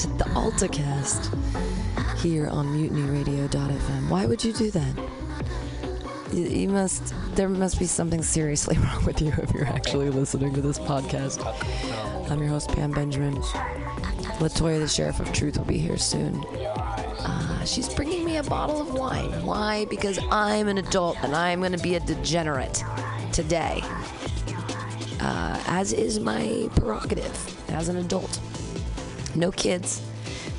to the AltaCast here on MutinyRadio.fm? Why would you do that? You, you must. There must be something seriously wrong with you if you're actually listening to this podcast. I'm your host Pam Benjamin. Latoya, the sheriff of truth, will be here soon. Uh, she's bringing me a bottle of wine. Why? Because I'm an adult and I'm going to be a degenerate today uh, as is my prerogative as an adult. No kids.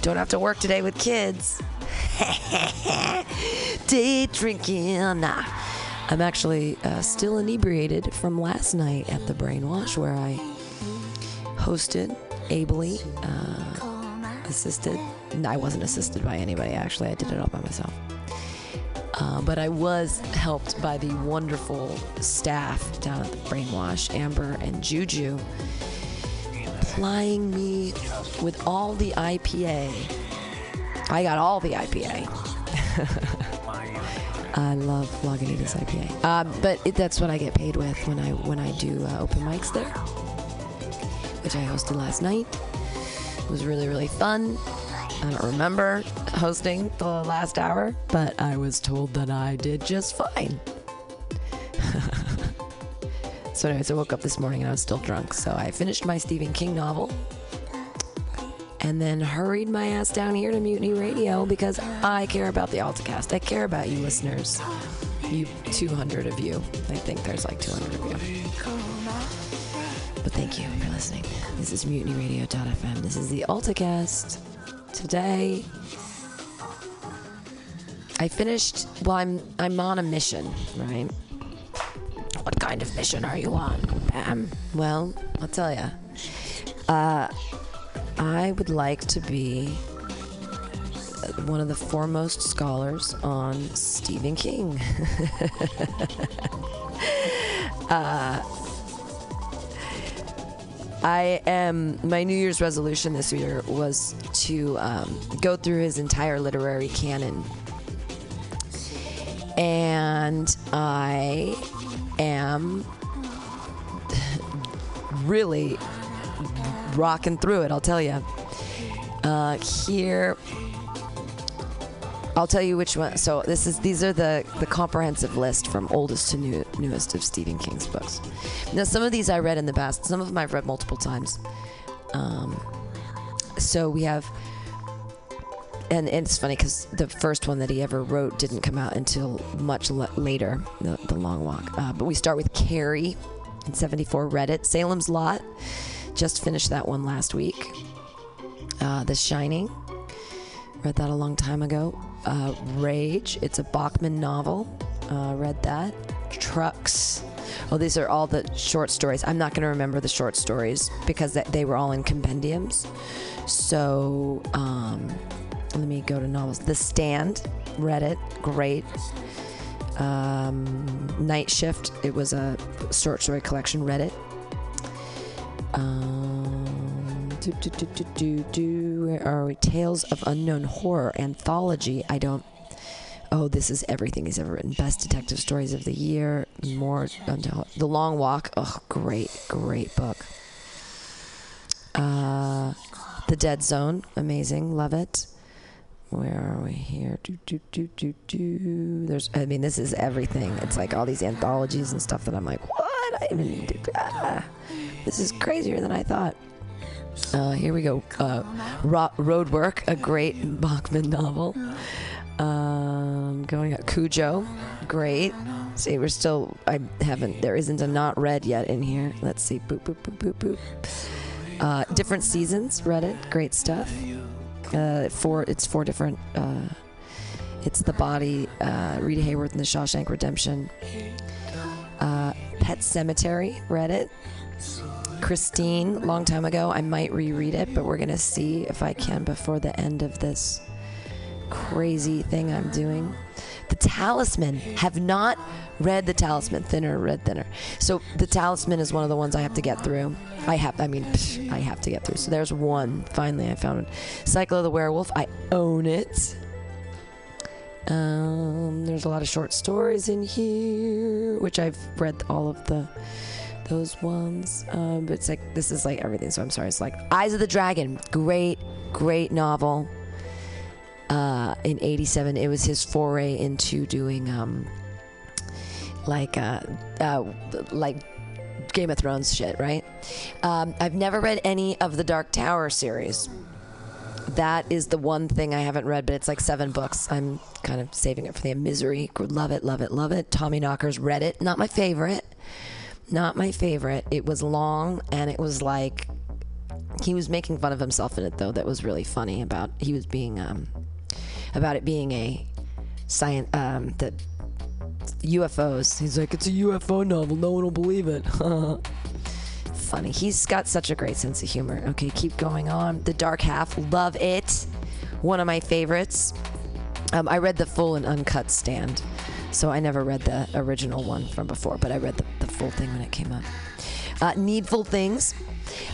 Don't have to work today with kids. Day drinking. I'm actually uh, still inebriated from last night at the Brainwash where I hosted ably, uh, assisted. I wasn't assisted by anybody, actually. I did it all by myself. Uh, but I was helped by the wonderful staff down at the Brainwash, Amber and Juju, plying me with all the IPA. I got all the IPA. I love Lagunitas IPA, um, but it, that's what I get paid with when I when I do uh, open mics there, which I hosted last night. It was really really fun. I don't remember hosting the last hour, but I was told that I did just fine. so, anyways, I woke up this morning and I was still drunk. So, I finished my Stephen King novel and then hurried my ass down here to Mutiny Radio because I care about the AltaCast. I care about you listeners. You 200 of you. I think there's like 200 of you. But thank you for listening. This is MutinyRadio.fm. This is the AltaCast today I finished well I'm I'm on a mission, right? What kind of mission are you on, Pam? Well, I'll tell you. Uh, I would like to be one of the foremost scholars on Stephen King. uh, I am. My New Year's resolution this year was to um, go through his entire literary canon, and I am really rocking through it. I'll tell you. Uh, here, I'll tell you which one. So this is these are the the comprehensive list from oldest to new, newest of Stephen King's books. Now some of these I read in the past. Some of them I've read multiple times. Um, so we have, and, and it's funny because the first one that he ever wrote didn't come out until much later, the, the Long Walk. Uh, but we start with Carrie in '74. Read it. Salem's Lot. Just finished that one last week. Uh, the Shining. Read that a long time ago. Uh, Rage. It's a Bachman novel. Uh, read that. Trucks. Well, these are all the short stories. I'm not going to remember the short stories because they were all in compendiums. So um, let me go to novels. The Stand. Read it. Great. Um, Night Shift. It was a short story collection. Read it. Um, do, do, do, do, do, do. Where are we? Tales of Unknown Horror anthology. I don't. Oh, this is everything he's ever written. Best detective stories of the year. More. The Long Walk. Oh, great, great book. Uh, the Dead Zone. Amazing. Love it. Where are we here? Do, do, do, do, do. There's. I mean, this is everything. It's like all these anthologies and stuff that I'm like, what? I even. Ah, this is crazier than I thought. Uh, here we go. Uh, Ro- Roadwork, a great Bachman novel. Um, going up. Cujo, great. See, we're still. I haven't. There isn't a not read yet in here. Let's see. Boop boop boop boop boop. Uh, different seasons. Read it. Great stuff. Uh, four. It's four different. Uh, it's the body. Uh, Rita Hayworth and the Shawshank Redemption. Uh, Pet Sematary. Read it. Christine, long time ago. I might reread it, but we're gonna see if I can before the end of this crazy thing I'm doing. The Talisman. Have not read The Talisman. Thinner, read thinner. So The Talisman is one of the ones I have to get through. I have. I mean, psh, I have to get through. So there's one. Finally, I found it. Cycle of the Werewolf. I own it. Um, there's a lot of short stories in here, which I've read all of the those ones. Um, but it's like this is like everything. So I'm sorry. It's like Eyes of the Dragon. Great, great novel. Uh, in '87, it was his foray into doing um, like uh, uh, like Game of Thrones shit, right? Um, I've never read any of the Dark Tower series. That is the one thing I haven't read, but it's like seven books. I'm kind of saving it for the misery. Love it, love it, love it. Tommy Knockers read it. Not my favorite. Not my favorite. It was long and it was like he was making fun of himself in it though. That was really funny about he was being um about it being a science um the UFOs. He's like, it's a UFO novel. No one will believe it. Funny. He's got such a great sense of humor. Okay, keep going on. The Dark Half. Love it. One of my favorites. Um, I read the full and uncut stand. So I never read the original one from before, but I read the, the full thing when it came up. Uh, Needful Things.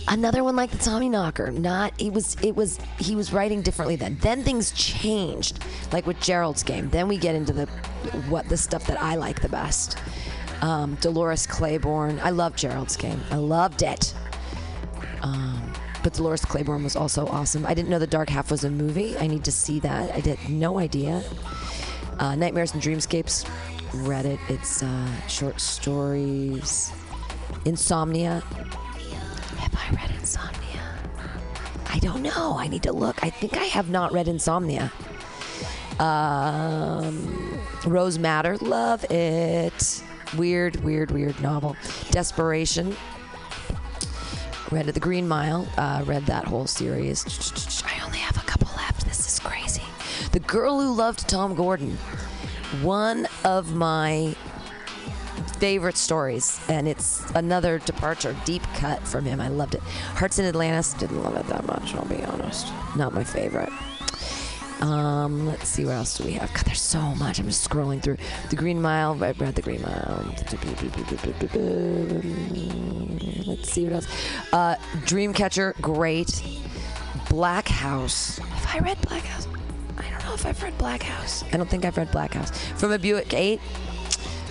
Another one like the Tommy Knocker. Not it was it was he was writing differently then. Then things changed, like with Gerald's game. Then we get into the what the stuff that I like the best. Um, Dolores Claiborne. I love Gerald's game. I loved it. Um, but Dolores Claiborne was also awesome. I didn't know The Dark Half was a movie. I need to see that. I did no idea. Uh, Nightmares and Dreamscapes. Read it. It's uh, short stories. Insomnia. Have I read Insomnia? I don't know. I need to look. I think I have not read Insomnia. Um, Rose Madder. Love it. Weird, weird, weird novel. Desperation. Read The Green Mile. Uh, read that whole series. I only have a couple left. This is crazy. The Girl Who Loved Tom Gordon. One of my favorite stories, and it's another departure, deep cut from him. I loved it. Hearts in Atlantis, didn't love it that much, I'll be honest. Not my favorite. Um, let's see what else do we have. God, there's so much. I'm just scrolling through. The Green Mile. I read The Green Mile. Let's see what else. Uh, Dreamcatcher, great. Black House. Have I read Black House? I don't know if I've read Black House. I don't think I've read Black House. From a Buick 8.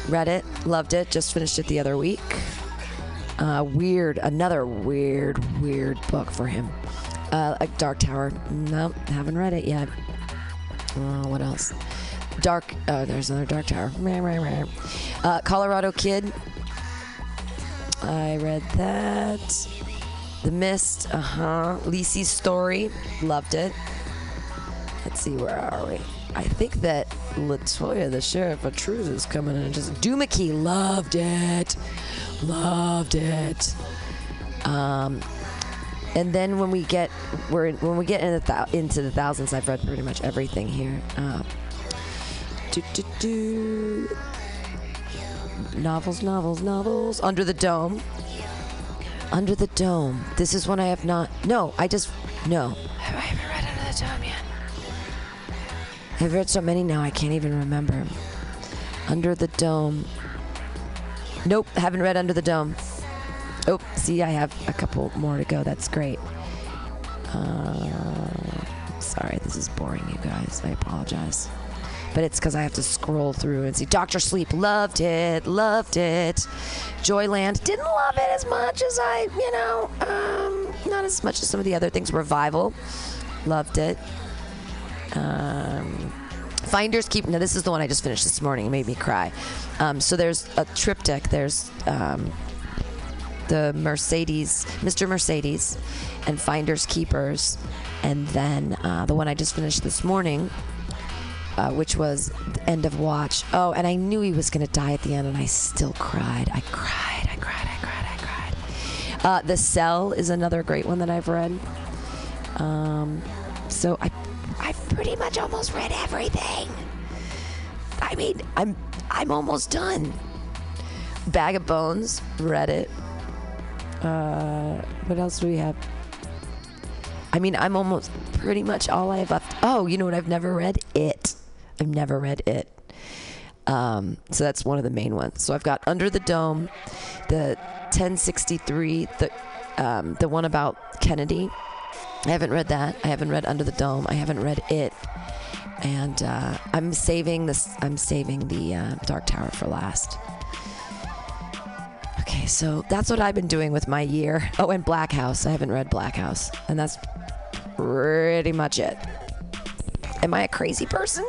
Read it, loved it, just finished it the other week. Uh, weird, another weird, weird book for him. Uh, Dark Tower. Nope, haven't read it yet. Uh, what else? Dark. Oh, there's another Dark Tower. Uh, Colorado Kid. I read that. The Mist. Uh huh. Lisey's Story. Loved it. Let's see, where are we? I think that Latoya, the sheriff of Truth, is coming in and just Duma Key loved it, loved it. Um, and then when we get we're when we get into the, thousands, I've read pretty much everything here. Uh, do, do, do. Novels, novels, novels. Under the Dome. Under the Dome. This is one I have not. No, I just no. Have I haven't read Under the Dome yet? I've read so many now I can't even remember. Under the Dome. Nope, haven't read Under the Dome. Oh, see, I have a couple more to go. That's great. Uh, sorry, this is boring, you guys. I apologize. But it's because I have to scroll through and see. Doctor Sleep, loved it, loved it. Joyland, didn't love it as much as I, you know, um, not as much as some of the other things. Revival, loved it. Um, Finders Keep. Now, this is the one I just finished this morning. It made me cry. Um, so there's a triptych. There's um, the Mercedes, Mr. Mercedes, and Finders Keepers, and then uh, the one I just finished this morning, uh, which was End of Watch. Oh, and I knew he was going to die at the end, and I still cried. I cried. I cried. I cried. I cried. Uh, the Cell is another great one that I've read. Um, so I, I've pretty much almost read everything. I mean, I'm I'm almost done. Bag of Bones, read it. Uh, what else do we have? I mean, I'm almost pretty much all I have left. Oh, you know what? I've never read it. I've never read it. Um, so that's one of the main ones. So I've got Under the Dome, the 1063, the um, the one about Kennedy. I haven't read that. I haven't read Under the Dome. I haven't read it, and uh, I'm saving this. I'm saving the uh, Dark Tower for last. Okay, so that's what I've been doing with my year. Oh, and Black House. I haven't read Black House, and that's pretty much it. Am I a crazy person?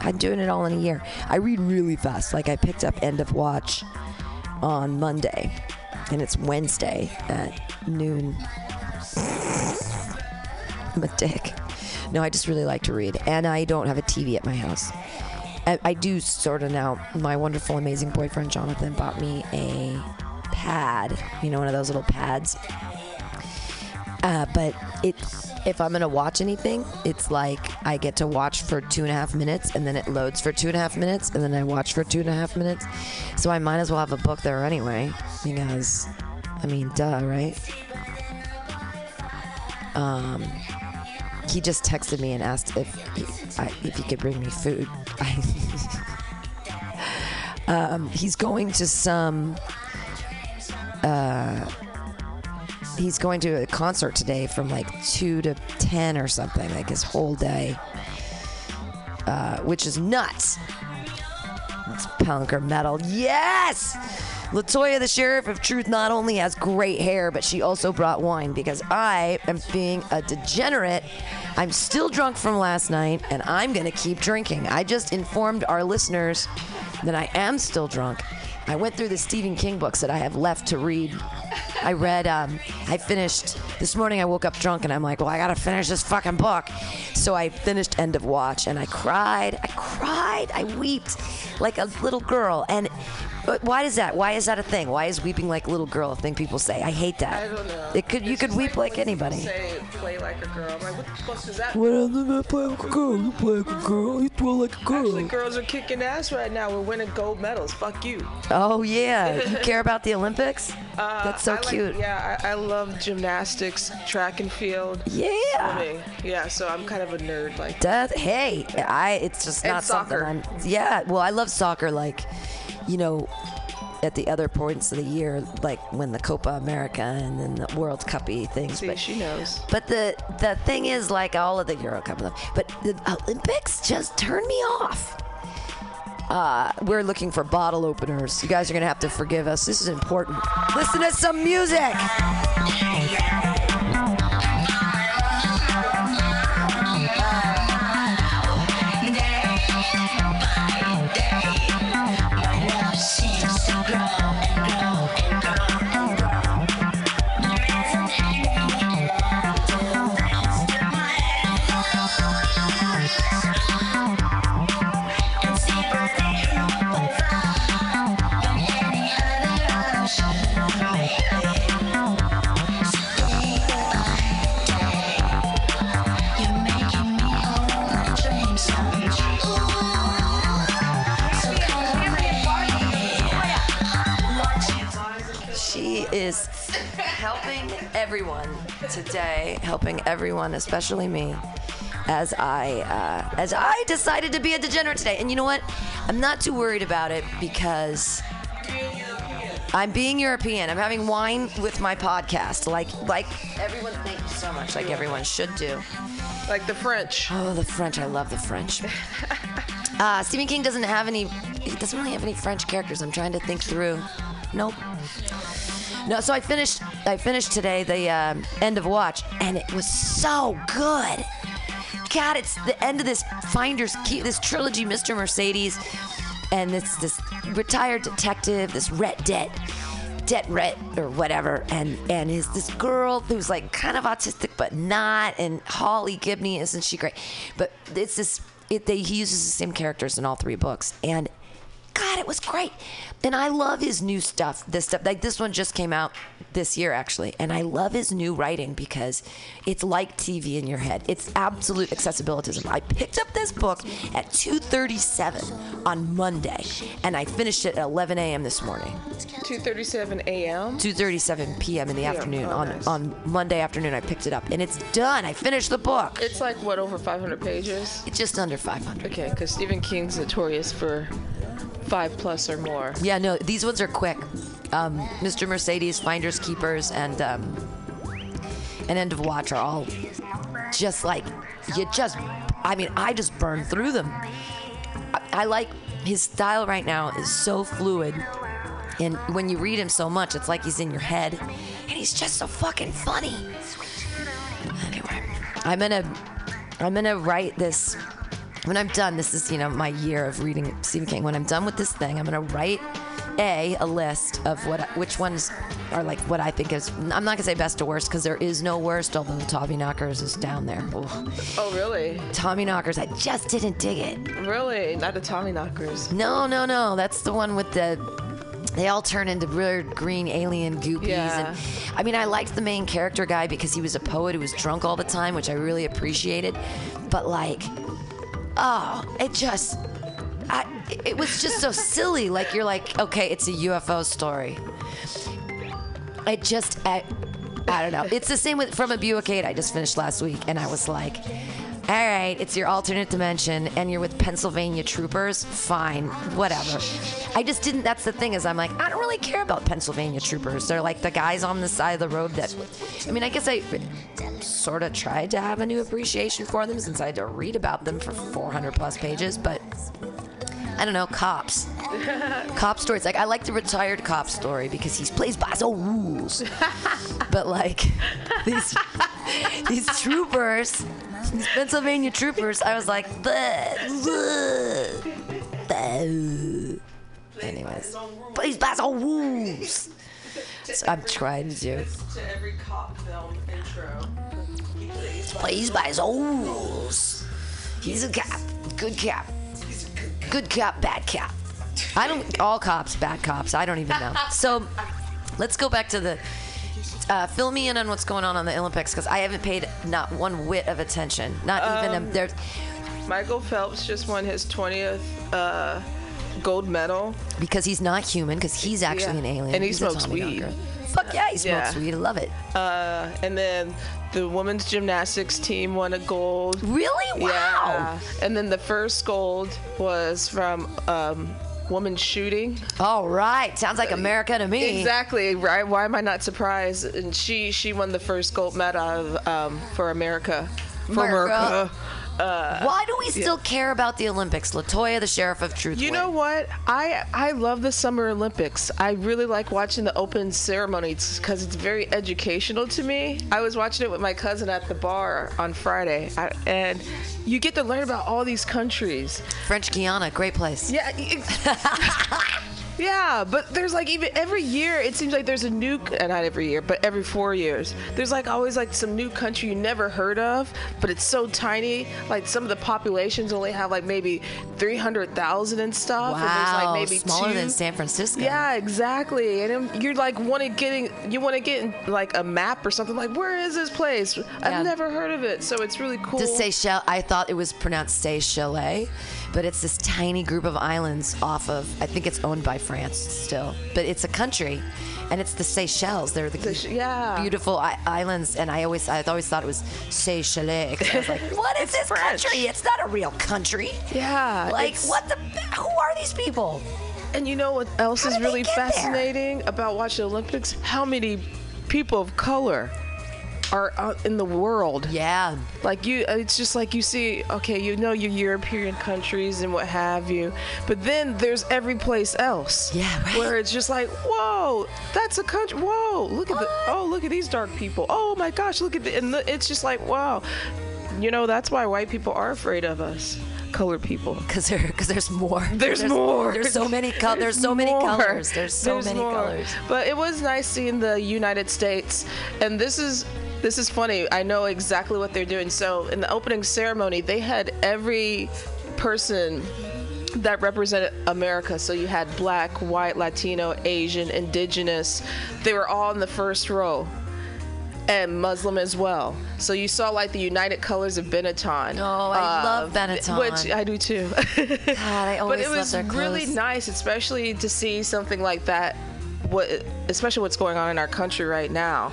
I'm doing it all in a year. I read really fast. Like I picked up End of Watch on Monday, and it's Wednesday at noon. I'm a dick. No, I just really like to read, and I don't have a TV at my house. I, I do sort of now. My wonderful, amazing boyfriend Jonathan bought me a pad. You know, one of those little pads. Uh, but it, if I'm gonna watch anything, it's like I get to watch for two and a half minutes, and then it loads for two and a half minutes, and then I watch for two and a half minutes. So I might as well have a book there anyway, because, I mean, duh, right? Um, he just texted me and asked if he, I, if he could bring me food. um, he's going to some. Uh, he's going to a concert today from like two to ten or something, like his whole day, uh, which is nuts. It's punk or metal. Yes! Latoya, the sheriff of truth, not only has great hair, but she also brought wine because I am being a degenerate. I'm still drunk from last night and I'm going to keep drinking. I just informed our listeners that I am still drunk. I went through the Stephen King books that I have left to read. I read, um, I finished, this morning I woke up drunk and I'm like, well, I gotta finish this fucking book. So I finished End of Watch and I cried, I cried, I wept like a little girl. And but why is that? Why is that a thing? Why is weeping like a little girl a thing people say? I hate that. I don't know. It could you could weep like anybody. Say play like a girl. I'm like, what the fuck is that? Well, you play like a girl. You play like a girl. You play like a girl. Actually, girls are kicking ass right now. We're winning gold medals. Fuck you. Oh yeah, you care about the Olympics? Uh, That's so I like- cute. yeah, I, I love gymnastics, track and field, Yeah. swimming. Yeah, so I'm kind of a nerd. Like, That hey, I it's just And not something soccer. I'm. Yeah, well, I love soccer. Like, you know, at the other points of the year, like when the Copa America and then the World Cuppy things. see, but she knows. but the the thing is, like all of the Euro Cup, stuff, but the Olympics just turn me off. Uh, we're looking for bottle openers. You guys are gonna have to forgive us. This is important. Listen to some music. Everyone today, helping everyone, especially me, as I uh, as I decided to be a degenerate today. And you know what? I'm not too worried about it because I'm being European. I'm having wine with my podcast, like like everyone. Thank you so much. Like everyone should do. Like the French. Oh, the French. I love the French. Uh, Stephen King doesn't have any. He doesn't really have any French characters. I'm trying to think through. Nope. No. So I finished. I finished today the um, end of Watch, and it was so good. God, it's the end of this Finders Key, this trilogy, Mr. Mercedes, and it's this retired detective, this Ret Det, Det Ret or whatever, and and is this girl who's like kind of autistic but not, and Holly Gibney isn't she great? But it's this. It, they, he uses the same characters in all three books, and God, it was great. And I love his new stuff. This stuff, like this one just came out this year, actually. And I love his new writing because it's like TV in your head. It's absolute accessibilitism. I picked up this book at 2:37 on Monday, and I finished it at 11 a.m. this morning. 2:37 a.m. 2:37 p.m. in the afternoon oh, on nice. on Monday afternoon. I picked it up, and it's done. I finished the book. It's like what over 500 pages. It's just under 500. Okay, because Stephen King's notorious for five plus or more. Yeah, no, these ones are quick. Um, Mr. Mercedes, Finders Keepers, and um, and End of Watch are all just like you just. I mean, I just burn through them. I, I like his style right now is so fluid. And when you read him so much, it's like he's in your head, and he's just so fucking funny. Anyway, I'm gonna, I'm gonna write this. When I'm done, this is you know my year of reading Stephen King. When I'm done with this thing, I'm gonna write a a list of what which ones are like what I think is. I'm not gonna say best to worst because there is no worst. Although the Tommy Knockers is down there. Ugh. Oh, really? Tommy Knockers, I just didn't dig it. Really? Not the Tommy Knockers. No, no, no. That's the one with the. They all turn into weird green alien goopies. Yeah. And I mean, I liked the main character guy because he was a poet who was drunk all the time, which I really appreciated. But like, oh, it just. I, it was just so silly. Like you're like, okay, it's a UFO story. It just, I, I don't know. It's the same with from a Buick 8 I just finished last week, and I was like, all right, it's your alternate dimension, and you're with Pennsylvania troopers. Fine, whatever. I just didn't. That's the thing is, I'm like, I don't really care about Pennsylvania troopers. They're like the guys on the side of the road that. I mean, I guess I sort of tried to have a new appreciation for them since I had to read about them for 400 plus pages, but. I don't know, cops. cop stories. Like I like the retired cop story because he plays by his own rules. but like these these troopers, these Pennsylvania troopers, I was like, bleh, bleh, bleh. anyways, plays by his own rules. So I'm trying to do. To every cop film intro. Plays by his own rules. He's a cop, good cop, good cop, bad cop. I don't. All cops, bad cops. I don't even know. So, let's go back to the. Uh, fill me in on what's going on on the Olympics because I haven't paid not one whit of attention. Not even a, there. Michael Phelps just won his 20th uh, gold medal. Because he's not human. Because he's actually Yeah. an alien. And he He's a smokes weed. knocker. Fuck yeah, he smokes Yeah. weed. I love it. Uh, and then the women's gymnastics team won a gold. Really? Wow. Yeah. And then the first gold was from um, woman shooting. All right. Sounds like America to me. Exactly right. Why am I not surprised? And she she won the first gold medal um, for America. For America. America. Uh, Why do we still care about the Olympics? Latoya, the sheriff of Truth. You Win. know what? I I love the Summer Olympics. I really like watching the open ceremonies because it's very educational to me. I was watching it with my cousin at the bar on Friday, I, and you get to learn about all these countries. French Guiana, great place. Yeah. Yeah, but there's like even every year it seems like there's a new uh, not every year, but every 4 years. There's like always like some new country you never heard of, but it's so tiny. Like some of the populations only have like maybe 300,000 and stuff and there's Wow, like maybe smaller two. than San Francisco. Yeah, exactly. And you're like want to getting you want to get in, like a map or something like where is this place? I've never heard of it. So it's really cool. The Seychelles, I thought it was pronounced Seychelles, but it's this tiny group of islands off of, I think it's owned by France still, but it's a country, and it's the Seychelles. They're the Seych- yeah. beautiful I- islands, and I always, I always thought it was Seychelles. I was like, what is this French. country? It's not a real country. yeah. Like, what the? Who are these people? And you know what else How is really get there? fascinating about watching the Olympics? How many people of color are out in the world? Yeah, Like you, it's just like you see. Okay, you know your European countries and what have you, but then there's every place else. Yeah, right. Where it's just like, whoa, that's a country. Whoa, look at the. Oh, look at these dark people. Oh my gosh, look at the. And the, it's just like, wow. You know that's why white people are afraid of us, colored people. because there, because there's more. There's more. There's so many. Co- there's so many more. colors. There's so There's many more. colors. But it was nice seeing the United States, and this is this is funny. I know exactly what they're doing. So in the opening ceremony, they had every person that represented America. So you had black, white, Latino, Asian, indigenous. They were all in the first row. And Muslim as well. So you saw like the United Colors of Benetton. Oh, I love uh, Benetton. Which I do too. God, I always but it was really nice, especially to see something like that. What, especially what's going on in our country right now.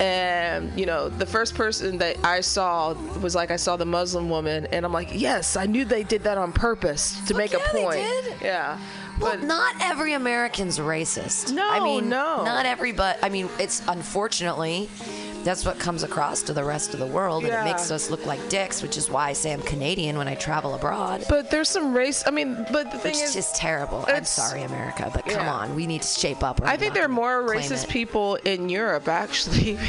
And you know, the first person that I saw was like I saw the Muslim woman, and I'm like, yes, I knew they did that on purpose to make yeah, a they point. did. Yeah, Well, but not every American's racist. No, I mean, no. not every, but I mean, it's unfortunately that's what comes across to the rest of the world, and it makes us look like dicks, which is why I say I'm Canadian when I travel abroad. But there's some race. I mean, but the thing Which is, is terrible. I'm sorry, America, but come Yeah. on, we need to shape up. I think there are more racist it. people in Europe, actually.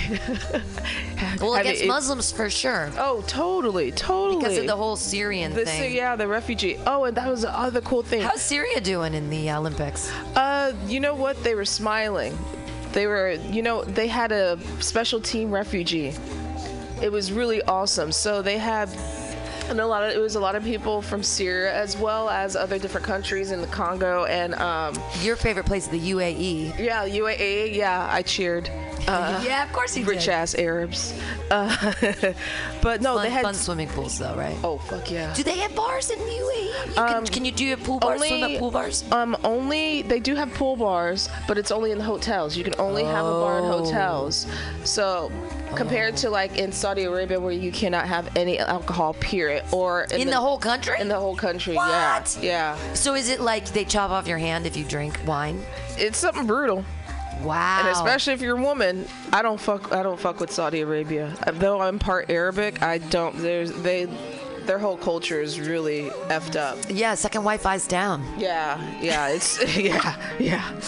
Well, I against mean, Muslims for sure, Oh, totally, totally. because of the whole Syrian the, thing. yeah, the refugee. Oh, and that was the other cool thing. How's Syria doing in the Olympics? Uh, you know what? They were smiling. They were, you know, they had a special team refugee. It was really awesome. So they had, and a lot of it was a lot of people from Syria as well as other different countries in the Congo and um, Your favorite place, the UAE. yeah, UAE. Yeah, I cheered. Uh, yeah, of course you rich did. ass Arabs. Uh, but no, Fun, they had. fun swimming pools, though, right? Oh fuck yeah. Do they have bars in the UAE? You can, Um, can you do your pool bars? swim at pool bars? Um, only they do have pool bars, but it's only in the hotels. You can only have a bar in Oh. hotels. So compared to like in Saudi Arabia where you cannot have any alcohol, period, or In the whole country? in the whole country. What? Yeah, yeah. So is it like they chop off your hand if you drink wine? It's something brutal, Wow. and especially if you're a woman. I don't fuck. I don't fuck with Saudi Arabia. Though I'm part Arabic, I don't. There's they. Their whole culture is really effed up. yeah, second Wi-Fi's down. Yeah, yeah, it's yeah, yeah.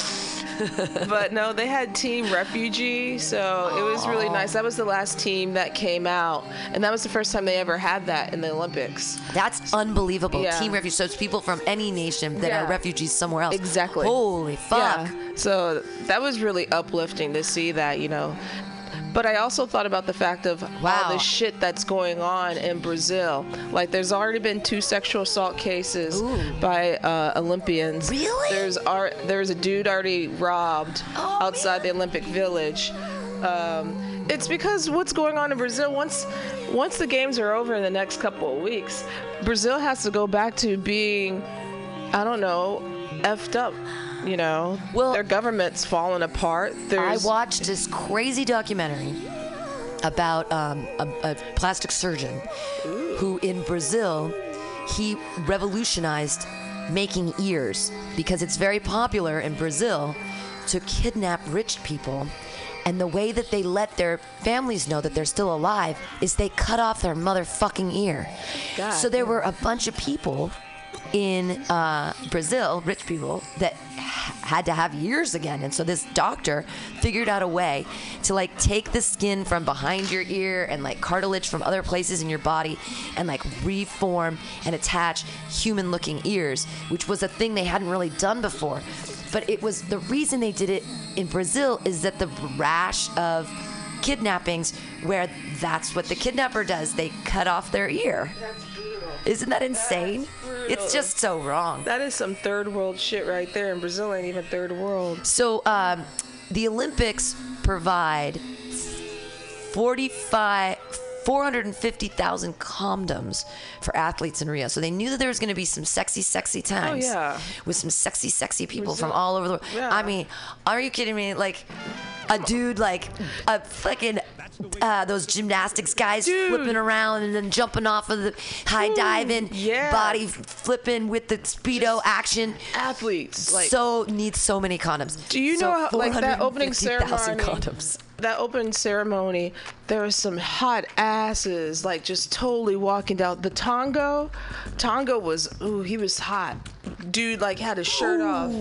but no, they had Team Refugee, so it was really nice. That was the last team that came out, and that was the first time they ever had that in the Olympics. That's unbelievable. Yeah. Team Refugee. So it's people from any nation that Yeah. are refugees somewhere else. Exactly. Holy fuck. Yeah. So that was really uplifting to see that, you know. But I also thought about the fact of Wow. all the shit that's going on in Brazil. Like, there's already been two sexual assault cases Ooh. by uh, Olympians. Really? There's ar- there's a dude already robbed Oh, outside the Olympic Village. Um, it's because what's going on in Brazil once once the games are over in the next couple of weeks, Brazil has to go back to being I don't know, effed up. You know, Well- their government's falling apart. I watched this crazy documentary about um, a, a plastic surgeon who in Brazil he revolutionized making ears because it's very popular in Brazil to kidnap rich people. And the way that they let their families know that they're still alive is they cut off their motherfucking ear. God so there were a bunch of people in uh, Brazil, rich people, that had to have ears again. And so this doctor figured out a way to like take the skin from behind your ear and like cartilage from other places in your body and like reform and attach human looking ears, which was a thing they hadn't really done before. But it was the reason they did it in Brazil is that the rash of kidnappings where that's what the kidnapper does. They cut off their ear. Isn't that insane? It's just so wrong. that is some third world shit right there. And Brazil ain't even third world. So um, the Olympics provide 45. 450,000 condoms for athletes in Rio. So they knew that there was going to be some sexy, sexy times. Oh, yeah. With some sexy, sexy people Brazil- from all over the world. Yeah. I mean, are you kidding me? Like, a dude, like, a fucking. Uh, those gymnastics guys Dude. flipping around and then jumping off of the high diving, yeah. body flipping with the speedo action. Athletes, like so needs so many condoms. Do you So know how, like that opening 450,000 ceremony? condoms. That opening ceremony, there was some hot asses, like just totally walking down. The Tongo, Tongo was, ooh, he was hot. Dude, like had his shirt off.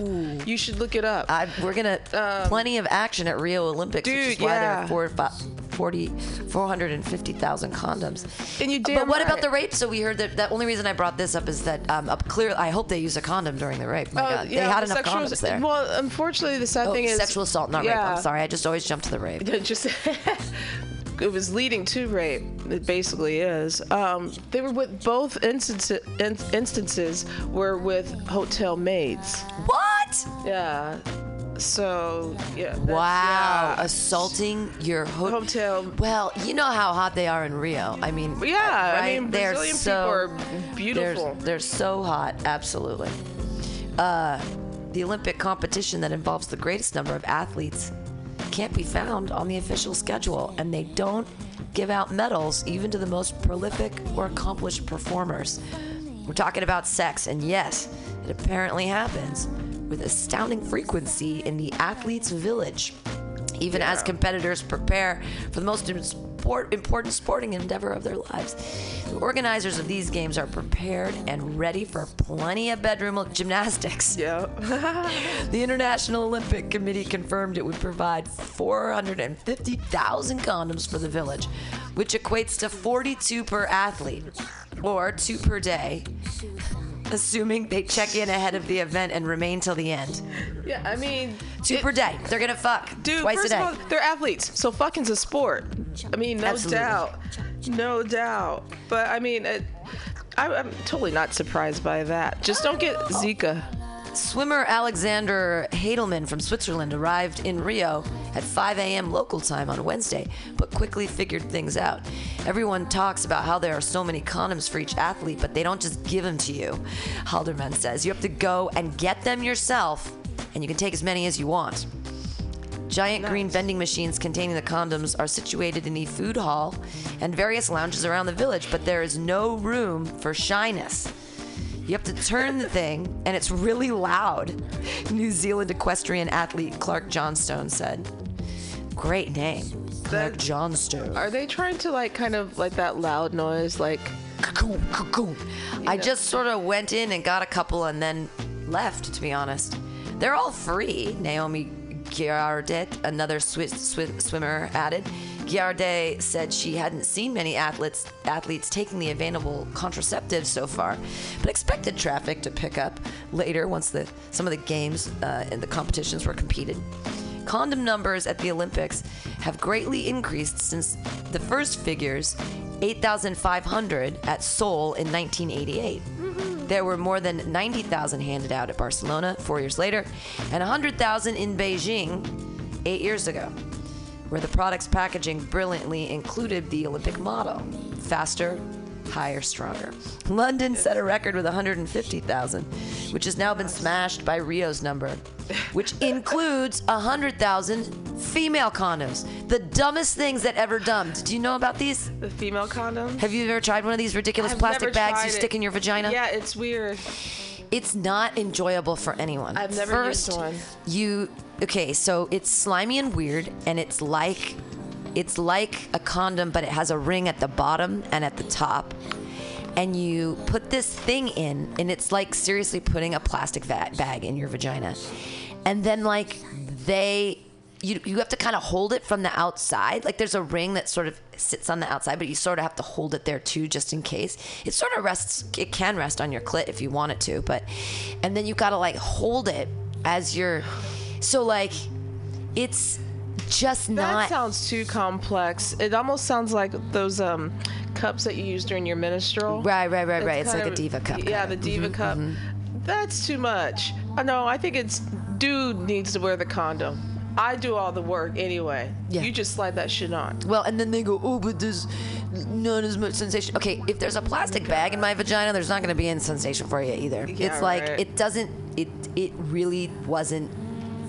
You should look it up. I, we're gonna plenty of action at Rio Olympics, which is Um, Dude, there yeah. are four, fi- 40, 450,000 condoms. And you damn but what about the rape? So we heard that the only reason I brought this up is that um, up clear. I hope they used a condom during the rape. My Oh, God, they had the enough sexual- condoms there. Well, unfortunately, the sad oh, thing is sexual assault, not rape. yeah. I'm sorry. I just always jump to the rape. Just it was leading to rape. It basically is. Um, they were with both instances. In, instances were with hotel maids. What? Yeah. So yeah. Wow, yeah. assaulting your ho- Hotel. Well, you know how hot they are in Rio. I mean, Yeah, I right? mean, they're Brazilian so, people are They're, beautiful. they're so hot, absolutely. Uh, the Olympic competition that involves the greatest number of athletes can't be found on the official schedule, and they don't give out medals even to the most prolific or accomplished performers. We're talking about sex, and yes, it apparently happens with astounding frequency in the athletes' village even as competitors prepare for the most import, important sporting endeavor of their lives. The organizers of these games are prepared and ready for plenty of bedroom gymnastics. Yeah. The International Olympic Committee confirmed it would provide 450,000 condoms for the village, which equates to 42 per athlete, or two per day, assuming they check in ahead of the event and remain till the end. yeah. I mean, Two it- per day. They're gonna fuck Dude, twice first a day. of all, they're athletes, so fucking's a sport. I mean, no Absolutely. doubt, no doubt. But I mean, it, I, I'm totally not surprised by that. Just don't get Zika. Swimmer Alexander Haldemann from Switzerland arrived in Rio at 5 a.m. local time on Wednesday, but quickly figured things out. Everyone talks about how there are so many condoms for each athlete, but they don't just give them to you. Haldemann says you have to go and get them yourself, and you can take as many as you want. Giant green vending machines containing the condoms are situated in the food hall and various lounges around the village, but there is no room for shyness. You have to turn the thing, and it's really loud. New Zealand equestrian athlete Clark Johnstone said. Great name, Clark That- Johnstone. Are they trying to like kind of like that loud noise, like? I just sort of went in and got a couple and then left, to be honest. They're all free, Naomi Girardet, another Swiss, Swiss swimmer, added. Girardet said she hadn't seen many athletes athletes taking the available contraceptives so far, but expected traffic to pick up later once the some of the games uh, and the competitions were competed. Condom numbers at the Olympics have greatly increased since the first figures, 8,500 at Seoul in 1988. There were more than 90,000 handed out at Barcelona four years later, and 100,000 in Beijing eight years ago, where the product's packaging brilliantly included the Olympic motto faster, higher, stronger. London set a record with 150,000, which has now been smashed by Rio's number, which includes 100,000 female condoms. The dumbest things that ever dumbed. Do you know about these? The female condoms? Have you ever tried one of these ridiculous I've plastic never bags tried you it. stick in your vagina? Yeah, it's weird. It's not enjoyable for anyone. I've never First, used one. You okay? So it's slimy and weird, and it's like it's like a condom, but it has a ring at the bottom and at the top. And you put this thing in, and it's like seriously putting a plastic va- bag in your vagina. And then like they. You, you have to kind of hold it from the outside. Like there's a ring that sort of sits on the outside, but you sort of have to hold it there too, just in case. It sort of rests, it can rest on your clit if you want it to, but, and then you gotta like hold it as you're, so like, it's just not. That sounds too complex. It almost sounds like those um cups that you use during your menstrual. Right, right, right, right. It's like kind a diva cup. Yeah, the of. diva Mhm, cup. mhm. That's too much. No, I think it's dude needs to wear the condom. I do all the work anyway. Yeah. You just slide that shit on. Well, and then they go, oh, but there's not as much sensation. Okay, if there's a plastic bag in my vagina, there's not going to be any sensation for you either. Yeah, it's like right. it doesn't. It it really wasn't.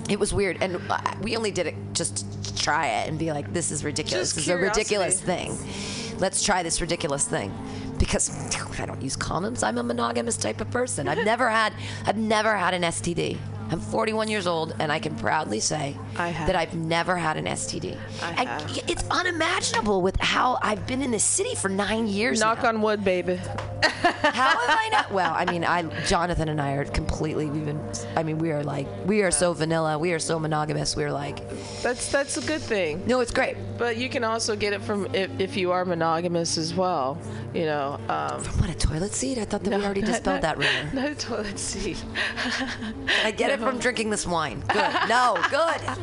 It was weird, and uh, we only did it just to try it and be like, this is ridiculous. Just this is a ridiculous thing. Let's try this ridiculous thing. Because I don't use condoms. I'm a monogamous type of person. I've never had. I've never had an STD. I'm 41 years old, and I can proudly say I that I've never had an STD. I have. it's unimaginable with how I've been in this city for nine years. Knock now. on wood, baby. How have I not? Well, I mean, I Jonathan and I are completely. We've been. I mean, we are like we are so vanilla. We are so monogamous. We're like, That's that's a good thing. no, it's great. But you can also get it from if, if you are monogamous as well. You know. Um, from What a toilet seat! I thought that we already dispelled that rumor. Not a toilet seat. I get it from drinking this wine. Good. No, good.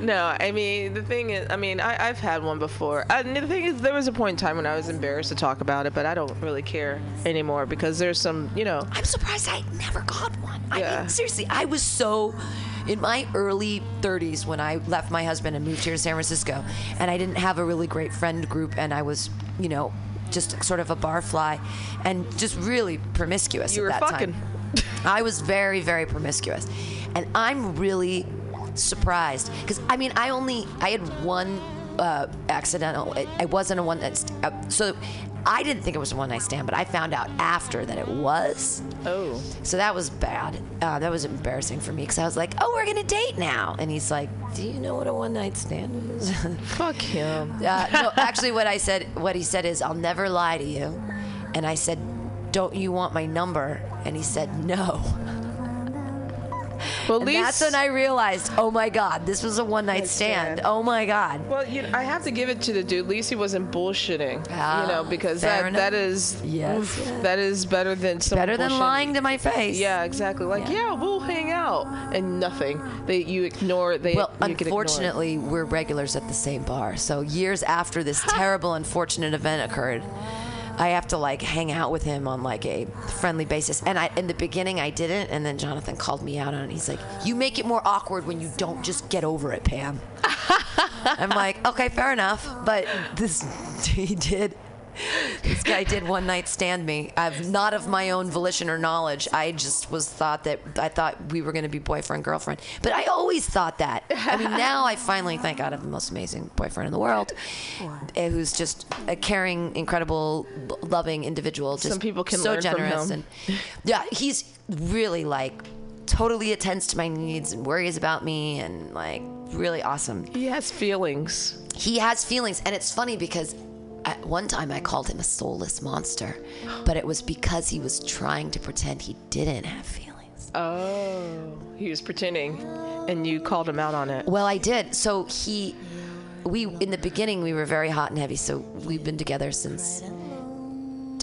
No, I mean the thing is, I mean I, I've had one before. Uh, and the thing is, there was a point in time when I was embarrassed to talk about it, but I don't really care anymore because there's some, you know, I'm surprised I never got one. I mean, seriously, I was so in my early 30s when I left my husband and moved here to San Francisco, and I didn't have a really great friend group, and I was, you know, just sort of a barfly, and just really promiscuous You at were that fucking. time. I was very, very promiscuous, and I'm really surprised because I mean, I only I had one uh, accidental. It, it wasn't a one that's uh, so. I didn't think it was a one night stand, but I found out after that it was. Oh. So that was bad. Uh, that was embarrassing for me because I was like, "Oh, we're gonna date now," and he's like, "Do you know what a one night stand is?" Fuck him. uh, no, actually, what I said, what he said is, "I'll never lie to you," and I said, "Don't you want my number?" And he said, "No." Well, at And least that's when I realized, oh my God, this was a one night stand. stand. Oh my God. Well, you know, I have to give it to the dude. At least he wasn't bullshitting. Ah, you know, because that enough. that is Yes, oof, yes. that is better than someone Better than lying to my face. Yeah, exactly. Like, Yeah. yeah. we'll hang out, and nothing. They you ignore. They Well, you can ignore it. unfortunately, we're regulars at the same bar. So years after this terrible, unfortunate event occurred, I have to like hang out with him on like a friendly basis. And I, in the beginning, I didn't, and then Jonathan called me out on it. He's like, "You make it more awkward when you don't just get over it, Pam." I'm like, okay, fair enough. But this, he did. This guy did one night stand me. I've not of my own volition or knowledge. I just was thought that I thought we were going to be boyfriend girlfriend. But I always thought that. I mean, now I finally think I have the most amazing boyfriend in the world, eh, who's just a caring, incredible, loving individual. Just Some people can so learn from generous him. and yeah, he's really like totally attends to my needs and worries about me and like really awesome He has feelings. he has feelings and it's funny because at one time i called him a soulless monster but it was because he was trying to pretend he didn't have feelings. Oh, he was pretending, and you called him out on it. well i did. So he we in the beginning we were very hot and heavy so we've been together since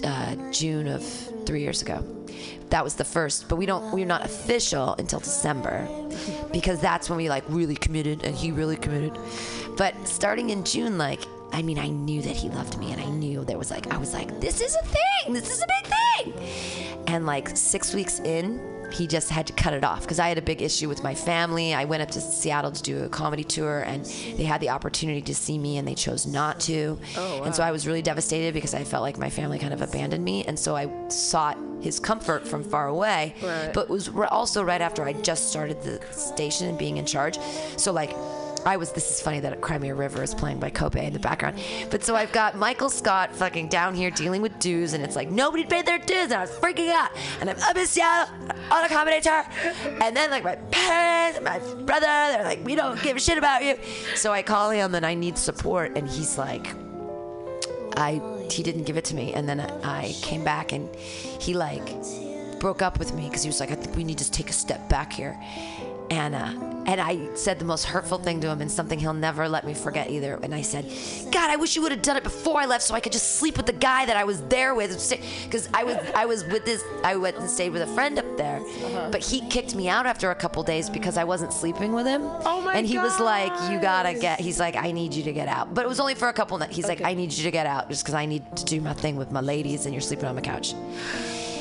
uh, june of three years ago. That was the first but we don't we're not official until december because that's when we like really committed and he really committed. But starting in june like i mean i knew that he loved me and i knew there was like i was like this is a thing this is a big thing and like six weeks in he just had to cut it off because I had a big issue with my family. I went up to Seattle to do a comedy tour, and they had the opportunity to see me, and they chose not to. Oh, And so I was really devastated because I felt like my family kind of abandoned me, and so I sought his comfort from far away. Right. But it was also right after I just started the station and being in charge. So like. I was. This is funny that Cry Me a River is playing by Kobe in the background, but so I've got Michael Scott fucking down here dealing with dues, and it's like nobody paid their dues, and I was freaking out, and I'm up in Seattle on a comedy tour, and then like my parents, my brother, they're like, we don't give a shit about you, so I call him and I need support, and he's like, I he didn't give it to me, and then I came back and he like broke up with me because he was like, I think we need to take a step back here, and uh, and I said the most hurtful thing to him and something he'll never let me forget either. And I said, God, I wish you would have done it before I left so I could just sleep with the guy that I was there with, because I was I was with this I went and stayed with a friend up there, but he kicked me out after a couple days because I wasn't sleeping with him. Oh my And he was like, you gotta get. He's like, I need you to get out. But it was only for a couple nights. He's like, I need you to get out just because I need to do my thing with my ladies, and you're sleeping on my couch.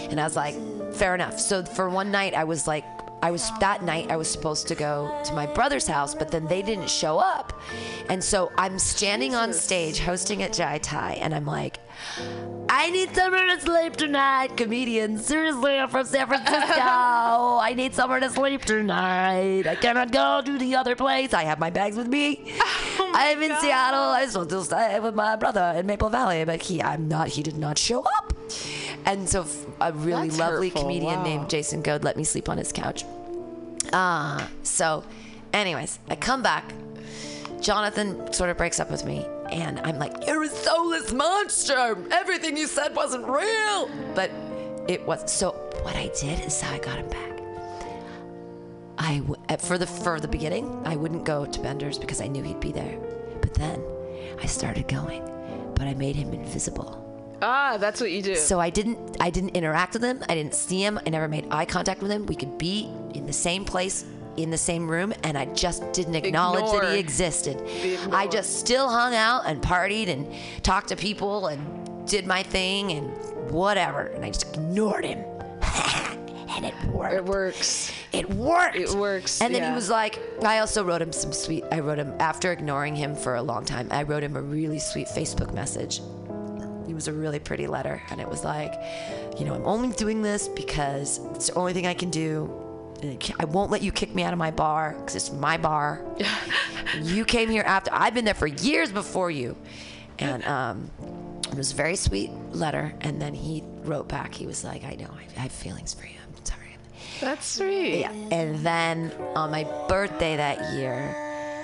And I was like, fair enough. So for one night, I was like, I was that night I was supposed to go to my brother's house, but then they didn't show up, and so I'm standing on stage hosting at Jai Thai, and I'm like. I need somewhere to sleep tonight, comedian. Seriously, I'm from San Francisco. I need somewhere to sleep tonight. I cannot go to the other place. I have my bags with me. Oh I'm in God. Seattle. I'm supposed to stay with my brother in Maple Valley, but he, I'm not. He did not show up. And so, f- a really That's lovely hurtful. comedian Wow. named Jason Goad let me sleep on his couch. Ah, so, anyways, I come back. Jonathan sort of breaks up with me, and I'm like, "You're a soulless monster. Everything you said wasn't real." But it was. So what I did is how I got him back. I w- for the for the beginning, I wouldn't go to Bender's because I knew he'd be there. But then I started going, but I made him invisible. Ah, that's what you do. So I didn't I didn't interact with him. I didn't see him. I never made eye contact with him. We could be in the same place in the same room and I just didn't acknowledge that he existed. I just still hung out and partied and talked to people and did my thing and whatever and I just ignored him. and it worked. it works. It worked. It works, And then yeah. he was like, I also wrote him some sweet. I wrote him after ignoring him for a long time. I wrote him a really sweet Facebook message. It was a really pretty letter, and it was like, you know, I'm only doing this because it's the only thing I can do. I won't let you kick me out of my bar because it's my bar. you came here after I've been there for years before you, and um, It was a very sweet letter, and then he wrote back. He was like, "I know, I, I have feelings for you. I'm sorry." That's sweet. Yeah. And then on my birthday that year,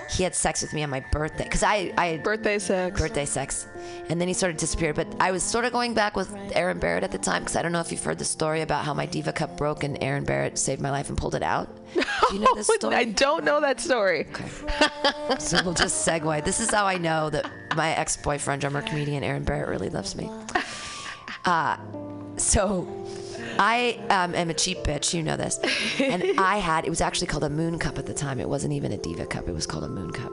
he had sex with me on my birthday because I I Birthday sex. birthday sex, and then he sort of disappeared. But I was sort of going back with Aaron Barrett at the time because I don't know if you've heard the story about how my diva cup broke and Aaron Barrett saved my life and pulled it out. Do you know this story? I don't know that story. okay. So we'll just segue. This is how I know that my ex-boyfriend, drummer comedian Aaron Barrett, really loves me. Uh, so I um, am a cheap bitch, you know this, and I had it was actually called a moon cup at the time. It wasn't even a diva cup. It was called a moon cup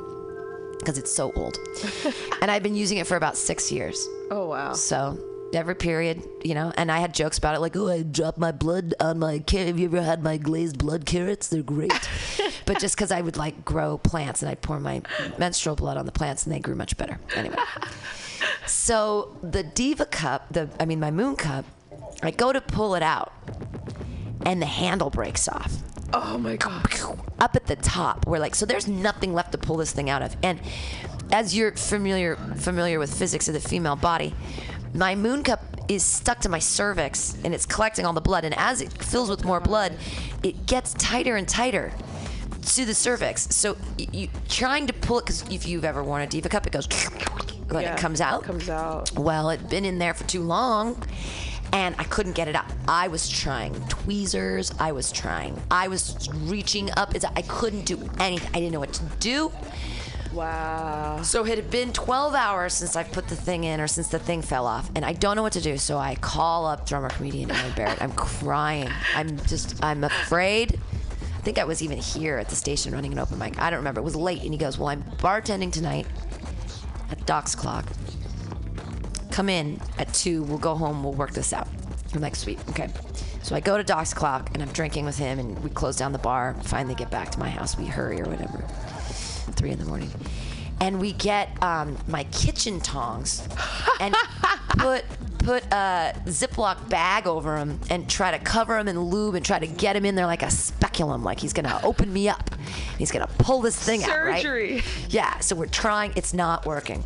because it's so old, and I've been using it for about six years. Oh wow. So every period, you know, and I had jokes about it, like, oh, I dropped my blood on my carrot. Have you ever had my glazed blood carrots? They're great. but just because I would like grow plants and I'd pour my menstrual blood on the plants and they grew much better. Anyway. So the Diva cup, the I mean my moon cup, I go to pull it out and the handle breaks off Oh my god. up at the top. We're like, so there's nothing left to pull this thing out of. And as you're familiar familiar with physics of the female body, my moon cup is stuck to my cervix and it's collecting all the blood. And as it fills with more blood, it gets tighter and tighter to the cervix. So you trying to pull it because if you've ever worn a diva cup, it goes when Yeah, it comes out. Comes out. Well, it'd been in there for too long and I couldn't get it up. I was trying tweezers, I was trying, I was reaching up. I couldn't do anything. I didn't know what to do. Wow. So it had been 12 hours since I put the thing in or since the thing fell off, and I don't know what to do. So I call up drummer comedian Aaron Barrett. I'm crying. I'm just, I'm afraid. I think I was even here at the station running an open mic. I don't remember. It was late, and he goes, "Well, I'm bartending tonight at Doc's Clock. Come in at two. We'll go home. We'll work this out." I'm like, "Sweet, okay." So I go to Doc's Clock, and I'm drinking with him, and we close down the bar. Finally, get back to my house. We hurry or whatever three in the morning. And we get um, my kitchen tongs and put put a Ziploc bag over him and try to cover him in lube and try to get him in there like a speculum, like he's gonna open me up. He's gonna pull this thing out, right? Surgery. Yeah. So we're trying. It's not working.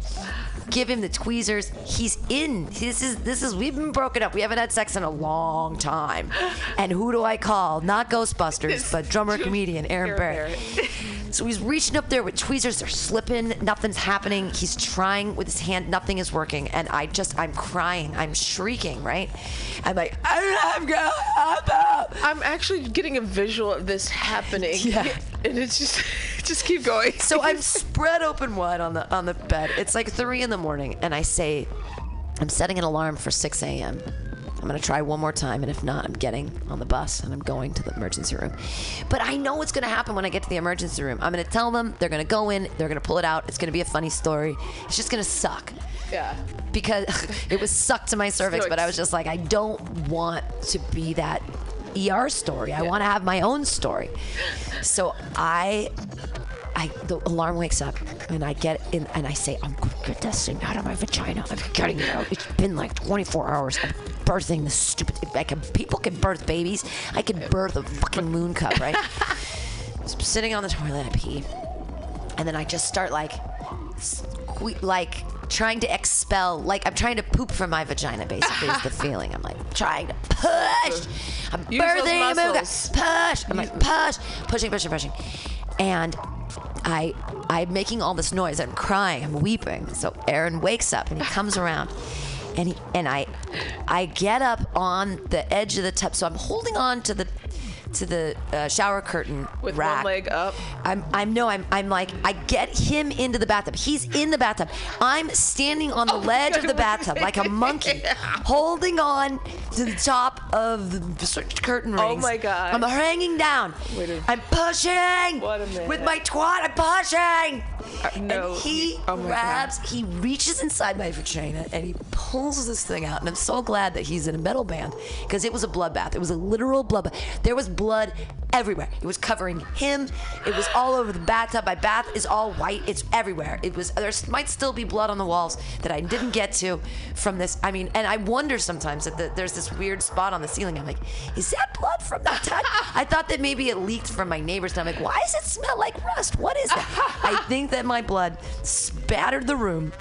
Give him the tweezers. He's in. This is this is. We've been broken up. We haven't had sex in a long time. And who do I call? Not Ghostbusters, but drummer comedian Aaron, Barrett. So he's reaching up there with tweezers. They're slipping. Nothing's happening. He's trying with his hand. Nothing is working. And I just, I'm crying. I'm shrieking, right? I'm like, I'm going up. I'm actually getting a visual of this happening. Yeah. And it's just just keep going. So I'm spread open wide on the on the bed. It's like three in the morning, and I say, I'm setting an alarm for 6 a.m. I'm gonna try one more time, and if not, I'm getting on the bus and I'm going to the emergency room. But I know what's gonna happen when I get to the emergency room. I'm gonna tell them they're gonna go in, they're gonna pull it out. It's gonna be a funny story. It's just gonna suck yeah. because it was sucked to my cervix. But I was just like, I don't want to be that ER story. I want to have my own story. So I, I the alarm wakes up and I get in and I say, I'm gonna get this thing out of my vagina. I'm getting it out. It's been like 24 hours. I'm birthing this stupid. I can, people can birth babies. I can birth a fucking moon cup, right? So I'm sitting on the toilet, I pee, and then I just start like, sque- like trying to expel, like I'm trying to poop from my vagina. Basically, is the feeling. I'm like trying to push. I'm Use birthing a. Push. I'm like push, pushing, pushing, pushing, and. I, I'm making all this noise. I'm crying. I'm weeping. So Aaron wakes up and he comes around, and he and I, I get up on the edge of the tub. So I'm holding on to the, to the uh, shower curtain With rack. one leg up. I'm I'm no I'm I'm like I get him into the bathtub. He's in the bathtub. I'm standing on the Oh ledge God, of the what am I bathtub like a monkey, holding on to the top of the curtain rings. Oh my God. I'm hanging down. Wait a- I'm pushing. What a minute. With my twat, I'm pushing. No. And he Oh my God. grabs, he reaches inside my vagina and he pulls this thing out. And I'm so glad that he's in a metal band because it was a bloodbath. It was a literal bloodbath. There was blood blood everywhere. It was covering him. It was all over the bathtub. My bath is all white. It's everywhere. It was. There might still be blood on the walls that I didn't get to from this. I mean, and I wonder sometimes that the, there's this weird spot on the ceiling. I'm like, is that blood from that time? I thought that maybe it leaked from my neighbors. And I'm like, why does it smell like rust? What is that? I think that my blood spattered the room,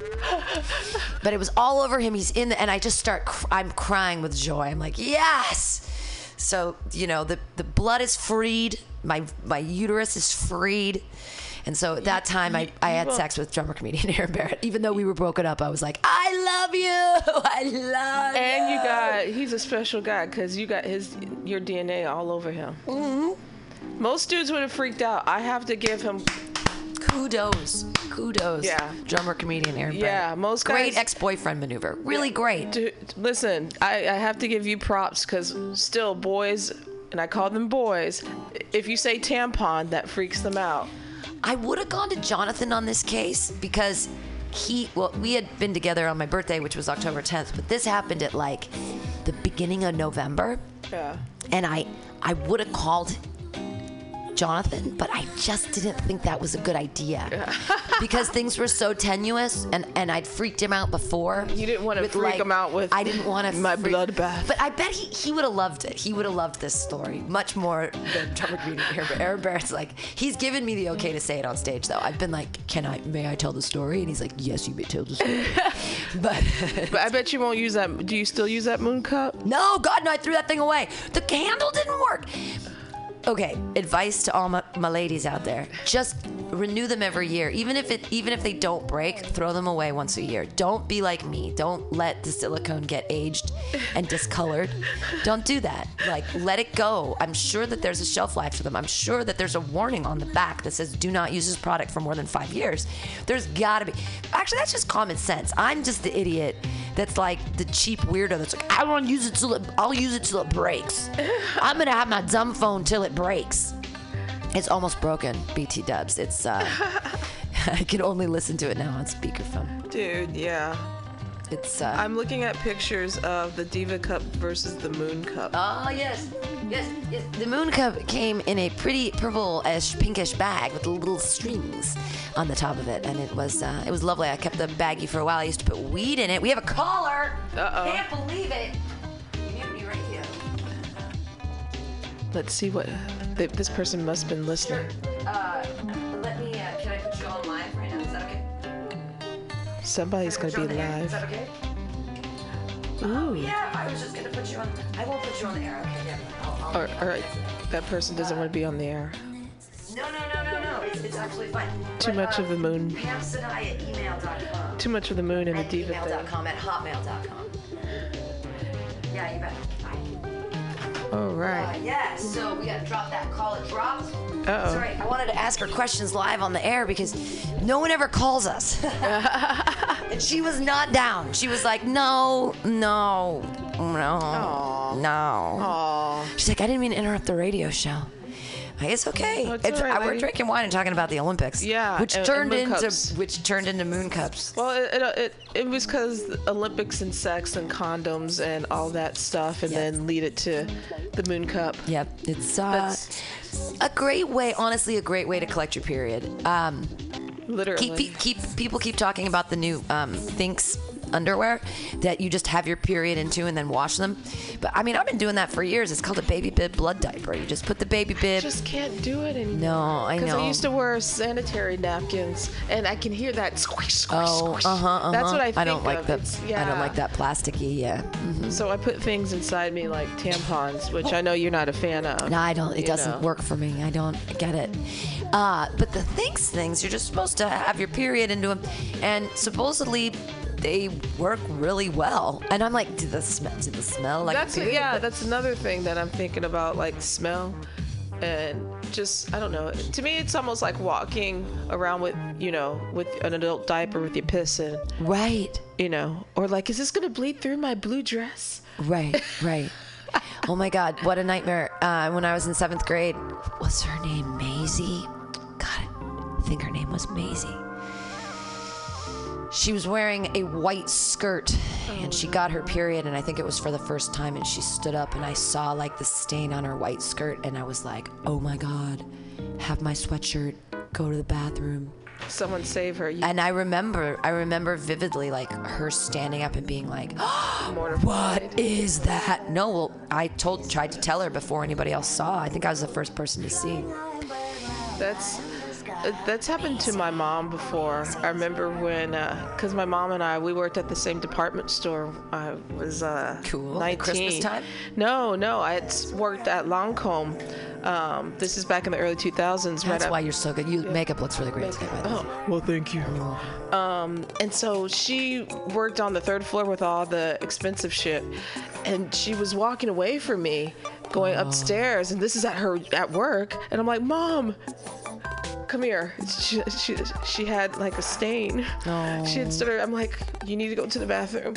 but it was all over him. He's in the, and I just start. Cr- I'm crying with joy. I'm like, yes. So you know the the blood is freed. My my uterus is freed. And so at that time, I, I had sex with drummer comedian Aaron Barrett. Even though we were broken up, I was like, I love you. I love And you you. got he's a special guy because you got his your DNA all over him. Mm-hmm. Most dudes would have freaked out. I have to give him kudos. Kudos. Yeah. Drummer comedian Aaron Yeah, most Great guys- ex boyfriend maneuver. Really great. Dude, listen, I, I have to give you props because still, boys, and I call them boys, if you say tampon, that freaks them out. I would have gone to Jonathan on this case because he, well, we had been together on my birthday, which was October 10th, but this happened at like the beginning of November. Yeah. and I I would have called Jonathan, but I just didn't think that was a good idea because things were so tenuous, and and I'd freaked him out before. You didn't wanna with, freak him out with I didn't want to my bloodbath. But I bet he he would have loved it. He would have loved this story much more than drummer comedian Aaron Barrett. Aaron Barrett's like he's given me the okay to say it on stage though. I've been like, can I may I tell the story? And he's like, yes, you may tell the story. but. But I bet you won't use that. Do you still use that moon cup? No, God, no, I threw that thing away. The candle didn't work. Okay, advice to all my, my ladies out there: just renew them every year. Even if it, even if they don't break, throw them away once a year. Don't be like me. Don't let the silicone get aged and discolored. Don't do that. Like, let it go. I'm sure that there's a shelf life to them. I'm sure that there's a warning on the back that says "Do not use this product for more than five years." There's gotta be. Actually, that's just common sense. I'm just the idiot that's like the cheap weirdo that's like, I want to use it till it, I'll use it till it breaks. I'm gonna have my dumb phone till it breaks. It's almost broken, BT Dubs. It's uh, I can only listen to it now on speakerphone. Dude, yeah. It's uh, I'm looking at pictures of the Diva Cup versus the Moon Cup. Oh yes, yes, yes. The moon cup came in a pretty purple-ish, pinkish bag with little strings on the top of it, and it was uh, it was lovely. I kept the baggie for a while. I used to put weed in it. We have a caller. Uh-oh. Can't believe it. Let's see what th- this person must have been listening. Uh, let me. Uh, can I put you on Somebody's gonna be on the air. Is live. okay? Oh yeah, I was just gonna put you on. I won't put you on the air. Okay, yeah. I'll, I'll, Or, or that person doesn't want to be on the air. no, no, no, no, no. It's, it's actually fine. Too But, much uh, of the moon. Pam at email.com. Too much of the moon and the diva thing. at hotmail.com. Yeah, you bet. All Uh, right. yeah, so we gotta drop that call. It dropped. Uh-oh. Sorry, I wanted to ask her questions live on the air because no one ever calls us. and she was not down. She was like, no, no, no, Aw. no. Aw. She's like, I didn't mean to interrupt the radio show. It's okay. It's It's- right, I- we're drinking wine and talking about the Olympics. Yeah, which and- turned and into cups. which turned into moon cups. Well, it, it, it, it was because Olympics and sex and condoms and all that stuff, and Yeah. then lead it to the Moon Cup. Yep, it's uh, a great way. Honestly, a great way to collect your period. Um, Literally. keep keep people keep talking about the new um, Thinx underwear that you just have your period into and then wash them. But I mean, I've been doing that for years. It's called a baby bib blood diaper. You just put the baby bib. just can't do it anymore. no, I know. Because. I used to wear sanitary napkins, and I can hear that squish, squish, Oh, squish. uh huh. Uh-huh. That's what I think I don't like that. It's- I don't like that plasticky. Yeah. Mhm. So I put things inside me like tampons, which I know you're not a fan of. No, I don't. It doesn't know. work for me. I don't get it. Uh, but the Thinx things, you're just supposed to have your period into them, and supposedly they work really well. And I'm like, do the smell? Do the smell like? a That's period? yeah. That's another thing that I'm thinking about, like smell, and just I don't know. To me, it's almost like walking around with you know with an adult diaper with your piss in, right. you know, or like, is this gonna bleed through my blue dress? Right, right. oh my God, what a nightmare. Uh, when I was in seventh grade, was her name Maisie? God, I think her name was Maisie. She was wearing a white skirt and she got her period and i think it was for the first time and she stood up and i saw like the stain on her white skirt and i was like oh my god have my sweatshirt go to the bathroom Someone save her. You and i remember i remember vividly like her standing up and being like mortified. what is that no well i told tried to tell her before anybody else saw i think i was the first person to see That's that's happened to my mom before. I remember when, because my mom and I we worked at the same department store. I was uh, Cool. 19. Christmas time? No, no. I worked at Lancome. Um, this is back in the early 2000s. right that's up- why you're so good you makeup looks really great today by the way Oh, well, thank you. Um, and so she worked on the third floor with all the expensive shit, and she was walking away from me, going upstairs, and this is at her at work, and I'm like, Mom. Come here. She, she, she had like a stain. She had started. I'm like, you need to go to the bathroom.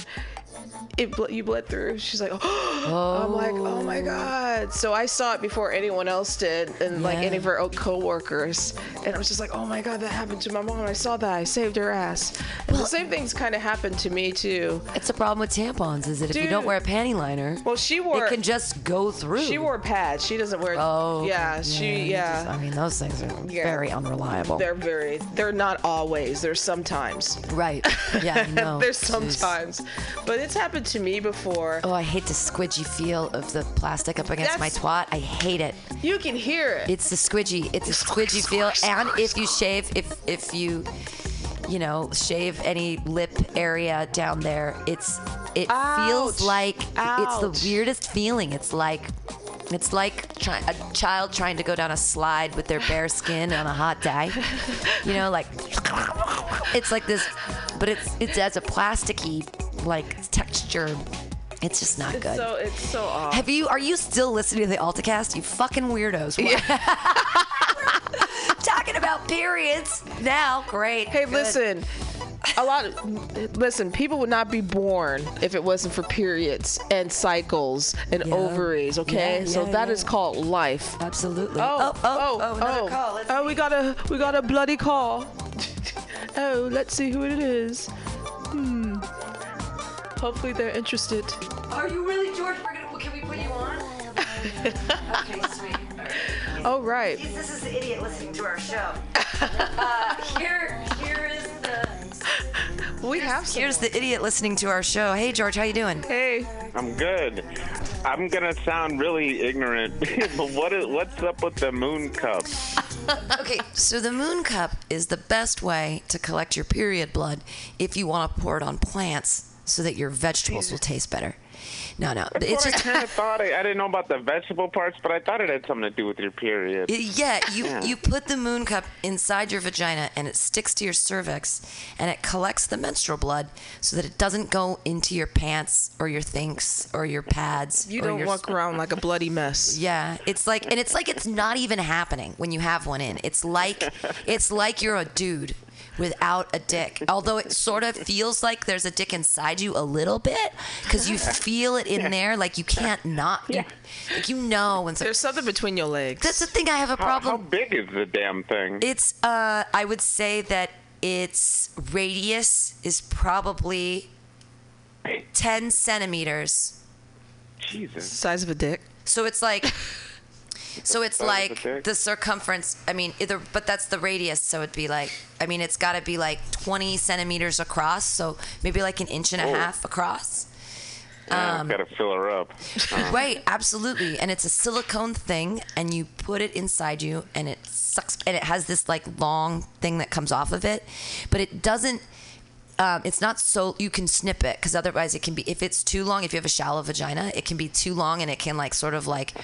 It ble- you bled through. She's like, oh. I'm like, oh my oh. god. So I saw it before anyone else did, and like any of her coworkers, and I was just like, oh my god, that happened to my mom. I saw that. I saved her ass. And the same things kind of happened to me too. It's a problem with tampons is that if you don't wear a panty liner, Well, she wore. it can just go through. she wore pads. She doesn't wear. Oh, okay. yeah. She yeah. just- I mean, those things are Yeah. very unreliable. they're very. They're not always. They're sometimes. right. Yeah, I know. There's Jeez. sometimes, but it's happened to me before. Oh, I hate the squidgy feel of the plastic up against my twat. I hate it. You can hear it. It's the squidgy. It's a squidgy feel. And if you shave, if if you, you know, shave any lip area down there, it's it feels Ouch. like it's Ouch. the weirdest feeling. It's like. It's like try, a child trying to go down a slide with their bare skin on a hot day. You know, like it's like this, but it's it's as a plasticky like texture. It's just not good. so it's so off. Have you? Are you still listening to the AltaCast? You fucking weirdos. Talking about periods now. Great. Hey, good. listen. A lot of listen. People would not be born if it wasn't for periods and cycles and Yeah. ovaries. Okay, Yeah, so yeah, that yeah. is called life. Absolutely. Oh, oh, oh, another call. Let's oh, we got a we got a bloody call. oh, let's see who it is. Hmm. Hopefully they're interested. Are you really George? We're gonna, can we put you on? okay, sweet. Oh right. This is the idiot listening to our show. Uh, here, here is the. We have some. Here's the idiot listening to our show. Hey, George, how you doing? Hey. I'm good. I'm gonna sound really ignorant, but what is what's up with the moon cup? Okay, so the moon cup is the best way to collect your period blood if you want to pour it on plants so that your vegetables will taste better. No, no, That's it's what just I kind of thought. I, I didn't know about the vegetable parts, but I thought it had something to do with your period. yeah. You Yeah. you put the moon cup inside your vagina and it sticks to your cervix and it collects the menstrual blood so that it doesn't go into your pants or your Thinx or your pads. You or don't your walk around like a bloody mess. Yeah, it's like, and it's like it's not even happening when you have one in. It's like, it's like you're a dude without a dick. Although it sort of feels like there's a dick inside you a little bit because you feel it in there, like you can't not, you, like you know when. Some, There's something between your legs. that's the thing. I have a problem. How, how big is the damn thing? It's, uh, I would say that its radius is probably ten centimeters. Jesus. size of a dick. So it's like, so it's like a dick? the circumference. I mean, either, but that's the radius. So it'd be like, I mean, it's got to be like 20 centimeters across. So maybe like an inch and a Oh. half across. Yeah, I've got to fill her up. Right, absolutely. And it's a silicone thing, and you put it inside you, and it sucks, and it has this like long thing that comes off of it, but it doesn't. Um, it's not so you can snip it because otherwise it can be if it's too long if you have a shallow vagina it can be too long and it can like sort of like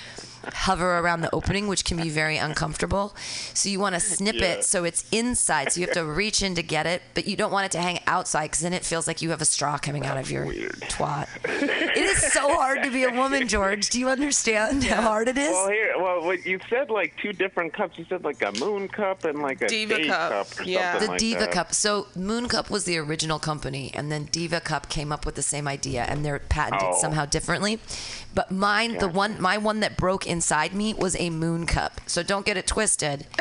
hover around the opening which can be very uncomfortable so you want to snip Yeah. it so it's inside so you have to reach in to get it but you don't want it to hang outside because then it feels like you have a straw coming out of your weird. twat it is so hard to be a woman george do you understand how hard it is Well, here, well, you said like two different cups. You said like a moon cup and like a Diva day cup. cup. or Yeah. the like Diva that. Cup. So Moon Cup was the original company, and then Diva Cup came up with the same idea, and they're patented Oh. somehow differently. But mine, the one, my one that broke inside me was a Moon Cup. So don't get it twisted.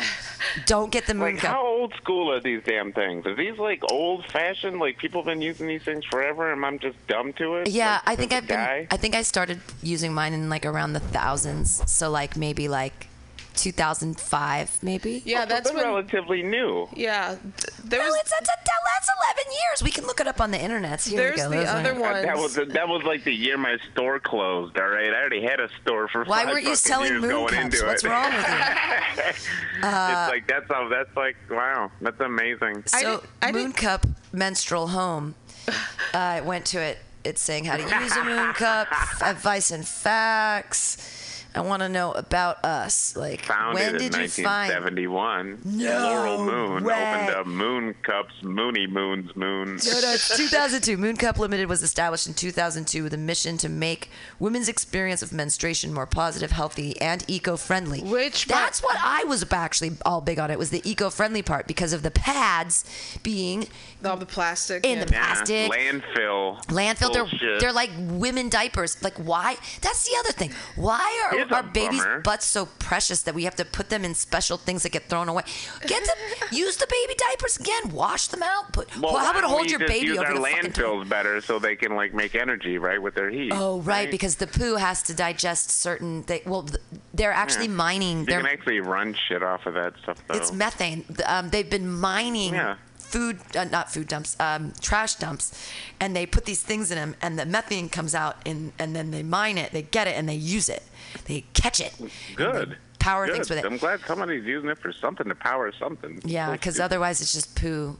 Don't get the moon Like, cup. how old school are these damn things? Are these like old fashioned? Like people have been using these things forever, and I'm just dumb to it. Yeah, Like, I think I've been. I think I started using mine in like around the thousands. So like maybe like 2005, maybe. Yeah, that's when. relatively new. Yeah, th- there No, was it's, it's, that's 11 years. We can look it up on the internet. Here There's we go. the Those other are- one. That was that was like the year my store closed. All right, I already had a store for. Why five weren't you fucking selling moon cups? What's it. wrong with you? Uh, it's like that's all. That's like wow. That's amazing. So did- I Moon did- Cup menstrual home. I went to it. It's saying how to use a moon cup, advice and facts. I want to know about us. Like, Founded when in did you find? 1971. No Laurel Moon way. opened up Moon Cups, Moony Moons, Moon. No, no, it's 2002. Moon Cup Limited was established in 2002 with a mission to make women's experience of menstruation more positive, healthy, and eco-friendly. Which- that's what I was actually all big on. It was the eco-friendly part because of the pads being all the plastic. in and- the Yeah, plastic. landfill. Landfill, they're, they're like women diapers. Like, why? That's the other thing. Why are Here's a our babies' bummer. butts so precious that we have to put them in special things that get thrown away? Get them, use the baby diapers again. Wash them out. Put. Well, how about hold we your just baby use over our the fucking toilet? landfills better so they can like make energy right with their heat. Oh, right, because the poo has to digest certain. They, well, they're actually Yeah. mining. you They're, can actually run shit off of that stuff though. it's methane. Um, they've been mining Yeah. food, uh, not food dumps, um, trash dumps, and they put these things in them, and the methane comes out, in, and then they mine it, they get it, and they use it. They catch it. Good. Power Good. things with it. I'm glad somebody's using it for something to power something. Yeah, because otherwise it's just poo.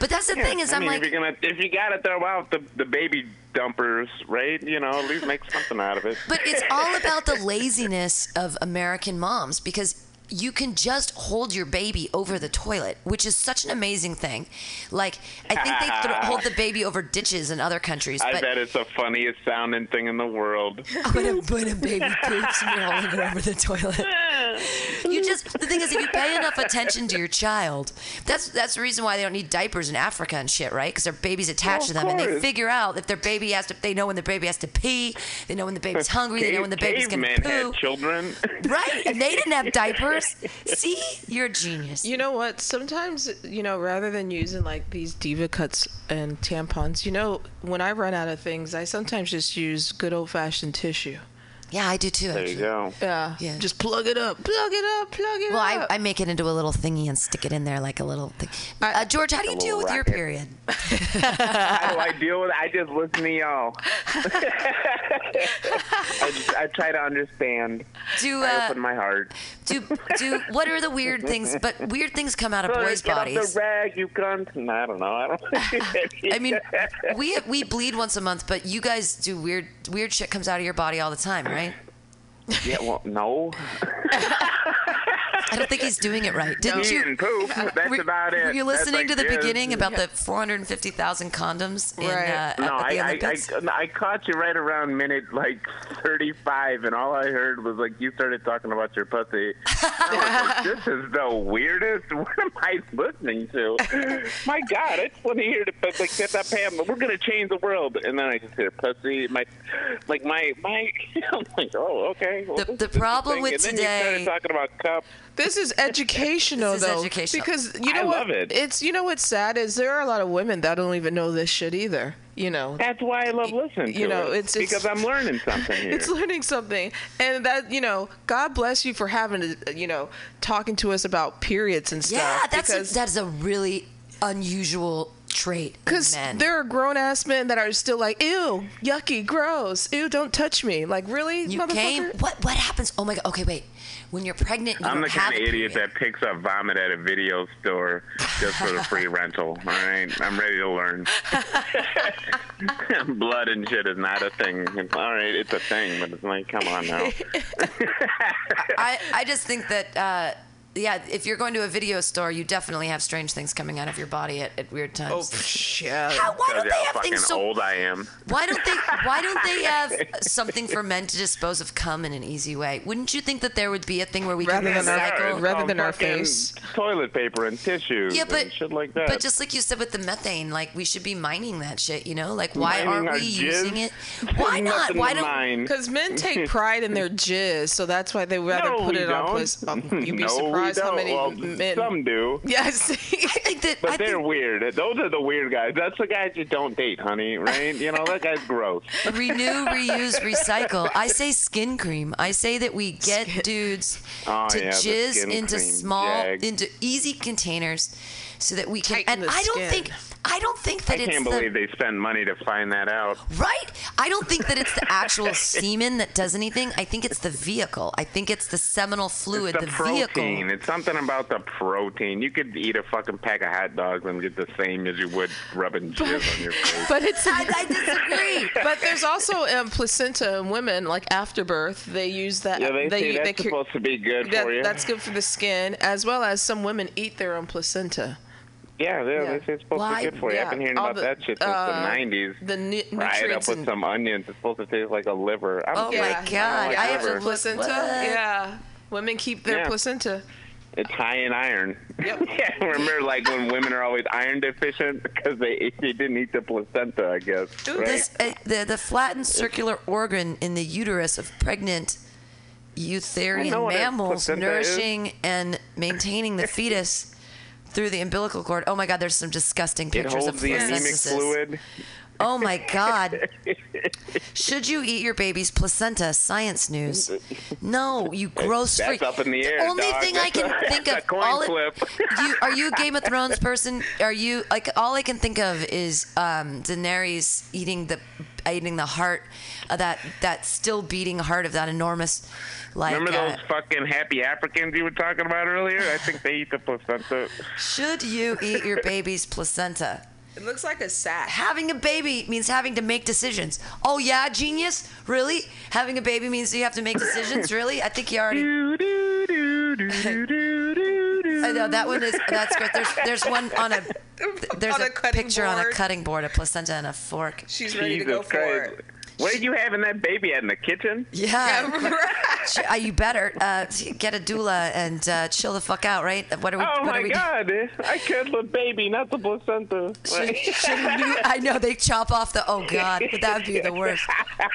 But that's the Yeah, thing is, I I'm mean, like, if you're gonna, if you gotta throw out the the baby dumpers, right? You know, at least make something out of it. But it's all about the laziness of American moms because you can just hold your baby over the toilet, which is such an amazing thing. Like I think they th- hold the baby over ditches in other countries, I but bet it's the funniest sounding thing in the world. when a, when a baby poops and you're holding it over the toilet. You just the thing is, if you pay enough attention to your child, that's that's the reason why they don't need diapers in Africa and shit, right? Because their baby's attached Well, to them, of and they figure out if their baby has to. They know when the baby has to pee. They know when the baby's hungry. They know when the baby's gonna Cavemen poo. had children. Right, and they didn't have diapers. See, you're a genius. You know what? Sometimes, you know, rather than using like these diva cuts and tampons, you know, when I run out of things, I sometimes just use good old fashioned tissue. Yeah, I do too. there Actually. you go. Yeah. Yeah. Just plug it up, plug it up, plug it up. Well, I. I make it into a little thingy and stick it in there like a little thing. I- Uh, George, how do you deal little with your period? How do I deal with it? I just listen to y'all. I, just, I try to understand. Do I uh, open my heart. do do what are the weird things? But weird things come out of boys' Get off bodies. the rag, you cunt. I don't know. I don't. I mean, we we bleed once a month, but you guys do weird weird shit comes out of your body all the time, right? Yeah. Well, no. I don't think he's doing it right. Didn't Pee you? and poop. That's were, about it. Were you listening like to the this. beginning about the 450,000 condoms in, uh, No, at I, the I, Olympics? I, I caught you right around minute like 35, and all I heard was like you started talking about your pussy. I was like, this is the weirdest. What am I listening to? My God, I just want to hear the like get that Pam. We're gonna change the world, and then I just hear pussy. My like my my. I'm like, oh, okay. Well, The- this the is problem thing. with and then you started talking about cup. This is educational, This is though, educational. because you know I what? love it. It's you know what's sad is there are a lot of women that don't even know this shit either. You know, That's why I love listening to You know, it, it's- it's- because I'm learning something here. it's learning something, and that you know, God bless you for having to, you know, talking to us about periods and stuff. yeah, that's a, that's a really unusual trait Because there are grown ass men that are still like, ew, yucky, gross, ew, don't touch me. Like, really, you motherfucker? came. What what happens? Oh my god. Okay, wait. When you're pregnant, you I'm the kind of idiot period. that picks up vomit at a video store just for the free rental. All right, I'm ready to learn. Blood and shit is not a thing. All right, it's a thing, but it's like, come on now. I, I just think that uh, yeah, if you're going to a video store, you definitely have strange things coming out of your body at, at weird Oh, times. Oh shit! How, why don't they how have fucking things so? old I am. Why don't they? Why don't they have something for men to dispose of cum in an easy way? Wouldn't you think that there would be a thing where we Rather can than our- rather all than our face. Toilet paper and tissues Yeah, but and shit like that. but just like you said with the methane, like we should be mining that shit. You know, like why Mining aren't we jizz? using it? Why not? Why don't? Because men take pride in their jizz, so that's why they would rather No, put it on don't. place. Um, you'd be no, surprised. Realize how many well, men. Some do. Yes. I think that But I they're think weird. Those are the weird guys. That's the guys you don't date, honey. Right? You know that guy's gross. renew, reuse, recycle. I say skin cream. I say that we get dudes Oh, to yeah, jizz into cream small, jag. into easy containers, so that we can. Tighten and the I don't skin. think. I don't think that I it's can't the believe they spend money to find that out. right. I don't think that it's the actual semen that does anything. I think it's the vehicle. I think it's the seminal fluid, It's the, protein. vehicle. It's something about the protein. You could eat a fucking pack of hot dogs and get the same as you would rubbing jizz on your face. but it's I, I disagree. but there's also um, placenta in women, like after birth, they use that. yeah, they, say that's cre- supposed to be good that- for you. That's good for the skin, as well as some women eat their own placenta. Yeah, yeah, Yeah. they say it's supposed Why- to be good for you. yeah, I've been hearing all about the, that shit since uh, the 90s. The nu- Fry it up with in some onions. It's supposed to taste like a liver. I'm Oh my Yeah, god! like I have to liver. placenta. what? Yeah, women keep their Yeah. placenta. It's high in iron. Yep. yeah, remember like when women are always iron deficient because they they didn't eat the placenta, I guess. Right? This, uh, the the flattened circular organ in the uterus of pregnant eutherian know what a mammals placenta nourishing and maintaining the fetus through the umbilical cord. Oh my God! There's some disgusting it pictures holds of the anemic fluid. Oh my God! Should you eat your baby's placenta? Science news. No, you gross That's freak. up in the air. only dog. thing I can That's think of. coin all it- you, are you a Game of Thrones person? Are you like all I can think of is um, Daenerys eating the eating the heart of that that still beating heart of that enormous like. Remember uh, those fucking happy Africans you were talking about earlier? I think they eat the placenta. should you eat your baby's placenta? It looks like a sack. Having a baby means having to make decisions. Oh yeah, genius? Really? Having a baby means you have to make decisions? Really? I think you already. Do, do, do, do, do, do, do. I know that one is that's great. There's there's one on a there's On a, a cutting picture on a cutting board, a placenta and a fork. She's ready Jesus to go for Christ. it. What are you having that baby at in the kitchen? Yeah, Yeah, right. Uh, you better uh, get a doula and uh, chill the fuck out, right? What are we? Oh what my are we God! I killed the baby, not the placenta. Should, should you, I know they chop off the. Oh God, that would be the worst.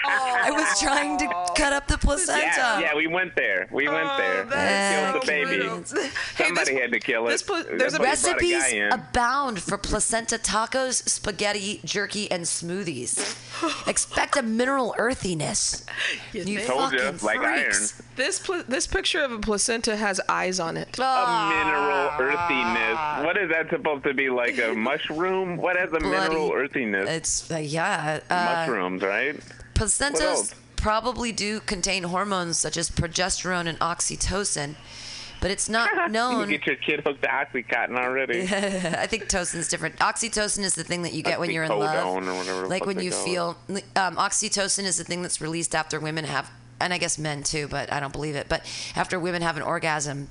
I was trying to cut up the placenta. Yeah, yeah, we went there. We went Oh, there. that's Killed the so baby. brutal. Hey, Somebody this- had to kill it. this pla- there's a- Somebody a Recipes guy abound for placenta tacos, spaghetti, jerky, and smoothies. Expect a mineral earthiness. You Told ya, fucking like freaks. This pla- this picture of a placenta has eyes on it. Ah. a mineral earthiness. What is that supposed to be? Like a mushroom? What has a mineral earthiness? It's uh, yeah. Uh, Mushrooms, right? Placentas probably do contain hormones such as progesterone and oxytocin, but it's not known. you get your kid hooked to OxyContin already. I think tocin's different. Oxytocin is the thing that you get when you're in love, or whatever like when you call feel. Um, oxytocin is the thing that's released after women have, and I guess men too, but I don't believe it. But after women have an orgasm.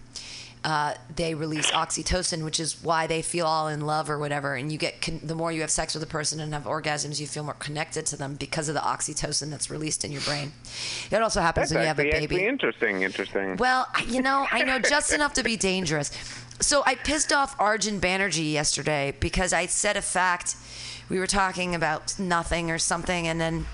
Uh, they release oxytocin, which is why they feel all in love or whatever. And you get con- the more you have sex with a person and have orgasms, you feel more connected to them because of the oxytocin that's released in your brain. It also happens That's when you have a baby. interesting. Interesting. Well, you know, I know just enough to be dangerous. So I pissed off Arjun Banerjee yesterday because I said a fact. We were talking about nothing or something, and then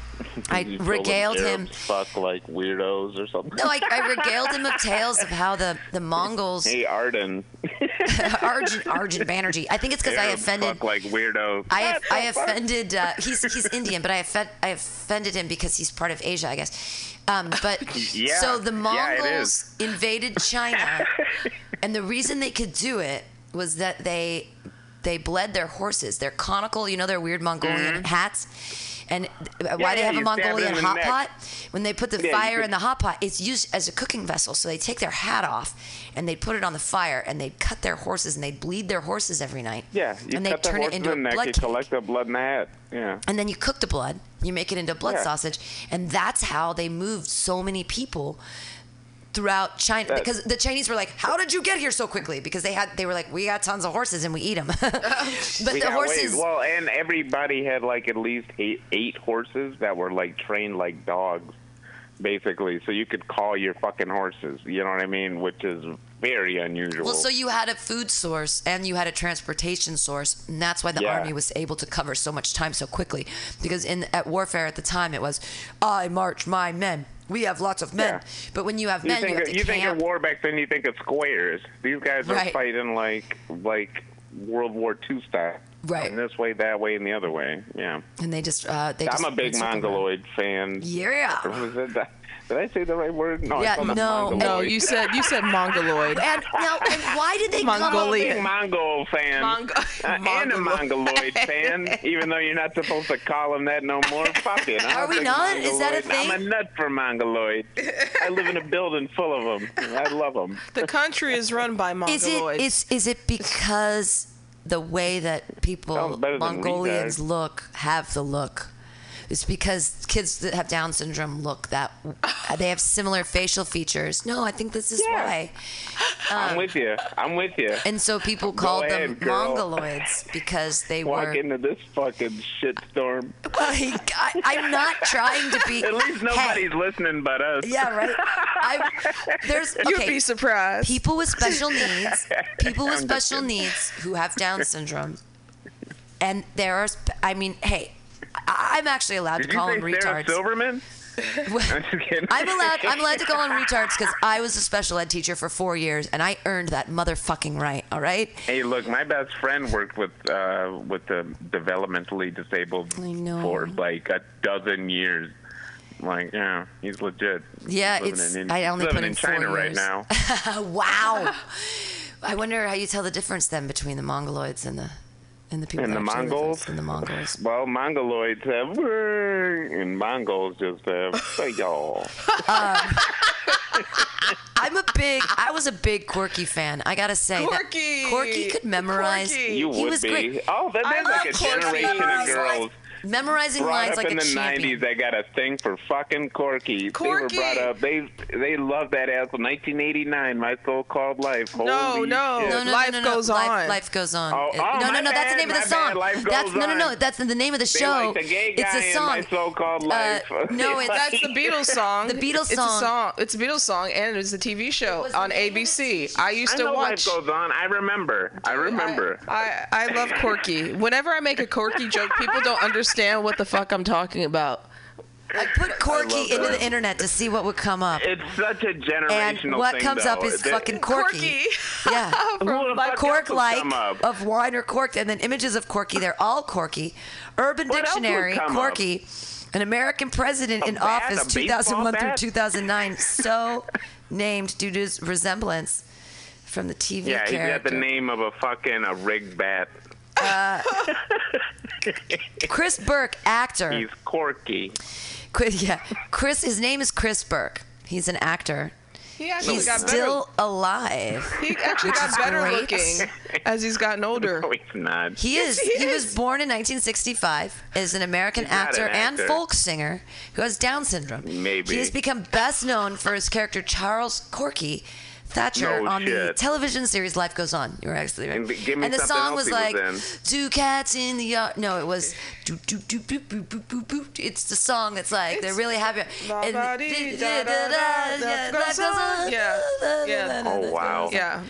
I regaled him. Fuck like weirdos or something. No, I, I regaled him of tales of how the, the Mongols, Hey Arden. Arjun, Arjun Banerjee. I think it's because I offended. Fuck like weirdo. I, I offended. Uh, he's he's Indian, but I offend, I offended him because he's part of Asia, I guess. Um, but Yeah. so the Mongols is. invaded China, and the reason they could do it was that they they bled their horses. Their conical, you know, their weird Mongolian hats. And uh, th- why they yeah, have a you stab it Mongolian hot neck. pot? When they put the Yeah, fire in the hot pot, it's used as a cooking vessel. So they take their hat off and they put it on the fire and they'd cut their horses and they'd bleed their horses every night. Yeah, you and they cut turn it into a in the neck, blood you cake. collect the blood in the hat. Yeah. And then you cook the blood. You make it into blood Yeah. sausage, and that's how they moved so many people throughout China. Because the Chinese were like, "How did you get here so quickly?" Because they had, they were like, "We got tons of horses and we eat them." but We the horses. Well, and everybody had like at least eight, eight horses that were like trained like dogs. Basically, so you could call your fucking horses. You know what I mean? Which is very unusual. Well, so you had a food source and you had a transportation source, and that's why the Yeah. army was able to cover so much time so quickly. Because in at warfare at the time, it was I march my men. We have lots of men, Yeah. but when you have you men, think you have of, to you think of war back then, you think of squares. These guys are Right. fighting like like World War II style. Right. And this way, that way, and the other way. Yeah. and they just uh, they I'm just a big mongoloid fan. Yeah. Was it that- Did I say the right word? No. Yeah, called no. No, you said you said mongoloid. And now, and why did they I'm a Mongolian. big Mongol fan. Mong- Uh, and a Mongoloid. Mongoloid fan, even though you're not supposed to call them that no more. Fuck it. I'm Are we big not? Is that a Mongoloid. I'm a nut for Mongoloid. I live in a building full of them. I love them. The country is run by Is it mongoloids. is is it because the way that people Sounds Mongolians look have the look? It's because kids that have Down syndrome look that they have similar facial features. No, I think this is Yeah. why. I'm um, with you. I'm with you. And so people called them girl. mongoloids because they were. Walk were. into this fucking shitstorm. Well, he, I, I'm not trying to be. At least Hey, nobody's listening but us. yeah, right. I, there's You'd be surprised. people with special needs, people with I'm special kidding. needs who have Down syndrome, and there are. I mean, hey, I- I'm actually allowed Did to you call say them Sarah retards. Silverman? I'm. Allowed. I'm allowed to call them retards because I was a special ed teacher for four years, and I earned that motherfucking right. All right. Hey, look, my best friend worked with uh, with the developmentally disabled for like a dozen years. Like, yeah, he's legit. Yeah, Living it's. in, I only living put in in China right now. wow. I wonder how you tell the difference then between the Mongoloids and the and the people And the Mongols? and the Mongols. Well, Mongoloids have and Mongols just have say y'all. Um, I'm a big. I was a big Corky fan. I gotta say, that Corky! Corky could memorize. Corky! You He would was be. great. Oh, that, I like a love Corky. generation of girls lines- memorizing brought lines up like in a the champion. '90s that got a thing for fucking Corky. Corky. They were brought up. They they love that ass. 1989, my so-called life. No, Holy no. shit. No, no, Life no, no, no. goes life, on. Life goes on. Oh, It- oh, no, no, my no. That's the bad, name of the my song. bad. Life that's goes no, no, no. on. That's the name of the They show. like the gay it's guy a in song. my so-called uh, life. no, it's- That's the Beatles song. The Beatles It's song. a song. It's a Beatles song, and it's a TV show was on the name of ABC. I used I to know watch. life goes on. I remember. I remember. I, I love Corky. Whenever I make a Corky joke, people don't understand what the fuck I'm talking about. I put Corky love into the internet to see what would come up. it's such a generational And what thing, comes though. up is That- fucking Corky. Yeah. Who the fuck Cork like of wine or corked, and then images of Corky. They're all Corky. Urban What Dictionary, come up? Corky. An American president A in bat? office, A baseball 2001 through 2009, so named due to his resemblance from the TV Yeah, he's got the name of a fucking a rigged bat. Uh, Chris Burke, actor. He's Corky. Chris, yeah, Chris. His name is Chris Burke. He's an actor. He actually He's got still alive. better. He actually got better great. looking as he's gotten older. No, he's not. He is. he He, was born in 1965. Is an American He's not actor, and folk singer who has Down syndrome. Maybe. he has become best known for his character Charles Corky Thatcher No on the television series Life Goes On. You're actually right. And give me and the song was he was like two cats in the yard. No, it was do do do boop boop boop boop boop. boop. It's the song that's like they're really happy. And- Life goes on. Yeah. Yeah. Oh wow. Yeah.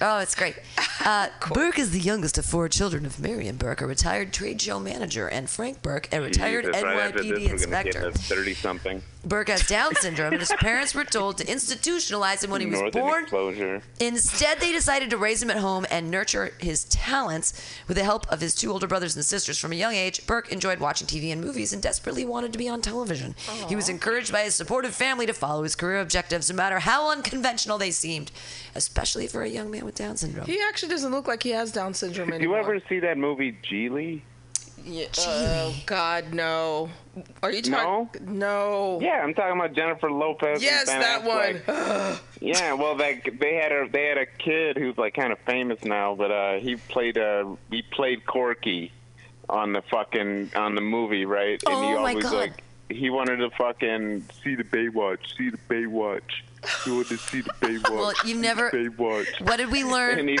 Oh, it's great. Uh, Burke is the youngest of four children of Marion Burke, a retired trade show manager, and Frank Burke, a retired Jesus, NYPD this, inspector. thirty-something. Burke has Down syndrome, and his parents were told to institutionalize him when he was Northern born. exposure. Instead, they decided to raise him at home and nurture his talents with the help of his two older brothers and sisters. From a young age, Burke enjoyed watching TV and movies and desperately wanted to be on television. He was encouraged by his supportive family to follow his career objectives, no matter how unconventional they seemed, especially for a young man with Down syndrome. He actually doesn't look like he has Down syndrome anymore. Do you ever see that movie Gigli? Yeah. Oh God, no. Are you No? talking? No. Yeah, I'm talking about Jennifer Lopez. Yes, Ben that Affleck. one. Yeah, well, they they had a they had a kid who's like kind of famous now, but uh, he played uh he played Corky on the fucking on the movie, right? And he Oh, my God. like he wanted to fucking see the Baywatch, see the Baywatch. You want to see the Baywatch? Well, you never- Baywatch. What did we learn? And he,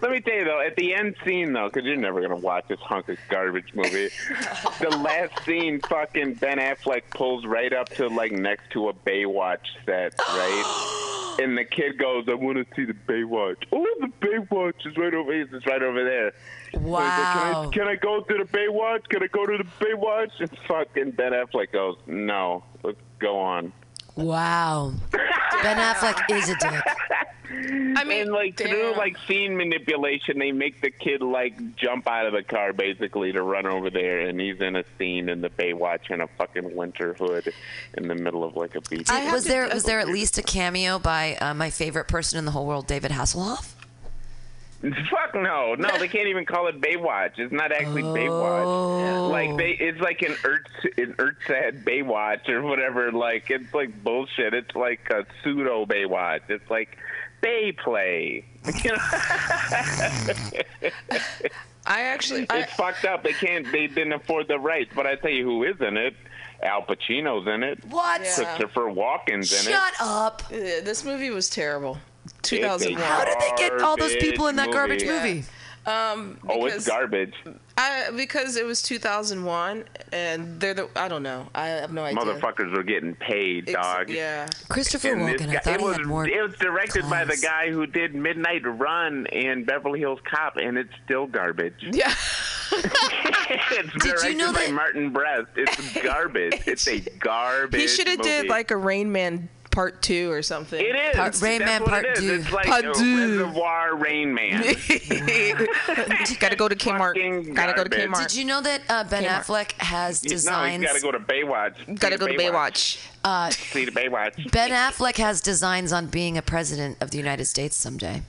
let me tell you though, at the end scene though, because you're never gonna watch this hunk of garbage movie. the last scene, fucking Ben Affleck pulls right up to like next to a Baywatch set, right? and the kid goes, "I want to see the Baywatch." Oh, the Baywatch is right over here. It's right over there. He's like, Wow. can, I, can I go to the Baywatch? Can I go to the Baywatch? And fucking Ben Affleck goes, "No, let's go on." Wow. Ben Affleck is a dick. I mean, and like damn. through like scene manipulation, they make the kid like jump out of the car basically to run over there, and he's in a scene in the Baywatch in a fucking winter hood in the middle of like a beach. I Was there was there at least a cameo by uh, my favorite person in the whole world, David Hasselhoff? Fuck no, no, they can't even call it Baywatch. It's not actually Oh. Baywatch. Like they, it's like an Ert, an Ertzad Baywatch or whatever. Like it's like bullshit. It's like a pseudo Baywatch. It's like Bay play. You know? I actually, I, it's fucked up. They can't. They didn't afford the rights. But I tell you, who is in it? Al Pacino's in it. What? Yeah. Christopher Walken's in it? Shut up. uh, this movie was terrible. It's 2001. How did they get all those people in that garbage movie. movie? Um, it. Oh, it's garbage. I, because it was 2001, and they're the. I don't know. I have no idea. Motherfuckers were getting paid, Ex- dog. Yeah. Christopher And this Walken. I thought it he was had more. it was directed by the guy who did Midnight Run and Beverly Hills Cop, and it's still garbage. Yeah. it's you directed know by that- Martin Brest. It's garbage. it's a garbage. he should have did like a Rain Man Part Two or something. It is. Part- Rain That's Man what Part it is. Two. It's like Part a Two. Reservoir Rain Man. gotta go to Kmart. Fucking Gotta go to garbage. Kmart. Did you know that uh, Ben Kmart. Affleck has no, designs? you gotta go to Baywatch. Gotta See go to Baywatch. uh, See the Baywatch. ben Affleck has designs on being a president of the United States someday.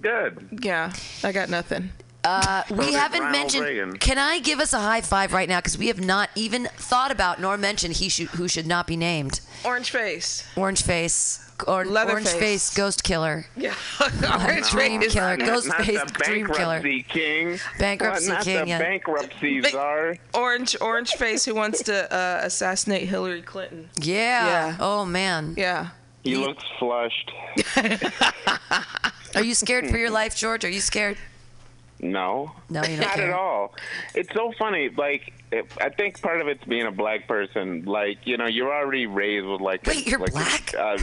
Good. Yeah, I got nothing. Uh, we did haven't Ronald mentioned. Reagan. Can I give us a high five right now? Because we have not even thought about nor mentioned he should, who should not be named. Orange face. Orange face or orange face ghost killer. Yeah. Orange Dream face. killer. Not, Ghost not face the dream killer. bankruptcy king. Bankruptcy not king, the yeah. bankruptcy czar. Orange orange face who wants to uh, assassinate Hillary Clinton. Yeah. Yeah. Oh man. Yeah. He looks flushed. Are you scared for your life, George? Are you scared? No. No, you don't Not care. at all. It's so funny. Like, it, I think part of it's being a black person. Like, you know, you're already raised with like. a- you're like a- black? uh,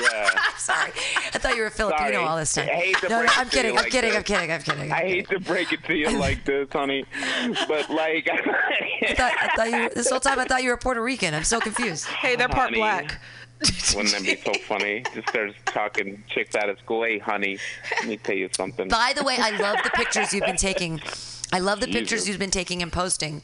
yeah. Sorry, I thought you were Filipino Sorry. all this time. I hate to no, no, I'm it to you kidding. I'm like kidding. this. I'm kidding. I'm kidding. I hate to break it to you like this, honey, but like. I thought, I thought you this whole time I thought you were Puerto Rican. I'm so confused. Hey, they're part Honey. black. Wouldn't that be so funny? Just starts talking chicks out of school. Hey, honey, let me tell you something. By the way, I love the pictures you've been taking. I love the pictures you've been taking and posting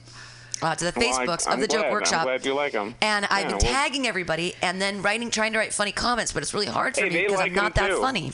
uh, to the Well, I- Facebooks I'm of the Joke. Workshop. I'm glad you like them. And I've been well, tagging everybody and then writing, trying to write funny comments, but it's really hard for Hey, me because like I'm not that too. funny.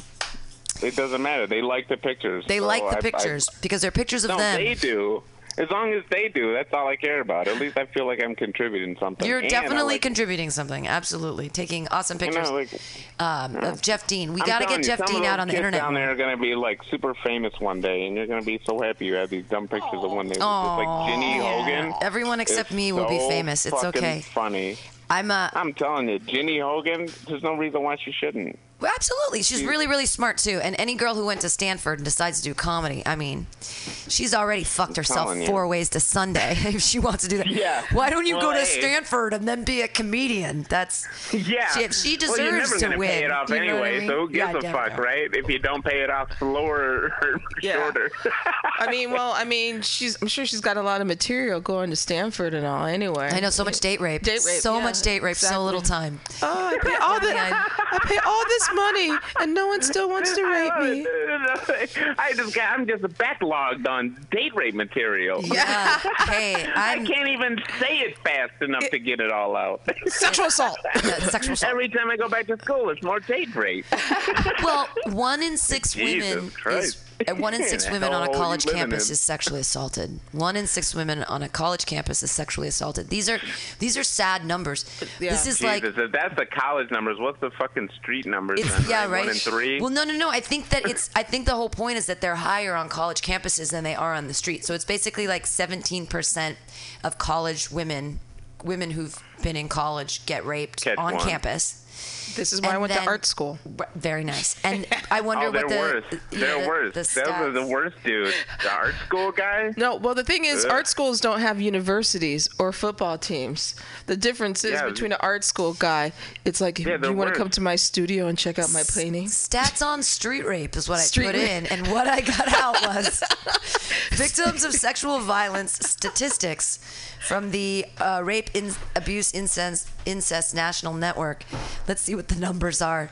It doesn't matter. They like the pictures. They So like the I- I- pictures because they're pictures of no, them. they do. As long as they do, that's all I care about. At least I feel like I'm contributing something. You're And definitely like- contributing something. Absolutely, taking awesome pictures like, um, of Jeff Dean. We got to get you, Jeff Dean out on the kids internet. Down there are going to be like super famous one day, and you're going to be so happy you have these dumb pictures of when they were like Ginny Hogan. Everyone except me will be famous. It's okay. Funny. I'm uh, I'm telling you, Ginny Hogan. There's no reason why she shouldn't. Absolutely. She's really, really smart too. And any girl who went to Stanford and decides to do comedy, I mean, she's already fucked herself telling you. four ways to Sunday if she wants to do that. Yeah. Why don't you Well, go to hey. Stanford and then be a comedian? That's Yeah. She, if she deserves well, you're never to gonna win. pay it off You know what I anyway, mean? so who gives Yeah, I a don't fuck, know. right? If you don't pay it off slower or Yeah. shorter. I mean, well, I mean, she's. I'm sure she's got a lot of material going to Stanford and all. Anyway. I know so much date rape. Date rape, So yeah, much date rape. So little time. Oh, I pay all the, I pay all this money, and no one still wants to rape me. I just got, I'm just backlogged on date rape material. Yeah. hey, I I'm can't even say it fast enough to get it all out. Sexual assault. uh, sexual assault. Every time I go back to school, it's more date rape. Well, one in six Jesus women Christ. uh, one in six women on a college campus in? is sexually assaulted. One in six women on a college campus is sexually assaulted. These are these are sad numbers. Yeah. This is like Jesus, if that's the college numbers, what's the fucking street numbers? it's then, yeah right? right. One in three. Well, no, no, no. I think that it's. I think the whole point is that they're higher on college campuses than they are on the street. So it's basically like 17% of college women, women who've been in college, get raped Catch on one. campus. This is why I went then- to art school. Very nice. And I wonder Oh, they're what the worse. yeah, They're the- worse. The Those are the worst dudes. The art school guy. No, well, the thing is, Ugh. art schools don't have universities or football teams. The difference is Yeah. between an art school guy, it's like, Yeah, you want to come to my studio and check out my paintings? Stats on street rape is what I put rape. in, and what I got out was victims of sexual violence statistics from the uh, Rape, in- Abuse, Incest, Incest National Network. Let's see what the numbers are.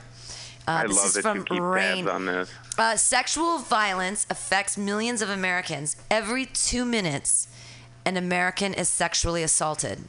Uh, I this love is that from you keep Rain. tabs on this. Uh, sexual violence affects millions of Americans. Every two minutes, an American is sexually assaulted.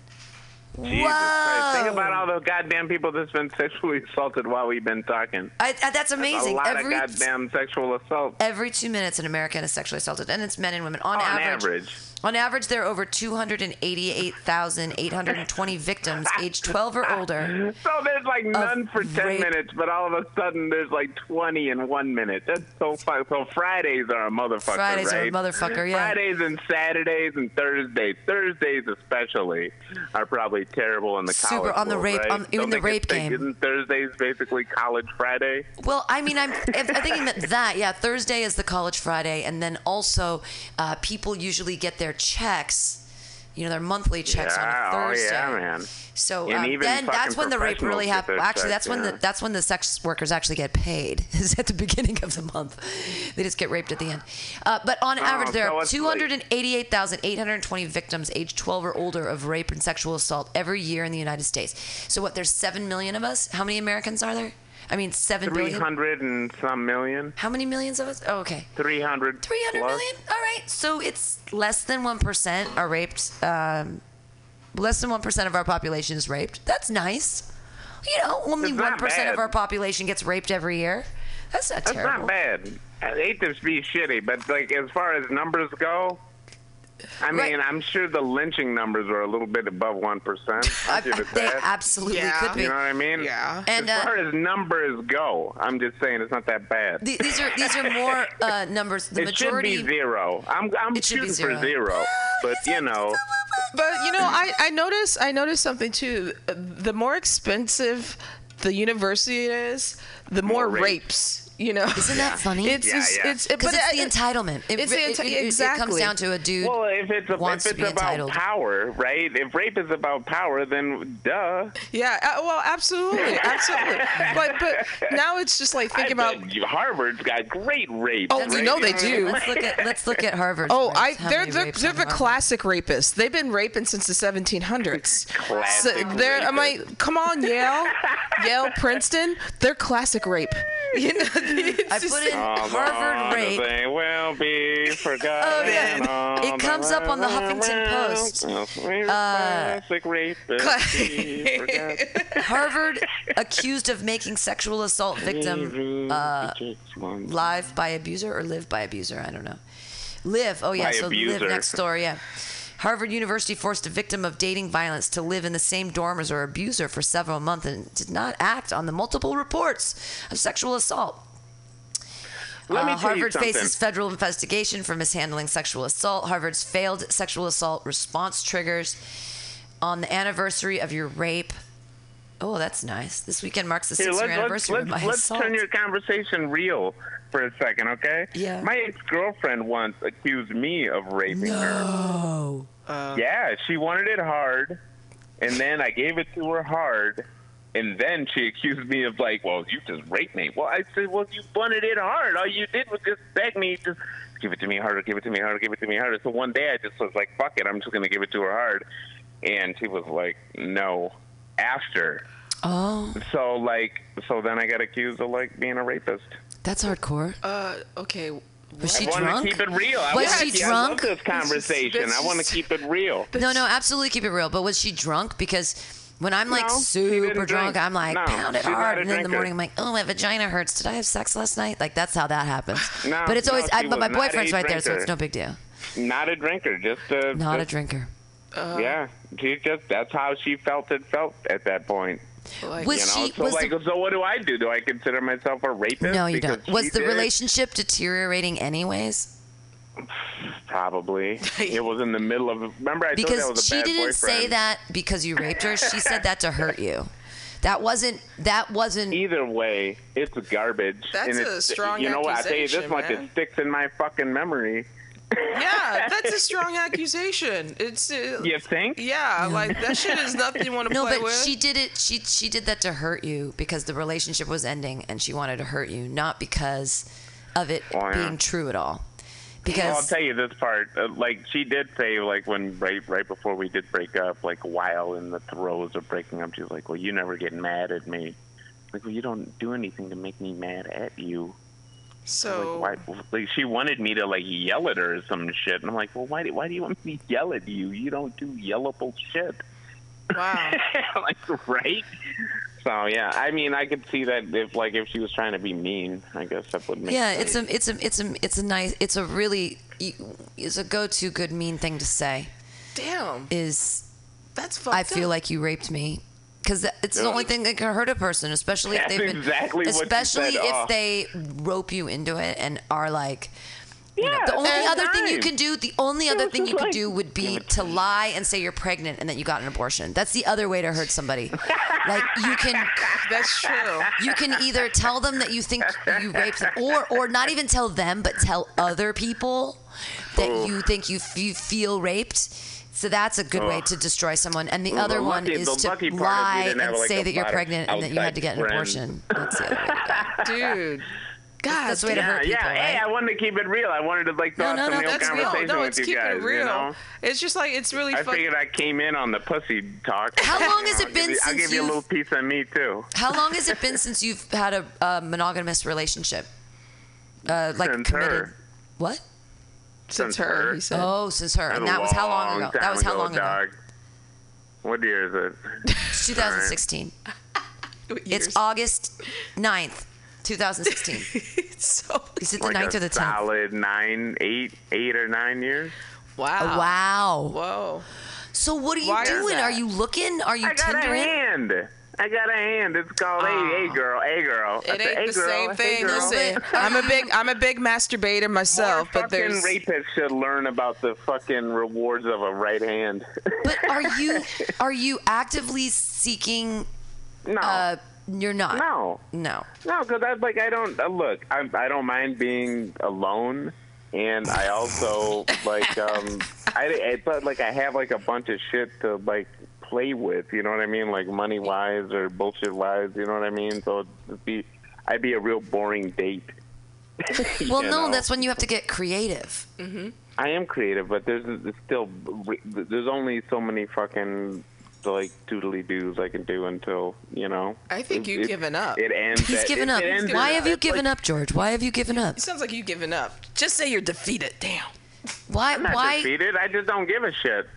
Jesus Christ. Think about all the goddamn people that's been sexually assaulted while we've been talking. I, I, that's A amazing. lot every of goddamn sexual assault. every two minutes, an American is sexually assaulted, and it's men and women. On, On average, average. On average, there are over 288,820 victims aged 12 or older. So there's like none for 10 rape. minutes, but all of a sudden there's like 20 in one minute. That's so fuck. So Fridays are a motherfucker, Fridays are a motherfucker, yeah. Fridays and Saturdays and Thursdays. Thursdays especially are probably terrible in the Super college on the world, rape- right? on- in Don't the rape game. Isn't Thursdays basically college Friday? Well, I mean, I'm, I'm thinking that that yeah, Thursday is the college Friday, and then also uh, people usually get their checks, you know, their monthly checks yeah, on a oh Thursday. yeah, man. So um, then that's when the rape really happens. their Actually, checks, that's when yeah. the that's when the sex workers actually get paid. Is at the beginning of the month. They just get raped at the end. Uh, but on average, there Oh, so are it's like- 288,820 victims aged 12 or older of rape and sexual assault every year in the United States. So what? There's seven million of us. How many Americans are there? I mean, seven billion. 300 and some million. How many millions of us? Oh, okay. Three hundred. Three hundred million. All right. So it's less than 1% are raped. Um, less than 1% of our population is raped. That's nice. You know, only 1% of our population gets raped every year. That's not That's terrible. That's not bad. I hate to be shitty, but like as far as numbers go, I mean, Right. I'm sure the lynching numbers are a little bit above one percent. I, Give I- it they that. absolutely Yeah. could be. You know what I mean? Yeah. And, as uh, far as numbers go, I'm just saying it's not that bad. The- These are these are more uh, numbers. The it majority. should be zero. I'm I'm It should be shooting for zero. zero, but you know, But you know, I I noticed I noticed something too. The more expensive the university is, the more, More rape. rapes. You know, Isn't that funny? It's Yeah, it's, yeah. it's Because but it's the I- entitlement. It, it's the it- enti- it- it- It comes down to a dude. well, if it's a, wants if to be about entitled. power, right? If rape is about power, then duh. Yeah, uh, well, absolutely, absolutely. but but now it's just like I thinking about. bet you- Harvard's got great rape. Oh, right? you know they do. let's look at let's look at Harvard. Oh, I they're they're, they're the classic rapists. They've been raping since the 1700s. Classic So they're I'm rapists. like, come on, Yale, Yale, Princeton. They're classic rape. You know, it's I put in Harvard rape. They will be forgotten. Oh, yeah. It comes up on the Huffington Post. Uh, classic rapists be. Harvard accused of making sexual assault victim uh, live by abuser or live by abuser. I don't know. Live. Oh yeah, By so live next door. Yeah. Harvard University forced a victim of dating violence to live in the same dorm as her abuser for several months and did not act on the multiple reports of sexual assault. Let me Uh, tell you Harvard faces federal investigation for mishandling sexual assault. Harvard's failed sexual assault response triggers on the anniversary of your rape. Oh, that's nice. This weekend marks the Here, six-year let's, let's, anniversary of let's, my let's assault. turn your conversation real for a second, okay? Yeah. My ex-girlfriend once accused me of raping her. Oh, Yeah, she wanted it hard, and then I gave it to her hard, and then she accused me of like, well, you just raped me. Well, I said, well, you wanted it hard. All you did was just beg me to give it to me harder, give it to me harder, give it to me harder. So one day I just was like, fuck it, I'm just gonna give it to her hard, and she was like, no. After, oh, so like, so then I got accused of like being a rapist. that's hardcore. uh, okay. Was she I want drunk? to keep it real. I Was wanna she keep- I love drunk? this conversation. I want to keep it real. No, no, absolutely keep it real. But was she drunk? Because when I'm like No, super drunk, drink. I'm like No, pound it hard, and then in the drinker. morning eh? I'm like, oh, my vagina hurts. Did I have sex last night? Like that's how that happens. No, but it's no, always. I, but my boyfriend's a right there, so it's no big deal. Not a drinker, just a Not a just- drinker. Yeah, she just that's how she felt it felt at that point. Like, Was You know, she? so Was like, the, so what do I do? Do I consider myself a rapist? no, you don't. Was the did? relationship deteriorating anyways? Probably. it was in the middle of. Remember, I told you I Because was a she bad didn't boyfriend. say that because you raped her. She said that to hurt you. That wasn't. That wasn't. Either way, it's garbage. That's and a it's, strong You know what? I tell you this accusation, much, man. it sticks in my fucking memory. Yeah, that's a strong accusation. It's uh, You think? yeah, like that shit is nothing you want to No, play but with. she did it. She she did that to hurt you because the relationship was ending, and she wanted to hurt you, not because of it Oh, yeah. being true at all. Well, I'll tell you this part. Uh, like she did say, like when right right before we did break up, like while in the throes of breaking up, she was like, "Well, you never get mad at me." Like, well, you don't do anything to make me mad at you. so Like, why? Like, she wanted me to like yell at her or some shit, and I'm like, well, why? Do, why do you want me to yell at you? You don't do yellable shit. Wow. like, right? So yeah, I mean, I could see that if like if she was trying to be mean, I guess that would make. yeah, sense. it's a it's a it's a it's a nice it's a really it's a go-to good mean thing to say. Damn, Is that's fucked I feel up. like you raped me. Because it's the only thing that can hurt a person, especially if they've been, exactly what you especially said. if Oh. they rope you into it and are like, you know, Yeah, the only that's other thing you can do, the only other thing just you could like, do would be to lie and say you're pregnant and that you got an abortion. That's the other way to hurt somebody. like you can, that's true. you can either tell them that you think you raped them, or or not even tell them, but tell other people that Oh. you think you you feel raped. So that's a good way to destroy someone. And the Well, other the one lucky- is to lucky is lie and have, like, say that you're pregnant and that you had to get an outside abortion. That's the other way to go. Dude. God, That's the way to yeah, hurt people, yeah. Hey. I wanted to keep it real. I wanted to like No, throw no, some no, real that's real. conversation No, it's keeping guys. it real. You know? It's just like it's really I fucking. figured I came in on the pussy talk. How long has I'll it been give you, I'll give you a little piece of me too. How long has it been since you've had a, a monogamous relationship? Uh, like Since committed. her. What? since since her, her. he said. Oh, since her, and that was how long long ago? That was how long ago? Dog. What year is it? It's 2016. It's? August 9th, 2016. so Is it the like 9th a or the 10th? solid nine, eight, eight or nine years. wow. Oh, wow. Whoa. So what are you Why is doing? that? Are you looking? Are you I got a Tindering? hand. I got a hand. It's called hey, hey girl, hey girl. It ain't hey, the girl, same thing. girl. Listen, I'm a big I'm a big masturbator myself, More but fucking there's rapists should learn about the fucking rewards of a right hand. But are you are you actively seeking? no, Uh, you're not. no, No. no, because I like I don't uh, look. I I don't mind being alone, and I also like um I, I but like I have like a bunch of shit to like play with. You know what I mean? Like money wise or bullshit wise. You know what I mean? So it'd be I'd be a real boring date. Well, no, know? that's when you have to get creative. I am creative, but there's, there's still there's only so many fucking like doodly doos I can do until you know. I think it- you've it- given up. It ends. He's at- given it- up. it Why have you it's like- given up, George? Why have you given up? It sounds like you've given up. Just say you're defeated. Damn. Why? I'm not why? defeated. I just don't give a shit.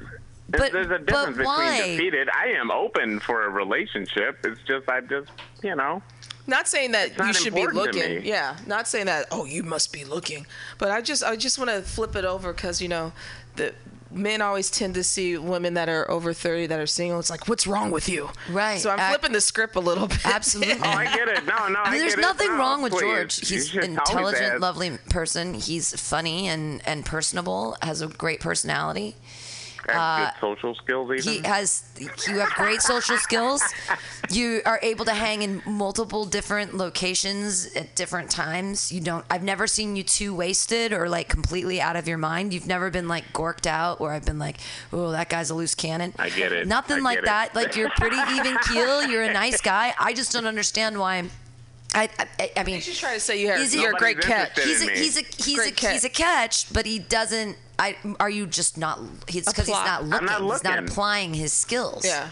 There's- But- there's a but difference why? between defeated. I am open for a relationship. It's just I just you know. Not saying that not you should be important to looking. me. Yeah. Not saying that. Oh, you must be looking. But I just I just want to flip it over because you know the men always tend to see women that are over 30 that are single. It's like, what's wrong with you? Right. So I'm Ac- flipping the script a little bit. Absolutely. Oh, I get it. No, no. I There's get it. nothing No, wrong with please. George. He's an intelligent, lovely person. He's funny and, and personable, has a great personality. I have good social skills even. uh, He has you have great social skills. You are able to hang in multiple different locations at different times. You don't I've never seen you too wasted or like completely out of your mind. You've never been like gorked out where I've been like, "Oh, that guy's a loose cannon." I get it. Nothing I like it. that. Like you're pretty even keel. You're a nice guy. I just don't understand why I I, I mean He's just trying to say you're, Is he- you're a great catch. he's a, he's a he's Great a catch. he's a catch, but he doesn't. I are you just not? It's because he's Apply- not I'm looking. not He's not looking. applying his skills. Yeah.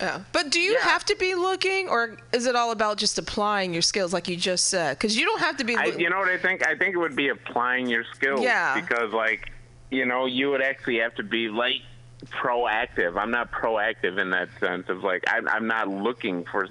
Yeah. But do you Yeah. have to be looking, or is it all about just applying your skills, like you just said? Because you don't have to be. I, loo- you know what I think? I think it would be applying your skills. Yeah. Because like, you know, you would actually have to be like proactive. I'm not proactive in that sense of like I'm, I'm not looking for.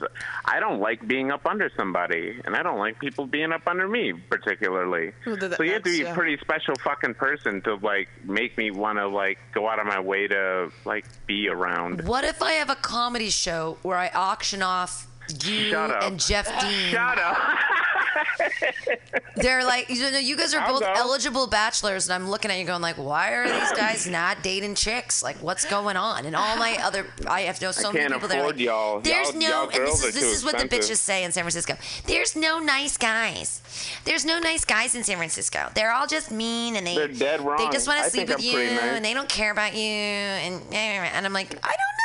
I don't like being up under somebody, and I don't like people being up under me particularly. Well, th- so you have to that's- be a pretty special fucking person to like make me want to like go out of my way to like be around. What if I have a comedy show where I auction off you and Jeff Dean Shut up. They're like, you know, you guys are both eligible bachelors, and I'm looking at you going like, why are these guys not dating chicks? Like, what's going on? And all my other, I have know so many people that are like, y'all. there's Y'all- no, y'all and this is this is what the bitches say in San Francisco. There's no nice guys. There's no nice guys in San Francisco. They're all just mean, and they They're dead wrong. They just want to sleep with I'm you, nice. and they don't care about you, and and I'm like, I don't know if you're.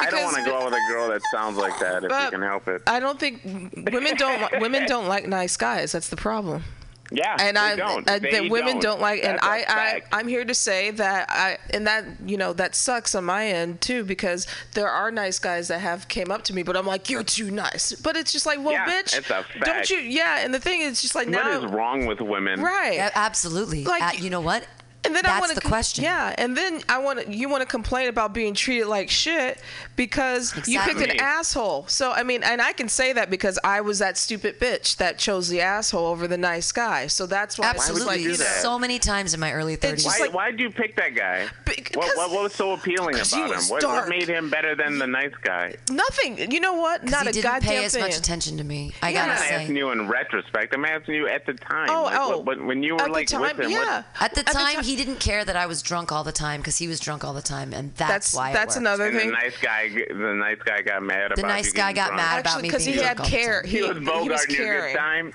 I don't want to go out with a girl that sounds like that if you can help it. I don't think women don't women don't like nice guys. That's the problem. Yeah, and they I don't. uh, They that women don't. don't, like, and That's a I, I fact. I'm here to say that I and that you know that sucks on my end too because there are nice guys that have came up to me, but I'm like you're too nice. But it's just like, well, Yeah, bitch, it's a don't you? Yeah, and the thing is just like now, What is wrong with women? right? Yeah, absolutely. Like- Uh, you know what? And then I That's want to the question. Yeah, and then I want you want to complain about being treated like shit because you picked an asshole. So I mean, and I can say that because I was that stupid bitch that chose the asshole over the nice guy. So that's why it's just Absolutely. like you know, So many times in my early 30s. Why, just like- why'd you pick that guy? Because- What, what, what was so appealing about him? What, what made him better than the nice guy? nothing. You know what? Not he a didn't goddamn pay as thing. much attention to me. I I'm gotta not say. asking you in retrospect. I'm asking you at the time. Oh, like, oh. what- what- when you were At like the time, with him, what- yeah. At the At the time, he didn't care that I was drunk all the time because he was drunk all the time, and that's, That's why. that's worked. another and the thing. nice guy, the nice guy got mad about The you nice guy getting got drunk. mad about Actually, me because being he had drunk all the care. time. He was he was bogarting your caring. good time.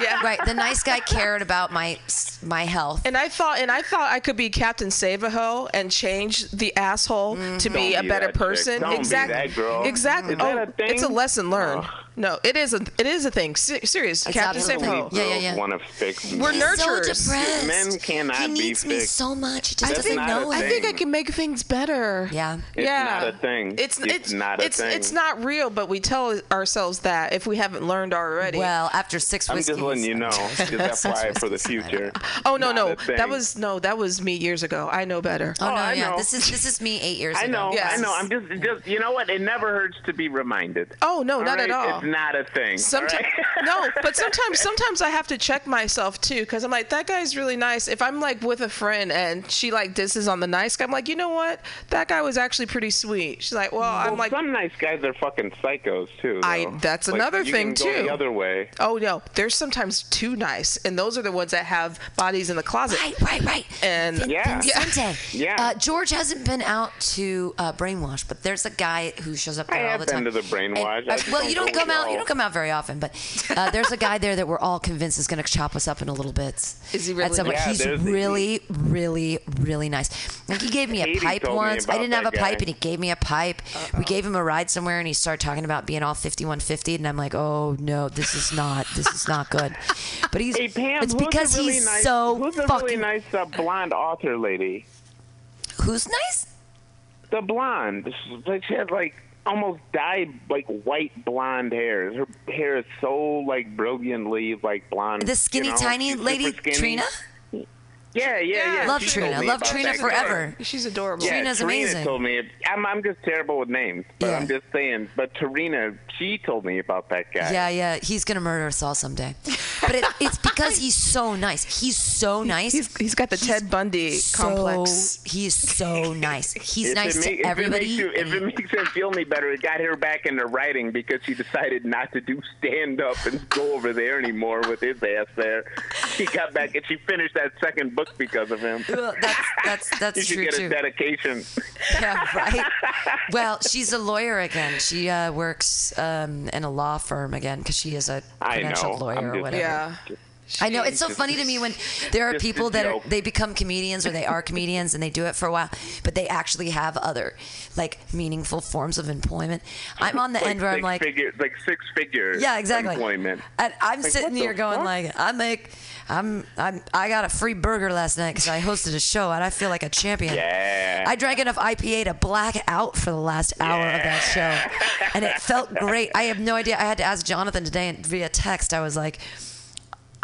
Yeah. Right, the nice guy cared about my my health. And I thought, and I thought I could be Captain Save-A-Ho and change the asshole Mm-hmm. to be Don't a be better that person. Don't be exactly. that girl. Exactly. Is that oh, a thing? it's a lesson learned. Ugh. No, it is a it is a thing. Se- serious. It's Captain absolutely- Save-A-Ho. Yeah, yeah, yeah. Want to fix We're men. nerd- so nurturers. depressed. Men cannot he be needs me fixed. so much. He just That's doesn't not know a it. I think I thing. can make things better. Yeah. It's yeah. not a thing. It's It's it's not a it's, thing. It's not real, but we tell ourselves that if we haven't learned already. Well, after six I'm just letting you know. Just FYI for the future. oh no, no, that was no, that was me years ago. I know better. Oh, no, oh, I yeah. know. This is this is me eight years I ago. know, Yes. I know. I'm just, just, you know what? It never hurts to be reminded. Oh no, not right? at all. It's not a thing. Sometimes all right? no, but sometimes sometimes I have to check myself too because I'm like that guy's really nice. If I'm like with a friend and she like disses on the nice guy, I'm like, you know what? That guy was actually pretty sweet. She's like, well, I'm like, some nice guys are fucking psychos too. I- though. that's Like, another you thing, can go too. The other way. oh no, there's sometimes too nice, and those are the ones that have bodies in the closet. Right, right, right. And- Vin- Yeah. Vincente. Yeah. Uh, George hasn't been out to uh, brainwash, but there's a guy who shows up I there all have the been time. to the brainwash. And- uh, well, you don't come out. You y'all. don't come out very often, but uh, there's a guy there that we're all convinced is going to chop us up into little bits. Is he really some nice? Yeah, He's there's the- really, really, really nice. Like he gave me a pipe once. I didn't have a that pipe, and he gave me a pipe. We gave him a ride somewhere, and he started talking about being all 5150, and I'm like, oh no, this is not, this is not good. But he's. Hey Pam, it's because really he's nice, so who's a fucking. really nice uh, blonde author lady? Who's nice? The blonde. Like she has like almost dyed like white blonde hair. Her hair is so like brilliantly like blonde. The skinny, you know? tiny lady. Trina. Yeah, yeah, yeah. Love She Trina. Love Trina that forever. She's adorable. Yeah, Trina's Tarina amazing. told me. I'm, I'm just terrible with names, but Yeah. I'm just saying. But Tarina, she told me about that guy. Yeah, yeah, he's gonna murder us all someday. But it, it's because he's so nice. He's so nice. He's he's got the Ted Bundy so, complex. He is so nice. He's If nice it, to make, if it everybody. makes you, if it makes him feel any better, it got her back into writing because she decided not to do stand up and go over there anymore with his ass there. She got back and she finished that second book because of him. Well, that's that's You that's should true get too. a dedication. Yeah, right. Well, she's a lawyer again. She uh, works um, in a law firm again because she is a know. credentialed lawyer I'm or whatever. Yeah. I know it's so funny to me when there are people that are, they become comedians or they are comedians and they do it for a while, but they actually have other like meaningful forms of employment. I'm on the Like end where I'm like, figure, like six figures. yeah, exactly. Employment. And I'm Like, sitting here going fuck? like, I make, I'm, I'm, I got a free burger last night because I hosted a show and I feel like a champion. Yeah. I drank enough IPA to black out for the last hour of that show, and it felt great. I have no idea. I had to ask Jonathan today and via text. I was like,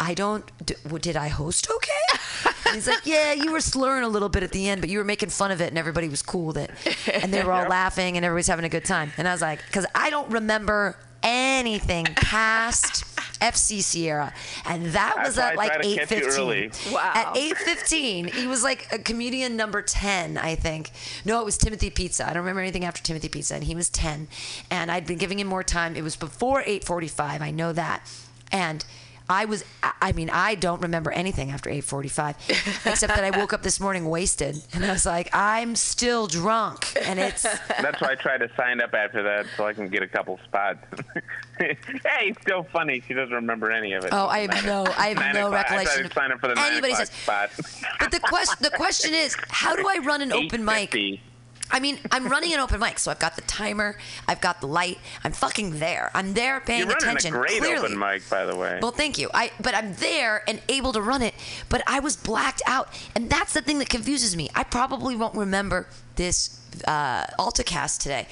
I don't. d- w- Did I host okay? And he's like, Yeah, you were slurring a little bit at the end, but you were making fun of it, and everybody was cool with it, and they were all laughing, and everybody's having a good time. And I was like, Because I don't remember anything past FC Sierra, and that was That's at I like try to eight catch you early. fifteen. Wow. At eight fifteen, he was like a comedian number ten, I think. No, it was Timothy Pizza. I don't remember anything after Timothy Pizza, and he was ten. And I'd been giving him more time. It was before eight forty-five. I know that, and. I was. I- I mean, I don't remember anything after 8:45, except that I woke up this morning wasted, and I was like, I'm still drunk, and it's. That's why I tried to sign up after that so I can get a couple spots. hey, it's still funny. She doesn't remember any of it. Oh, I have no, I have Nine no o'clock. I recollection tried to sign up for the nine anybody o'clock says. spot. But the question, the question is, how do I run an open mic? 8:50. I mean, I'm running an open mic, so I've got the timer, I've got the light, I'm fucking there. I'm there paying You're running attention. a great clearly. open mic, by the way. Well, thank you. I but I'm there and able to run it, but I was blacked out, and that's the thing that confuses me. I probably won't remember this uh, AltaCast today,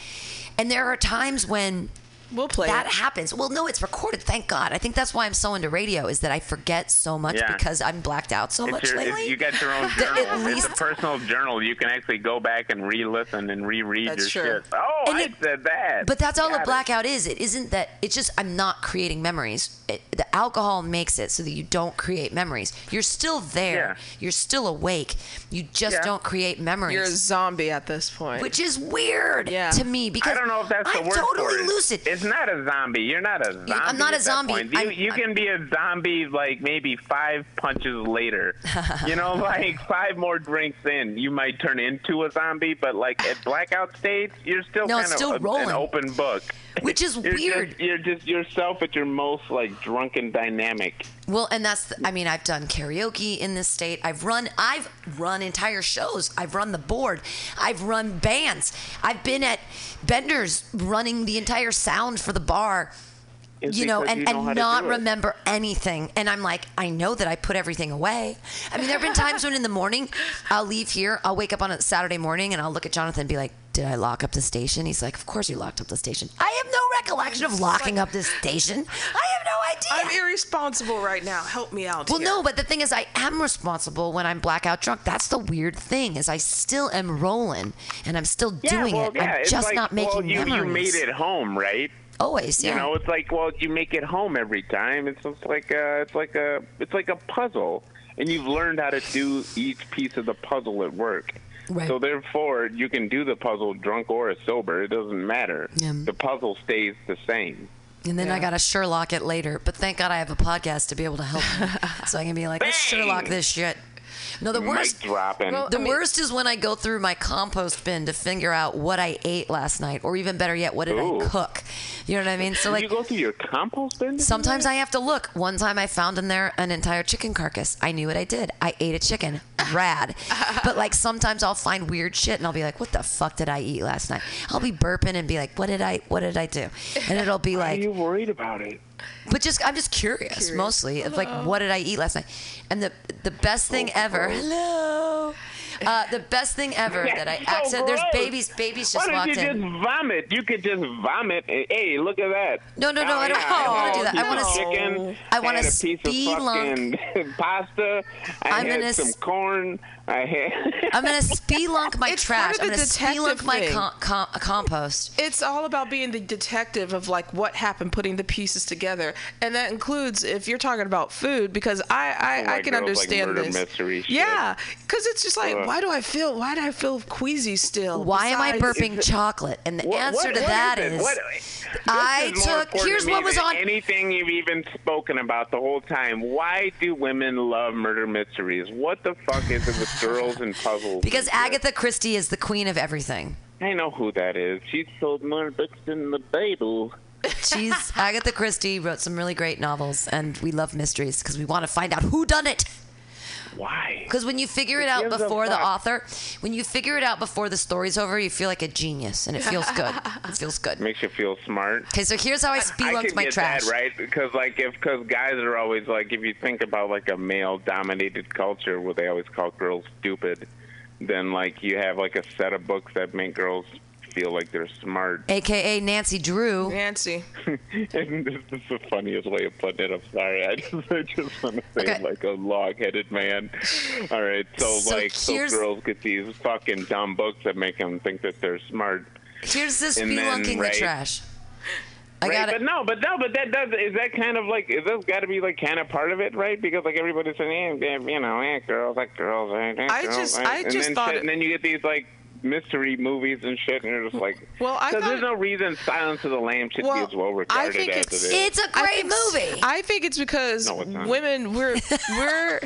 and there are times when We'll play that it. happens. Well, no, it's recorded. Thank God. I think that's why I'm so into radio is that I forget so much Yeah. because I'm blacked out so much your, lately. it's, you got your own journal. at least- it's a personal journal. You can actually go back and re-listen and reread That's your true. shit. Oh, And I it- said that. But that's all Got a blackout is. It isn't that. It's just I'm not creating memories. It, the alcohol makes it so that you don't create memories. You're still there. Yeah. You're still awake. You just Yeah. don't create memories. You're a zombie at this point. which is weird Yeah. to me because I don't know if that's the I'm word totally for it. lucid. It's not a zombie. You're not a zombie. I'm not a zombie. You, you can be a zombie like maybe five punches later. you know, like five more drinks in, you might turn into a zombie. But like at blackout states, you're still No, kind of still a- an open book. Which is You're weird. Just, you're just yourself at your most like drunken dynamic. Well, and that's the, I mean, I've done karaoke in this state. I've run I've run entire shows. I've run the board. I've run bands. I've been at Bender's running the entire sound for the bar. It's you know, and, you know and not remember anything. And I'm like, I know that I put everything away. I mean, there have been times when in the morning, I'll leave here, I'll wake up on a Saturday morning, and I'll look at Jonathan and be like, Did I lock up the station? He's like, Of course you locked up the station. I have no recollection of locking up this station. I have no idea. I'm irresponsible right now. Help me out. Well, here. no, but the thing is, I am responsible when I'm blackout drunk. That's the weird thing is I still am rolling and I'm still Yeah, doing well, it. yeah, I'm just like, not making well, you, memories. You made it home, right? Always, yeah. You know, it's like well, you make it home every time. It's just like a, it's like a, it's like a puzzle, and you've learned how to do each piece of the puzzle at work. Right. So therefore, you can do the puzzle drunk or sober. It doesn't matter. Yeah. The puzzle stays the same. and then I got to Sherlock it later. But thank God I have a podcast to be able to help me. so I can be like, let's Bang! Sherlock this shit. No, the worst. Dropping. Well, the I mean- worst is when I go through my compost bin to figure out what I ate last night, or even better yet, what did Ooh. I cook? You know what I mean? So like, you go through your compost bin. Sometimes? I have to look. One time I found in there an entire chicken carcass. I knew what I did. I ate a chicken. Rad. but like sometimes I'll find weird shit and I'll be like, what the fuck did I eat last night? I'll be burping and be like, what did I what did I do? And it'll be Why are you worried about it? But just I'm just curious, Curious. mostly of like what did I eat last night? And the the best thing ever hello. Uh, the best thing ever that I So accident there's babies babies just Why walked don't you in. just vomit? You could just vomit. Hey, look at that. No, no, no, Oh, I don't- yeah, don't wanna do that. I wanna of chicken. I a piece of fucking pasta. I I'm had some corn. I had. I'm gonna spelunk my It's trash. part I'm gonna the detective spelunk my com- com- compost. It's all about being the detective of like what happened, putting the pieces together, and that includes if you're talking about food, because I I, Oh, I can girls, like understand murder this. mystery shit. Yeah, because it's just like, Ugh. why do I feel? Why do I feel queasy still? Why am I Besides- burping chocolate? And the What- answer what- to what that is, is. What- I took. Here's to what was on. anything you've even spoken about the whole time. Why do women love murder mysteries? What the fuck is it with girls and puzzles? Because? Agatha Christie is the queen of everything. I know who that is. She sold more books than the Bible. She's Agatha Christie wrote some really great novels, and we love mysteries because we want to find out who done it. Why? Because when you figure it Who out before the author, when you figure it out before the story's over, you feel like a genius, and it feels good. it feels good. Makes you feel smart. Okay, so here's how I spelunked my get trash. that right because like if because guys are always like if you think about like a male dominated culture where they always call girls stupid, then like you have like a set of books that make girls feel like they're smart. AKA Nancy Drew. Nancy. and this is the funniest way of putting it. I'm sorry. I just I just want to say Okay. like a log-headed man. All right, so, So like so here's- girls get these fucking dumb books that make them think that they're smart. Here's this And then, spelunking right- the trash. I right? got But it. no, but no, but that does is that kind of like is that got to be like kind of part of it, right? Because like everybody's saying, eh, you know, eh, girls like girls, eh, eh, I just- eh," I and just thought shit- it- and then you get these like mystery movies and shit, and you're just like, Well, I thought- there's no reason Silence of the Lambs should be as well I regarded think as it's- it is. It's a I great think movie. I think it's because No, it's women we're we're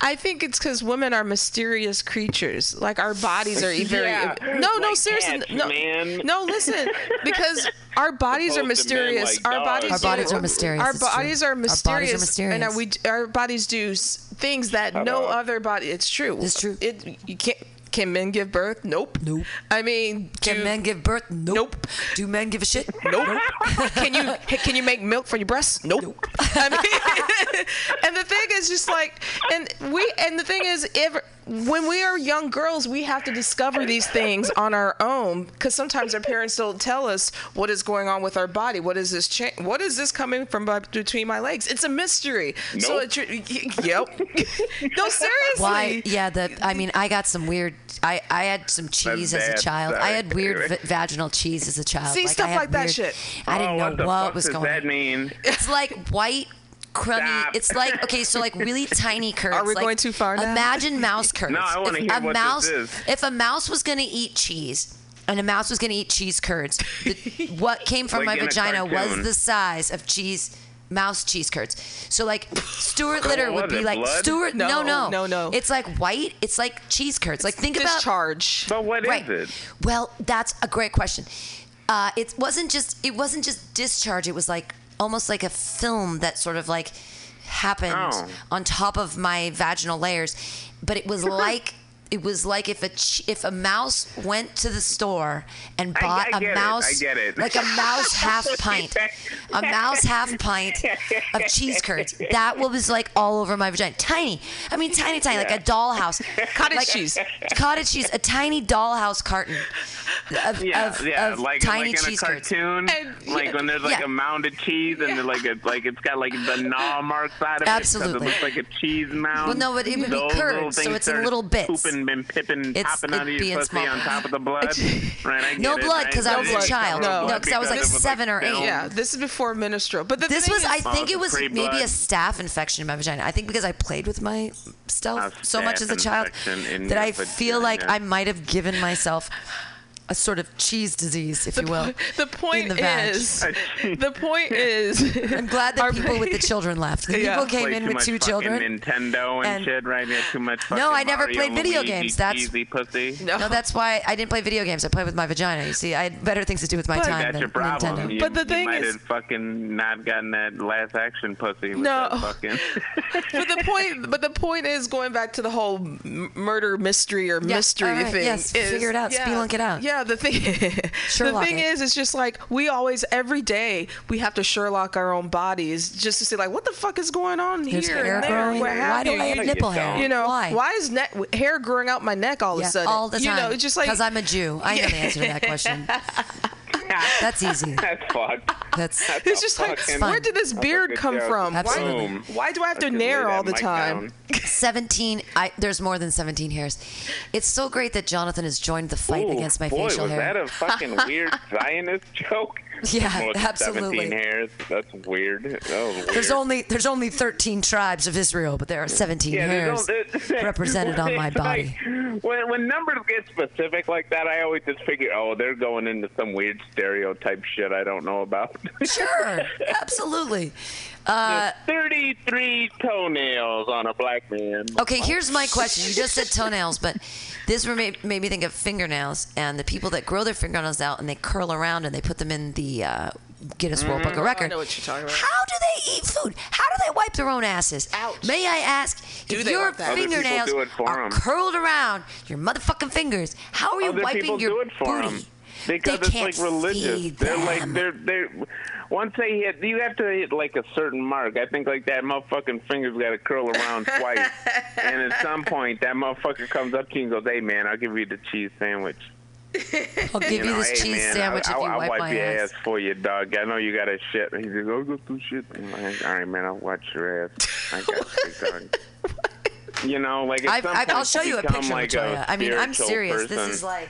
I think it's because women are mysterious creatures. Like our bodies are very Yeah, no no like seriously cats, no man. no listen because our bodies are Opposed to mysterious. like our bodies Our bodies are mysterious, Our bodies are mysterious. Our bodies are mysterious. And we our bodies do things that no Hello. other body. It's true. It's true. It you can't. Can men give birth? Nope. Nope. I mean, Can do- men give birth? Nope. Nope. Do men give a shit? Nope. can you can you make milk for your breasts? Nope. I mean, and the thing is just like, and we and the thing is, if when we are young girls, we have to discover these things on our own because sometimes our parents don't tell us what is going on with our body. What is this? Cha- what is this coming from by, between my legs? It's a mystery. So it, tr- yep. no, seriously. Why? Yeah, the I mean, I got some weird. I I had some cheese as a bad, child. I had weird v- vaginal cheese as a child. See, I stuff had like that weird- shit. I didn't oh, know what, the what fuck was does going. that on. mean? It's like white. Crummy. Stop. It's like okay, so like really tiny curds. Are we like, going too far now? Imagine mouse curds. No, I wanna If hear a what this mouse, is. If a mouse was gonna eat cheese, and a mouse was gonna eat cheese curds, the, what came from Like my in a vagina was cartoon. the size of cheese. Mouse cheese curds. So like Stuart Little would was be it, like blood? Stuart. No, No, no, no, no. It's like white. It's like cheese curds. Like think about discharge? But what is right. it? Well, that's a great question. Uh, it wasn't just it wasn't just discharge. It was like almost like a film that sort of like happened Oh. on top of my vaginal layers, but it was like. It was like if a ch- if a mouse went to the store and bought I a get it, mouse I get it. like a mouse half pint, a mouse half pint of cheese curds. That was like all over my vagina, tiny. I mean, tiny, tiny, like a dollhouse. Cottage Like- cheese. Cottage cheese, a tiny dollhouse carton of, Yeah, of, yeah, of like tiny like in a cheese curds. cartoon, And- like yeah. when there's like Yeah. a of cheese and they're like a, like it's got like the gnaw marks out of it. 'cause Absolutely. it looks like a cheese mound. Well, no, but it would be curds, so it's in little bits. Pooping and pipping, It's- popping out of be in your pussy small- on top of the blood. right, I No get it. blood, 'cause I I was a didn't child. cover No, blood 'cause I was, like, because it seven or eight. Yeah, this is before menstrual. But the This thing was, is, I Oh, think it was pre-blood. maybe a staph infection in my vagina. I think because I played with my stuff so much as a child that I feel like. I might have given myself a sort of cheese disease, if you will. the point in the is, the point is, I'm glad that people with the children left. The Yeah. people came Play in with two children. Nintendo and, and- shit, right? Yeah, too much. No, I never Mario played video Luigi, games. That's- cheesy pussy. No. No, that's why I didn't play video games. I played with my vagina. You see, I had better things to do with my But- time That's than your problem. Nintendo. You, But the thing might is- have fucking not gotten that last action pussy. With No. that fucking. but the point, but the point is going back to the whole murder mystery or Yeah, mystery all right, thing. yes, is, figure it out, Yeah, spelunk it out. Yeah, the thing, the thing it. is, it's just like we always every day we have to Sherlock our own bodies just to see like what the fuck is going on There's here hair growing. Why do? I have nipple hair? You know Why? is neck hair growing out my neck all of a sudden? all the time. You know, it's just like because I'm a Jew. I know the answer to that question. That's easy. That's fucked. That's It's just like, Fucking- where did this beard come joke. from? Absolutely. Why, why do I have to Let's just lay nair all the time? down. 17. I, there's more than 17 hairs. It's so great that Jonathan has joined the fight Ooh, against my boy, facial was hair. that a fucking weird Zionist joke? Yeah, absolutely. 17 hairs. That's weird. That weird. There's only there's only 13 tribes of Israel, but there are 17 Yeah, hairs no- represented on my body. like, when when numbers get specific like that, I always just figure, oh, they're going into some weird stereotype shit I don't know about. Sure, absolutely. Uh, 33 toenails on a black man. okay, here's my question. You just said toenails, but this made, made me think of fingernails and the people that grow their fingernails out and they curl around and they put them in the uh, Guinness World Book of Record. I know what you're talking about. How do they eat food? How do they wipe their own asses? Ouch. May I ask Do if they your wipe their- Other people fingernails do it for are 'em. curled around your motherfucking fingers? How are you Other wiping people your do it for booty? Because it's like religious. They're like they're they're once they hit you have to hit like a certain mark. I think like that motherfucking finger's gotta curl around twice. And at some point that motherfucker comes up to you and goes, Hey man, I'll give you the cheese sandwich. I'll give you, know, this hey, cheese man, sandwich I'll, if you I'll, wipe, wipe my your ass. ass for you, dog. I know you got a shit. He's like, oh, go through shit. I'm like, all right, man, I'll watch your ass. I got you, dog. You know, like I've, I've, i'll show you a picture, like Latoya. a I mean, I'm spiritual serious. This is like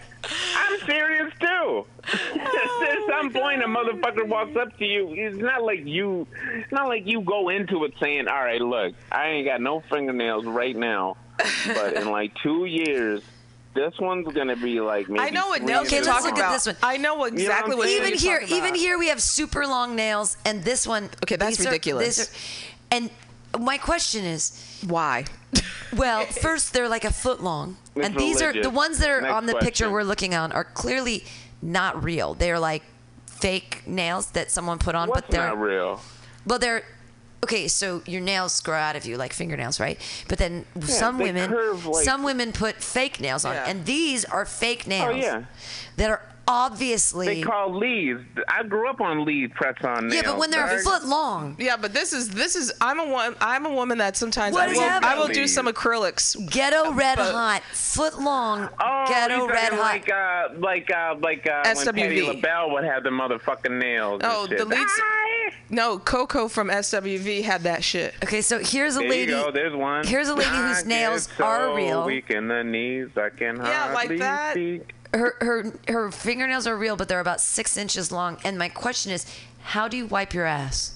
I'm serious too. Oh at some point, a motherfucker walks up to you. It's not like you. It's not like you go into it saying, "All right, look, I ain't got no fingernails right now, but in like two years, This one's gonna be like maybe. I know what three nails Okay, you're let's talking look at about. this one. I know what- You know what exactly I'm what even here, talking even here, we have super long nails, and this one. Okay, that's these are- ridiculous. are- and my question is, Why? well, first they're like a foot long, It's and these are the ones that are Next on the picture we're looking on are clearly not real. They're like fake nails that someone put on, What's but they're not real? well, they're okay. So your nails grow out of you like fingernails, right? But then some women, curve like- some women put fake nails on, Yeah. and these are fake oh, nails Oh, yeah. that are obviously They call leaves. I grew up on leaf press on nails. yeah, but when they're a foot long. Yeah, but this is this is I'm a one I'm a woman that sometimes What I will, I will do some acrylics. Ghetto red But- hot, foot long, Oh, ghetto red talking hot. like uh, like uh, like uh, when SWV. Patti LaBelle would have the motherfucking nails. and Oh, shit. the leads- No, Coco from SWV had that shit. okay, so here's a There lady. you go. There's one. here's a lady whose I nails get so are real. Weak in the knees, I can Yeah, like hardly that. speak. Her her her fingernails are real, but they're about six inches long. And my question is, how do you wipe your ass?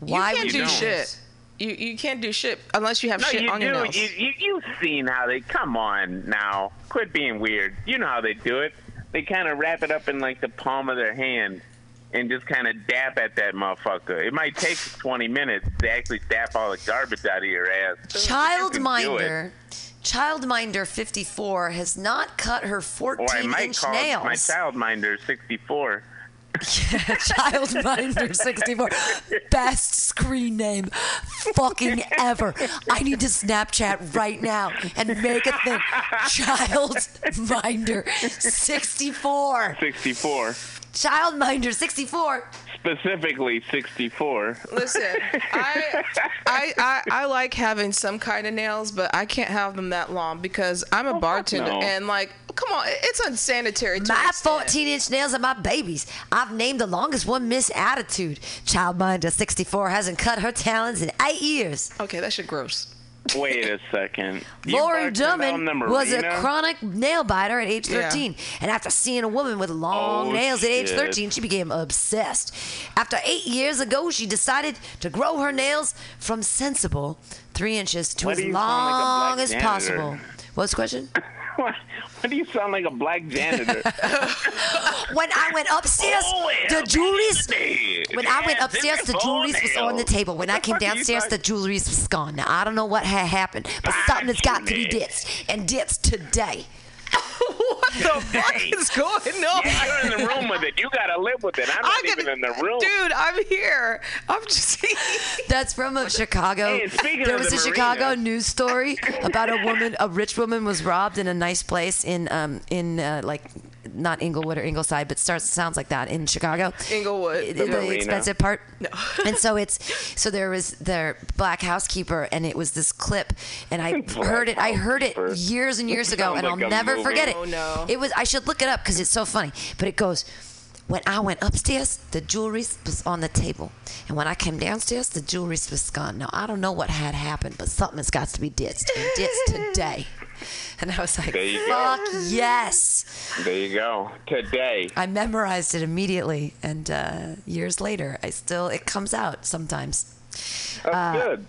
Why you can't would do don't. shit. You you can't do shit unless you have No, shit you on do. your nails. You, you you've seen how they. Come on now, quit being weird. You know how they do it. They kind of wrap it up in like the palm of their hand and just kind of dap at that motherfucker. It might take 20 minutes to actually dap all the garbage out of your ass. You can do it. Childminder, Childminder 54 has not cut her 14 Or I might inch call nails. my childminder 64. Yeah, Childminder 64. Best screen name fucking ever. I need to Snapchat right now and make a thing. Childminder 64. 64. Childminder 64. Specifically 64. Listen, I, I I I like having some kind of nails, but I can't have them that long because I'm a oh, bartender no. and like, come on, it's unsanitary. To an My 14 inch nails are my babies. I've named the longest one Miss Attitude. Childminder 64 hasn't cut her talons in eight years. Okay, that shit gross. Wait a second. You Lori bartend Drummond was a chronic nail biter at age Yeah. 13. And after seeing a woman with long Oh, nails at age 13, she became obsessed. After eight years ago, she decided to grow her nails from sensible three inches to Why as do you sound like long as janitor? possible. What's the question? Why why do you sound like a black janitor? when I went upstairs, Oh, the well, jewelry's. When I went upstairs, the jewelry was on the table. When I came fuck are you downstairs, the jewelry was gone. Now, I don't know what had happened, but something has got to be jewelry. ditched. And ditched today. What the fuck Hey. is going on? Yeah, you're in the room with it. You gotta live with it. I'm not I even can- in the room. Dude, I'm here. I'm just. That's from a Chicago. Hey, there was the a Chicago news story about a woman, a rich woman was robbed in a nice place in um in uh, like not Inglewood or Ingleside, but starts sounds like that in Chicago. Inglewood, the, the the expensive part. No. and so it's so there was their black housekeeper, and it was this clip, and I Black heard it. I heard it years and years ago, and like I'll never movie. forget it. Oh, no. It was. I should look it up because it's so funny. But it goes. When I went upstairs, the jewelry was on the table. And when I came downstairs, the jewelry was gone. Now, I don't know what had happened, but something has got to be ditched. And ditched today. And I was like, you go. fuck yes. There you go. Today. I memorized it immediately. And uh, years later, I still, it comes out sometimes. That's Uh, good.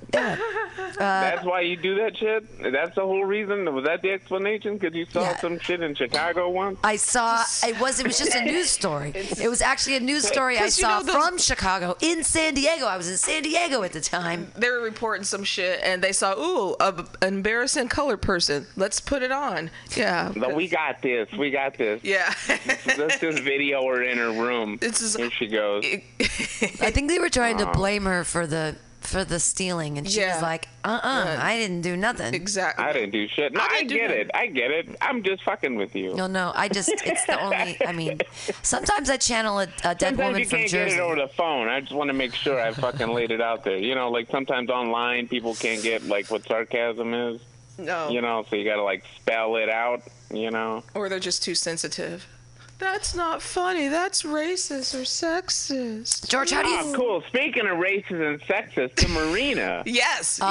That's why you do that shit? That's the whole reason? Was that the explanation? Because you saw Yeah. some shit in Chicago once? I saw it was it was just a news story. It was actually a news story I 'Cause you saw know the- from Chicago in San Diego. I was in San Diego at the time. they were reporting some shit and they saw, ooh, a, an embarrassing colored person. Let's put it on. Yeah. But we got this. We got this. Yeah. Let's just video her in her room. This is- Here she goes. I think they were trying to blame her for the for the stealing, and she Yeah. was like, "Uh, uh Yeah. I didn't do nothing." exactly. I didn't do shit. No, I I, get nothing. it. I get it. I'm just fucking with you. No, no, I just it's the only. I mean, sometimes I channel a, a dead Sometimes woman you from can't Jersey. get it over the phone. I just want to make sure I fucking laid it out there. You know, like sometimes online people can't get like what sarcasm is. No. You know, so you got to like spell it out. You know. Or they're just too sensitive. That's not funny. That's racist or sexist. George, how do you? Oh, cool. Speaking of racist and sexist, the marina. Yes. Ah.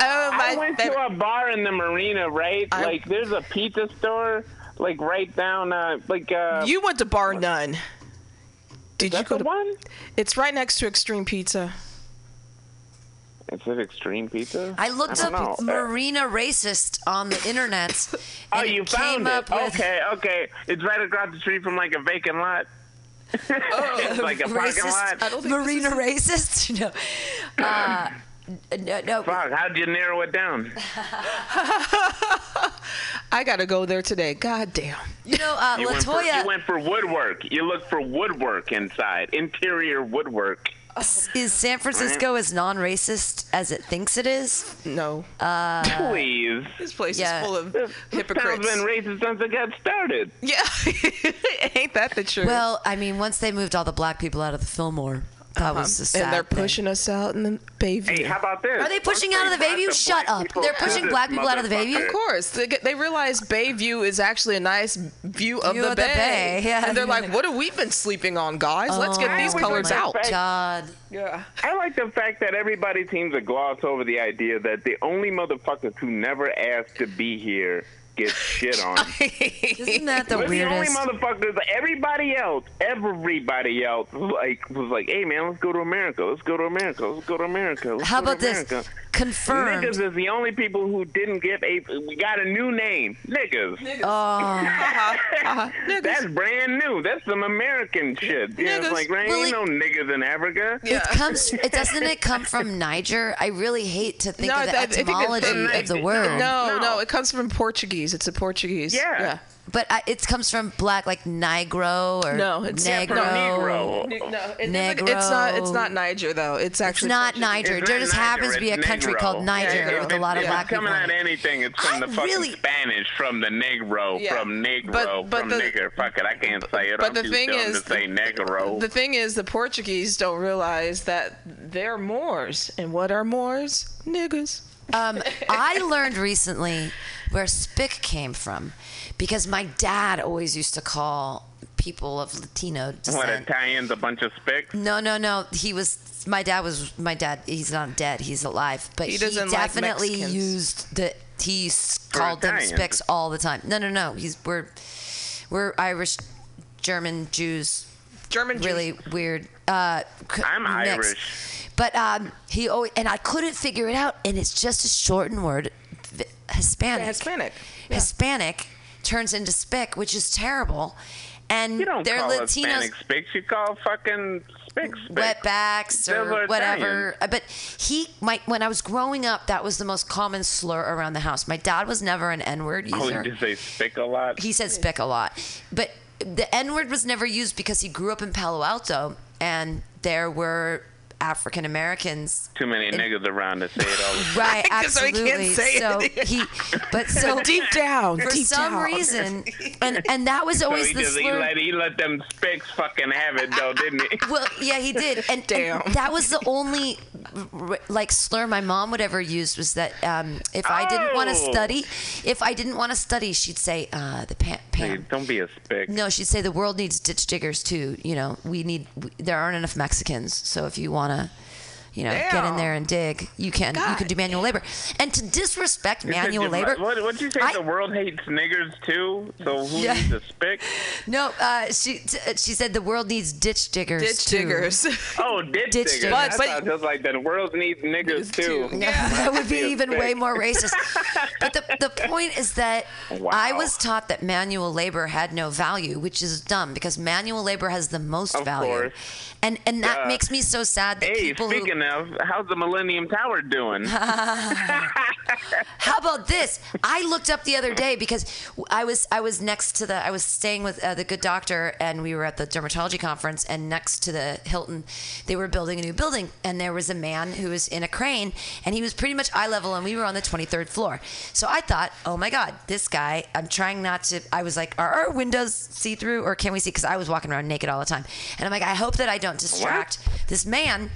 Yeah. Oh, I went favorite- to a bar in the marina, right? I- like, there's a pizza store, like right down, uh, like. Uh, You went to Bar None. Did you go the to? one? It's right next to Extreme Pizza. Is it extreme pizza? I looked don't up know. Uh, Marina racist on the internet. Oh, you it found came it. up with Okay, okay. It's right across the street from like a vacant lot. it's like a parking lot. I don't Marina racist. No, uh, no, no. Fuck, how'd you narrow it down? I gotta go there today. God damn. You know, uh, You went, for, Latoya you went for woodwork. You looked for woodwork inside, interior woodwork. Is San Francisco as non-racist as it thinks it is. No. Uh, Please. this place yeah. is full of This hypocrites. town's been racist since it got started. Yeah. Ain't that the truth? Well, I mean, once they moved all the black people out of the Fillmore, that uh-huh. was a sad and they're thing. pushing us out in the Bayview. Hey, how about this? Are they pushing out of the they Bayview? Shut up. They're pushing black people out of the Bayview? motherfucker. Of course, they, get, they realize Bayview is actually a nice view of, View the, of the bay. bay, yeah. And they're like, "What have we been sleeping on, guys? Let's get Oh these my colors my out." God. Yeah. I like the fact that everybody seems to gloss over the idea that the only motherfuckers who never asked to be here get shit on. Isn't that the We're the only motherfuckers. Everybody else, everybody else, like was like, "Hey man, let's go to America. Let's go to America. Let's go to America." Let's How go to about this? America." Confirmed. Niggas is the only people who didn't get a. We got a new name, niggas. Oh, uh-huh. Niggas. That's brand new. That's some American shit. Yeah, Niggas. it's like, there Well, ain't it- no niggas in Africa. Yeah. it comes. It doesn't it come from Niger? I really hate to think No, of the I- I think it- etymology it- of the word. No, no, No. it comes from Portuguese. It's a Portuguese. Yeah. Yeah. But I, it comes from black, like Negro or No, it's- Yeah, Negro. from Negro. No, it, it's, it's not. It's not Niger though. It's actually It's actually not Portuguese. Niger. It's there not just happens Niger, to be a it's country called Niger Yeah, with a if lot of if black it's coming people. out anything, it's from I the fucking really- Spanish, from the Negro, Yeah. from Negro, But- but from the- nigger. Fuck it, I can't say it. but I'm the too thing dumb is- to say Negro. The thing is, the Portuguese don't realize that they're Moors, and what are Moors? Niggas. Um, I learned recently where spick came from because my dad always used to call people of Latino descent. what. Italians? A bunch of spicks. No, no, no. He was my dad was my dad. He's not dead. He's alive, but He he, doesn't like definitely Mexicans. used the. He called them Italians. spicks all the time. No, no, no. He's we're we're Irish, German, Jews. German Jews. Really weird. Uh, c- I'm mix. Irish. But um, he always and I couldn't figure it out, and it's just a shortened word, v- Hispanic. Hispanic. Yeah. Hispanic turns into spick, which is terrible. And You don't they're call Latinos Hispanic spicks. You call fucking spicks spicks. wetbacks or whatever. Uh, But he, my, when I was growing up, that was the most common slur around the house. My dad was never an N word Oh, user. you just say spick a lot. he said spick a lot, but the N word was never used because he grew up in Palo Alto, and there were African Americans. Too many niggas around to say it all. the. Right, absolutely. say so it. he, but so deep down, for deep some down. reason, and and that was So always he the just he slur. let he let them spicks fucking have it though, didn't he? Well, yeah, he did, and, and Damn. that was the only like slur my mom would ever use was that um, if I didn't want to Oh. study, if I didn't want to study, she'd say uh, the Pam. Hey, don't be a spick. No, she'd say the world needs ditch diggers too. You know, we need. We, there aren't enough Mexicans, so if you want to. You know, get in there and dig. You can. You can do manual labor, and to disrespect manual labor. What what you say? I- the world hates niggers too. So who Yeah. needs a spick? No, uh, she t- she said the world needs ditch diggers. Ditch too. diggers. Oh, ditch, Ditch diggers. diggers. I But- but- thought just like the world needs niggers too. too. Yeah, that would be Be even spick. way more racist. But the, the point is that I was taught that manual labor had no value, which is dumb because manual labor has the most Of value. course. And and that Uh, makes me so sad that Hey, people who of, how's the Millennium Tower doing? How about this? I looked up the other day because I was I was next to the I was staying with uh, the good doctor and we were at the dermatology conference and next to the Hilton they were building a new building and there was a man who was in a crane and he was pretty much eye level and we were on the 23rd floor. So I thought, "Oh my god, this guy, I'm trying not to I was like, are our windows see through or can we see cuz I was walking around naked all the time." And I'm like, "I hope that I don't distract this man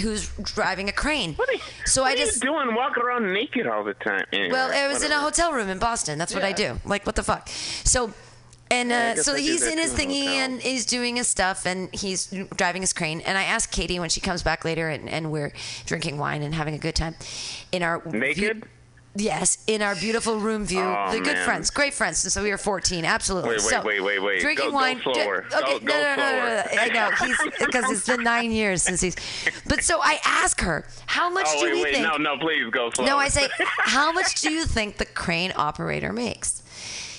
who's driving a crane." What are, you- so what I are just you doing walking around naked all the time? Anyway, well, it was in a hotel room in Boston. That's what I do. Like, what the fuck? So, and uh, so I he's in his thingy and he's doing his stuff and he's driving his crane. And I asked Katie when she comes back later and, and we're drinking wine and having a good time in our view- Naked? Yes, in our beautiful room view. Oh, the good man. friends, great friends. Since we were 14, absolutely. Wait, wait, so, wait, wait, wait. Drinking Go- go wine. slower. okay, Go- no, go no, no, no, no, slower. I know he's because it's been nine years since he's. But so I ask her, how much Oh do wait, we wait, think? no, no, please go slow. No, I say, how much do you think the crane operator makes?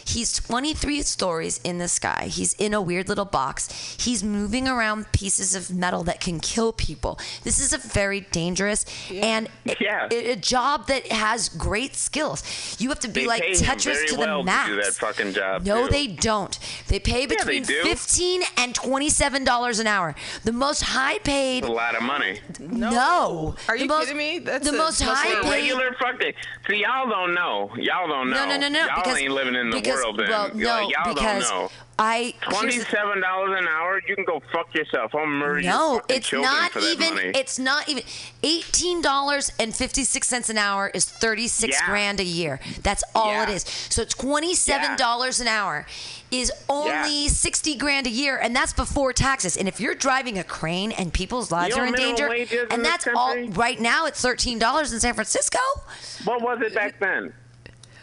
He's 23 stories in the sky. He's in a weird little box. He's moving around pieces of metal that can kill people. This is a very dangerous and a- Yeah. a, a job that has great skills. You have to be They like Tetris very to well the max. to do that fucking job. No, too. they don't. They pay they between do. 15 and 27 dollars an hour. The most high paid It's a lot of money. no. Are The you most- kidding me? That's the a- most high paid regular fucking. See, y'all don't know. Y'all don't know. No, no, no, no. Y'all because, ain't living in the because, world then. Well, no, y'all because don't know. I Twenty-seven dollars an hour. You can go fuck yourself. I'll murder your No, fucking it's not even. money. It's not even. Eighteen dollars and fifty six cents an hour is thirty six Yeah. grand a year. That's all it Yeah. is. So twenty seven dollars an hour is only Yeah. sixty grand a year, and that's before taxes. And if you're driving a crane and people's lives are in danger, is in and that's all. Right now, it's thirteen dollars in San Francisco. what was it back uh, then?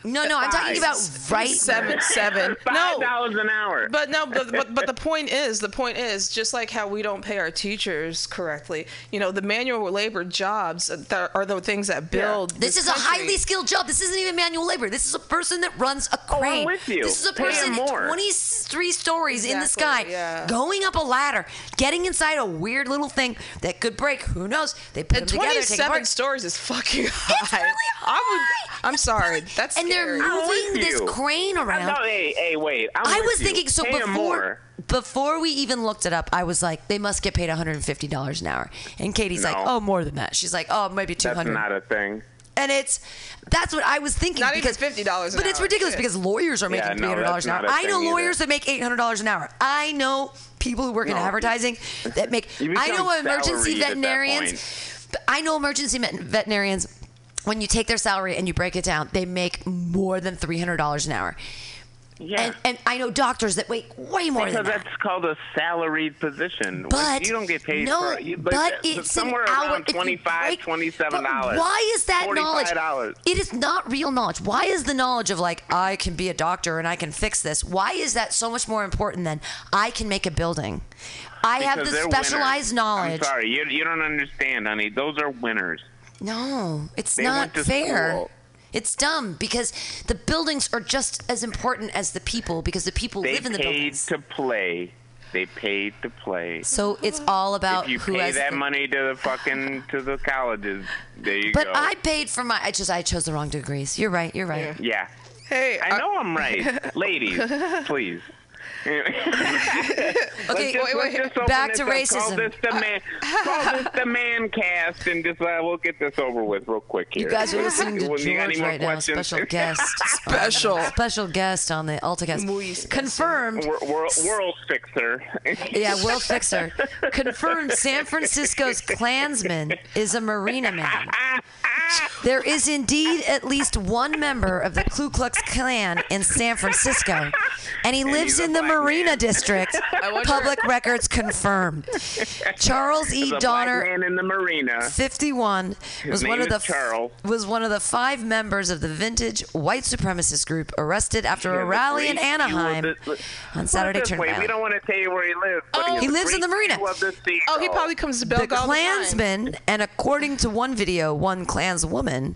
No, no, I'm talking about right seven seven. Five No, dollars an hour. But no, but, but but the point is, the point is, just like how we don't pay our teachers correctly, you know, the manual labor jobs that are the things that build. This is a highly skilled job. This isn't even manual labor. This is a person that runs a Oh, I'm crane. with you. This is a Pay 'em person more. 23 stories in the sky, yeah. going up a ladder, getting inside a weird little thing that could break. Who knows? They put And them together, take twenty-seven stories is fucking high. It's really high. I would. I'm It's sorry. really- That's and they're moving this you. crane I around. know, hey, hey, wait. I'm I was you. thinking so Pay 'em before more. before we even looked it up, I was like, they must get paid 150 dollars an hour. And Katie's like, oh, more than that. She's like, oh, maybe 200. That's 200. not a thing. and it's that's what I was thinking. Not even because, $50 an But it's ridiculous Shit. because lawyers are Yeah, making no, three hundred dollars that's an hour. I know lawyers either. that make eight hundred dollars an hour. I know people who work in advertising that make. I know emergency salaried at that veterinarians. I know emergency veterinarians. When you take their salary and you break it down, they make more than three hundred dollars an hour. Yeah. And, and I know doctors that make way more because than that. that's called a salaried position. But you don't get paid no, for you, but, but, it's somewhere an hour. around if you 25 break- 27 but dollars. Why is that knowledge? $45. It is not real knowledge. Why is the knowledge of like I can be a doctor and I can fix this? Why is that so much more important than I can make a building? I have Because the they're specialized winners. knowledge. I'm sorry, you, you don't understand, honey. Those are winners. No, it's They not fair. school. It's dumb because the buildings are just as important as the people because the people They live in the buildings. They paid to play. They paid to play. so it's all about if you who pay has that the- money to the fucking to the colleges, there you But go. I paid for my. I just I chose the wrong degrees. You're right. You're right. yeah, Hey, I know I'm right, ladies. Please. Okay, Let's just, wait, let's back to up. Call racism. this the man. call this the man cast, and just uh, we'll get this over with real quick here. You guys are listening to Well, you got any George more right now, questions? special guest. Special. special guest on the AltaCast. Muy special. Confirmed. Wor- world, world fixer. Yeah, Will Fixer. Confirmed San Francisco's Klansman is a Marina man. There is indeed at least one member of the Ku Klux Klan in San Francisco, and he lives in the Marina man. District. wonder- Public records confirmed. Charles E. Donner. black man in the marina. 51 was one of the Charles. was one of the five members of the vintage white supremacist group arrested after He a rally in great view of Anaheim the- on Saturday this turned way, We don't want to tell you where he lives. But Oh. has He lives in the marina. view of the sea Oh, he probably comes to the Belk all the time. Klansmen, and according to one video, one Klanswoman,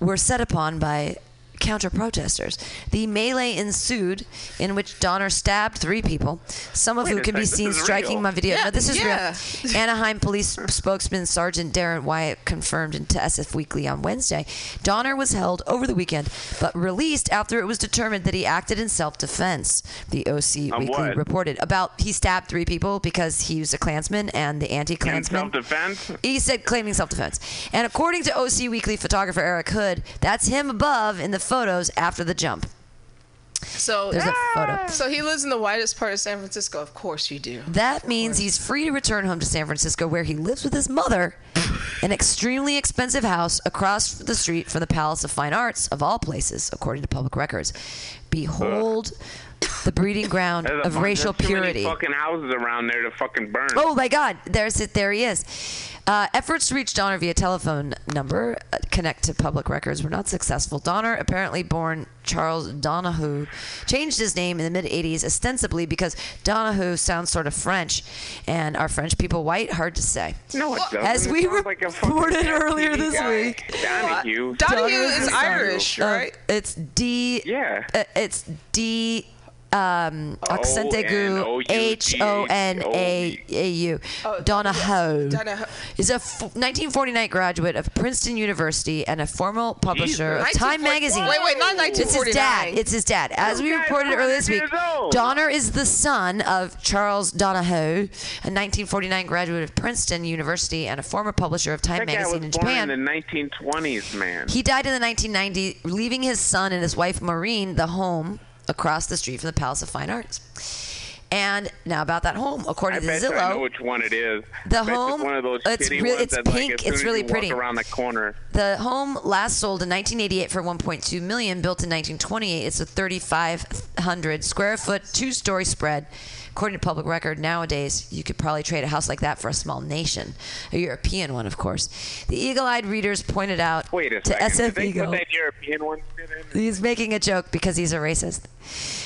were set upon by counter protesters. The melee ensued, in which Donner stabbed three people, some of Wait who can be seen striking real. my video. Yeah, no, this is yeah. real. Anaheim police spokesman Sergeant Daron Wyatt confirmed to SF Weekly on Wednesday. Donner was held over the weekend, but released after it was determined that he acted in self-defense. The OC Of Weekly what? reported about he stabbed three people because he was a Klansman and the anti-Klansman. self-defense. He said claiming self-defense. And according to OC Weekly photographer Eric Hood, that's him above in the photos after the jump. So There's a photo. Ah! So he lives in the whitest part of San Francisco. Of course you do. That means he's free to return home to San Francisco where he lives with his mother, an extremely expensive house across the street from the Palace of Fine Arts of all places, according to public records. Behold the breeding ground of bunch- racial there's too many purity. fucking houses around there to fucking burn. Oh my God! There's it. There he is. Uh, efforts to reach Donner via telephone number uh, connect to public records were not successful. Donner, apparently born Charles Donahue, changed his name in the mid '80s ostensibly because Donahue sounds sort of French, and are French people white? Hard to say. no, it doesn't. As we sounds like a fucking reported earlier TV this guy. week. Donahue. Donahue Donahue is is Irish, Uh, right? it's D. Yeah. uh, it's D. Um, accent aigu O-N-O-U-G-H-O-E. H O N A A U. Donahoe Donahoe. is a f- 1949 graduate of Princeton University and a formal publisher of Time 1940 magazine. Wait, wait, not 1949. It's his dad. It's his dad. As we reported earlier this week, 100. Donner is the son of Charles Donahoe, a 1949 graduate of Princeton University and a former publisher of Time That guy was magazine in born Japan. in the 1920s, man. He died in the 1990s, leaving his son and his wife Maureen the home across the street from the Palace of Fine Arts. And now about that home, I according to bet you I know Zillow, which one it is. The home- It's one of those it's ones it's that, like, pink, it's really pretty. Around the corner. the home last sold in 1988 for 1.2 million, built in 1928. It's a 3,500 square foot, two-story spread. According to public record, nowadays you could probably trade a house like that for a small nation, a European one, of course. The eagle-eyed readers pointed out Wait a to second. SF Did they Eagle. put that European one? He's making a joke because he's a racist.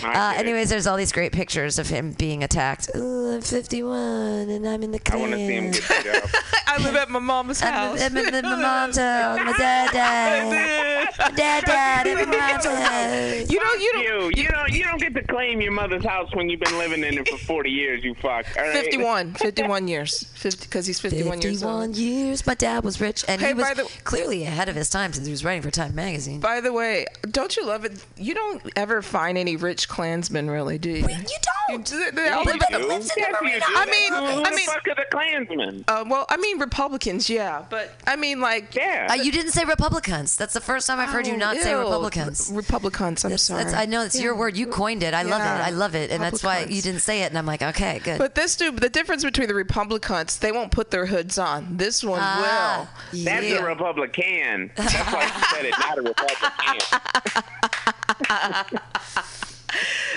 Uh, anyways, there's all these great pictures of him being attacked. Ooh, I'm 51 and I'm in the I want to see him get beat up. I live at my mama's I'm, house. I'm in the, my mom's house. My dad died. My dad died at my mom's house. You don't. You don't. You, you don't, you don't get to claim your mother's house when you've been living in it for 40 years. You fuck. All right? 51. 51 years. 50 because he's 51, years 51 old. years. My dad was rich, and Hey, he was the- clearly ahead of his time since he was writing for Time magazine. By the way, don't you love it? You don't ever find any rich Klansmen, really, do you? you don't. You- they all live- in the you marina. I mean- who, who I the mean- fuck are the Klansmen? Uh, well, I mean Republicans, yeah, but I mean like Yeah. Uh, you didn't say Republicans. That's the first time I've heard you Oh, not say. Republicans. Republicans. I'm That's, sorry. that's, I know it's your word. You coined it. I love it. I love it, and that's why you didn't say it. And I'm like, okay, good. But this dude, the difference between the Republicans, they won't put their hoods on. This one Ah, will. That's yeah. a Republican. That's why you said it, not a Republican.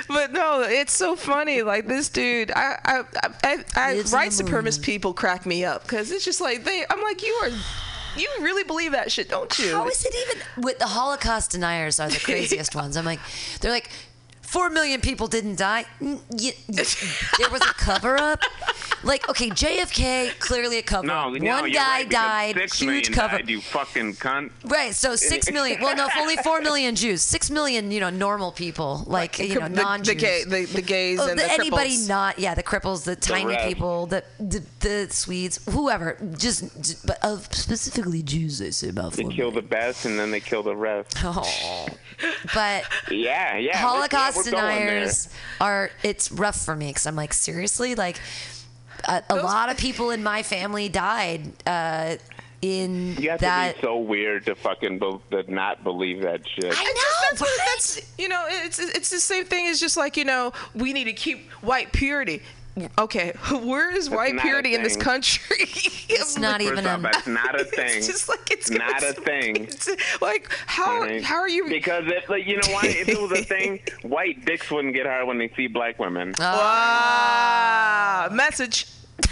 But no, it's so funny. Like this dude, I, I, I, I, I white the supremacist people crack me up because it's just like they. I'm like, you are, you really believe that shit, don't you? How is it even with the Holocaust deniers are the craziest ones? I'm like, they're like, four million people didn't die. Y- y- there was a cover up. Like, okay, JFK clearly a cover No, up. no, One you're guy right, died, Six huge million cover. died, you fucking cunt. Right, so six million. Well, no, only four million Jews. Six million, you know, normal people, like you know, the, non-Jews. the, gay, the, the gays Oh, and the, the anybody cripples. not yeah the cripples the tiny rest. people the, the the Swedes whoever just but uh, specifically Jews they say about They four kill the best and then they kill the rest. Oh. but Yeah, yeah. Holocaust yeah, we're deniers are it's rough for me because I'm like seriously like a, a lot of people in my family died uh, in You have that. to be so weird to fucking be- to not believe that shit. I know, that's what, that's you know it's it's the same thing as just like you know we need to keep white purity. Okay, where is white purity in this country? It's not First even off, a. that's not a thing. It's just like it's Not a thing. It's, like how Alright? how are you? Because if, like, you know why? If it was a thing, white dicks wouldn't get hard when they see black women. Oh. ah, message.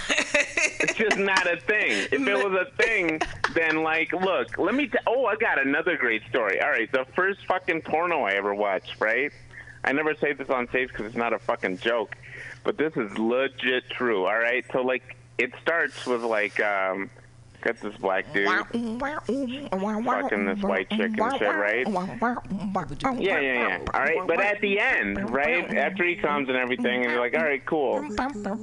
It's just not a thing. If it was a thing, then like, look, let me. T- oh, I got another great story. All right, the first fucking porno I ever watched, right? I never say this on stage because it's not a fucking joke, but this is legit true. All right, so like, it starts with like, um, got this black dude. Fucking this white chick and shit, right? Yeah, yeah, yeah. All right, but at the end, right after he comes and everything, and you're like, all right, cool.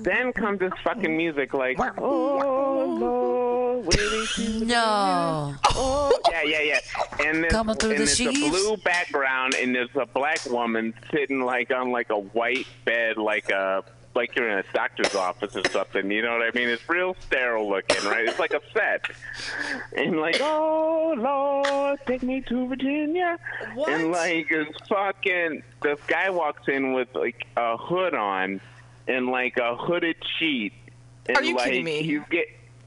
Then comes this fucking music, like, oh Lord, waiting to No. Oh, yeah, yeah, yeah. And there's, Coming through and the there's a blue background, and there's a black woman sitting like on like a white bed, like a like you're in a doctor's office or something. You know what I mean? It's real sterile looking, right? It's like a set, and like, oh Lord, take me to Virginia. What? And like, it's fucking. This guy walks in with like a hood on, and like a hooded sheet. And Are you like, kidding me? He's get.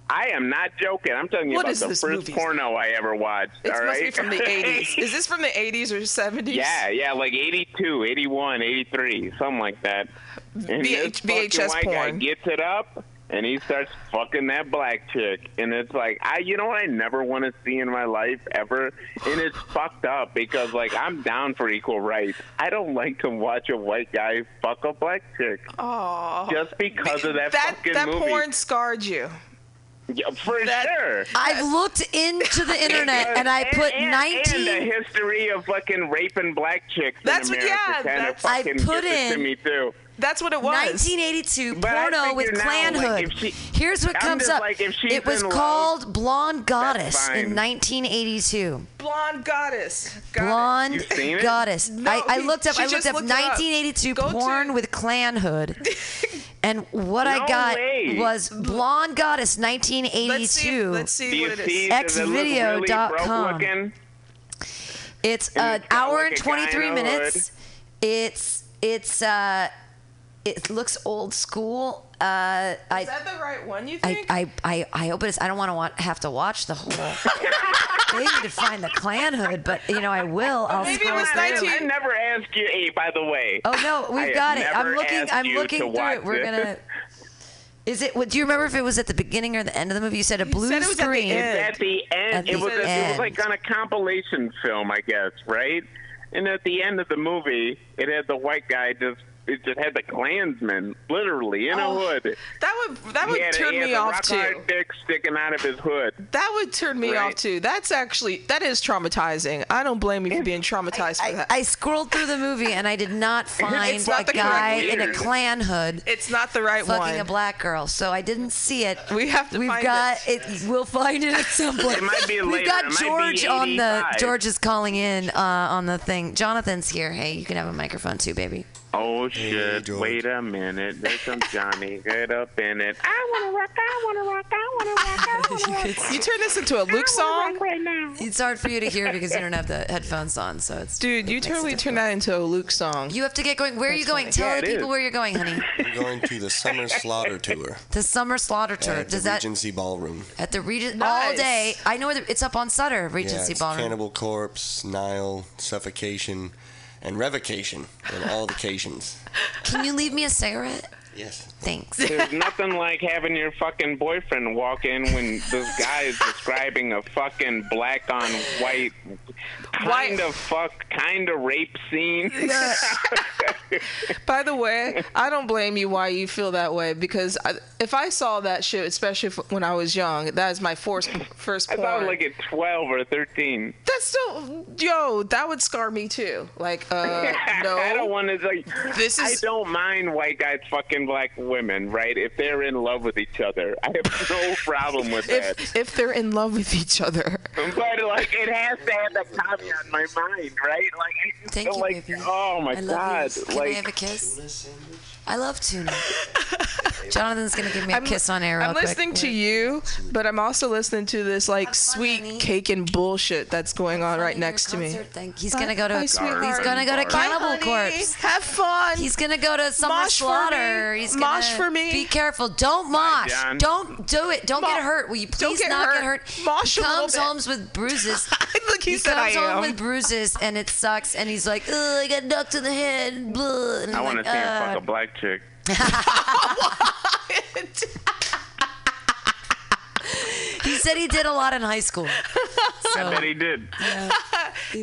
I am not joking. I'm telling you What about the first movie? porno I ever watched. It all must right? be from the 80s. Is this from the 80s or 70s? yeah, yeah, like 82, 81, 83, something like that. And VH this fucking VHS white guy porn. gets it up and he starts fucking that black chick, and it's like I, you know what I never want to see in my life ever, and it's fucked up because like I'm down for equal rights. I don't like to watch a white guy fuck a black chick Aw. just because of that, that fucking that movie. porn scarred you. Yeah, for that- sure. I've looked into the internet and I put and, 19. and a history of fucking raping black chicks That's in what- America yeah, kind that's- of I fucking put gets it to in- me too. That's what it was. 1982 But porno with figure now, clan like, hood. she- Here's what I'm comes up. like, if it was in love, called Blonde Goddess in 1982. Blonde goddess. Got. Blonde You've seen it? Goddess. No, I, I looked up. I looked up looked it up. 1982 Go to- porn with clan hood, and what I got way. was Blonde Goddess 1982. Let's see. 1982. Let's see Do what it see? is. Does it look really Xvideo.com. It's And an hour like, and a guy in 23 minutes. It's it's uh it looks old school. Uh, I, Is that the right one? You think? I, I, I hope it is. I don't want to want, have to watch the whole thing to find the clan hood, but you know I will. I'll maybe it was through. I, 19 I never asked you. Hey, by the way. Oh no, we've have got it. I'm looking. asked I'm looking through it. We're gonna. Is it? Do you remember if it was at the beginning or the end of the movie? You said a blue said it was at the end. At the end, At it the was a, it was like on a compilation film, I guess, right? And at the end of the movie, it had the white guy just it just had the Klansman literally in Oh, a hood. that would that he would had, turn he had me the off rock too. hard dick sticking out of his hood. That would turn me Right. off too. That's actually that is traumatizing. I don't blame you for being traumatized for that. I scrolled through the movie and I did not find It's not a guy in a weird. clan hood it's not the right one. fucking one. a black girl, so I didn't see it. We have to We've find got it. We'll find it at some point. It might be We've got It George on the. George is calling in uh, on the thing. Jonathan's here. Hey, you can have a microphone too, baby. Oh shit! George. Wait a minute. There's some Johnny. Get up in it. I wanna rock. I wanna rock. I wanna rock. I wanna rock. you turn this into a Luke song, right now. It's hard for you to hear because you don't have the headphones on, so it's. dude. You it makes totally difficult. turn that into a Luke song. You have to get going. Where are you going? Tell Yeah, the people is. where you're going, honey. We're going to the Summer Slaughter Tour The Summer Slaughter Tour. at Does the that Regency Ballroom. at the Regent all day? I know where the, it's up on Sutter, Yeah, Regency it's Ballroom. Cannibal Corpse, Nile, Suffocation, and Revocation, on all occasions. Can you leave me a cigarette? Yes. Thanks. There's nothing like having your fucking boyfriend walk in when this guy is describing a fucking black on white kind of fuck kind of rape scene. By the way, I don't blame you why you feel that way because I, if I saw that shit, especially if, when I was young, that is my first first I porn. thought like at 12 or 13. That's still yo. That would scar me too. Like uh, no. I don't want to like. This is. I don't mind white guys fucking black women, right? If they're in love with each other, I have no problem with that. if if they're in love with each other. But like, it has to have that caveat in my mind, right? Like, I just Thank feel you, like, baby. oh my I love god, you. Can like. I have a kiss? I love tuna. Jonathan's gonna give me a kiss on air real I'm quick. listening to you, but I'm also listening to this like fun, sweet honey. cake and bullshit that's going on right next to me. Concert thing. He's gonna go to. Bye, He's gonna go to Bye, Cannibal honey. Corpse. Have fun. He's gonna go to Summer Mosh for Slaughter. me. He's gonna Mosh for me. Be careful. Don't mosh. John. Don't do it. Don't Mo- get hurt. Will you Don't please get not hurt. get hurt? Mosh he a little comes bit. home with bruises. Look, he, he said I comes home am. with bruises and it sucks. And he's like, Ugh, I got knocked in the head. Blah. And I want to like, see him fuck a black chick. He said he did a lot in high school. So, I bet he did.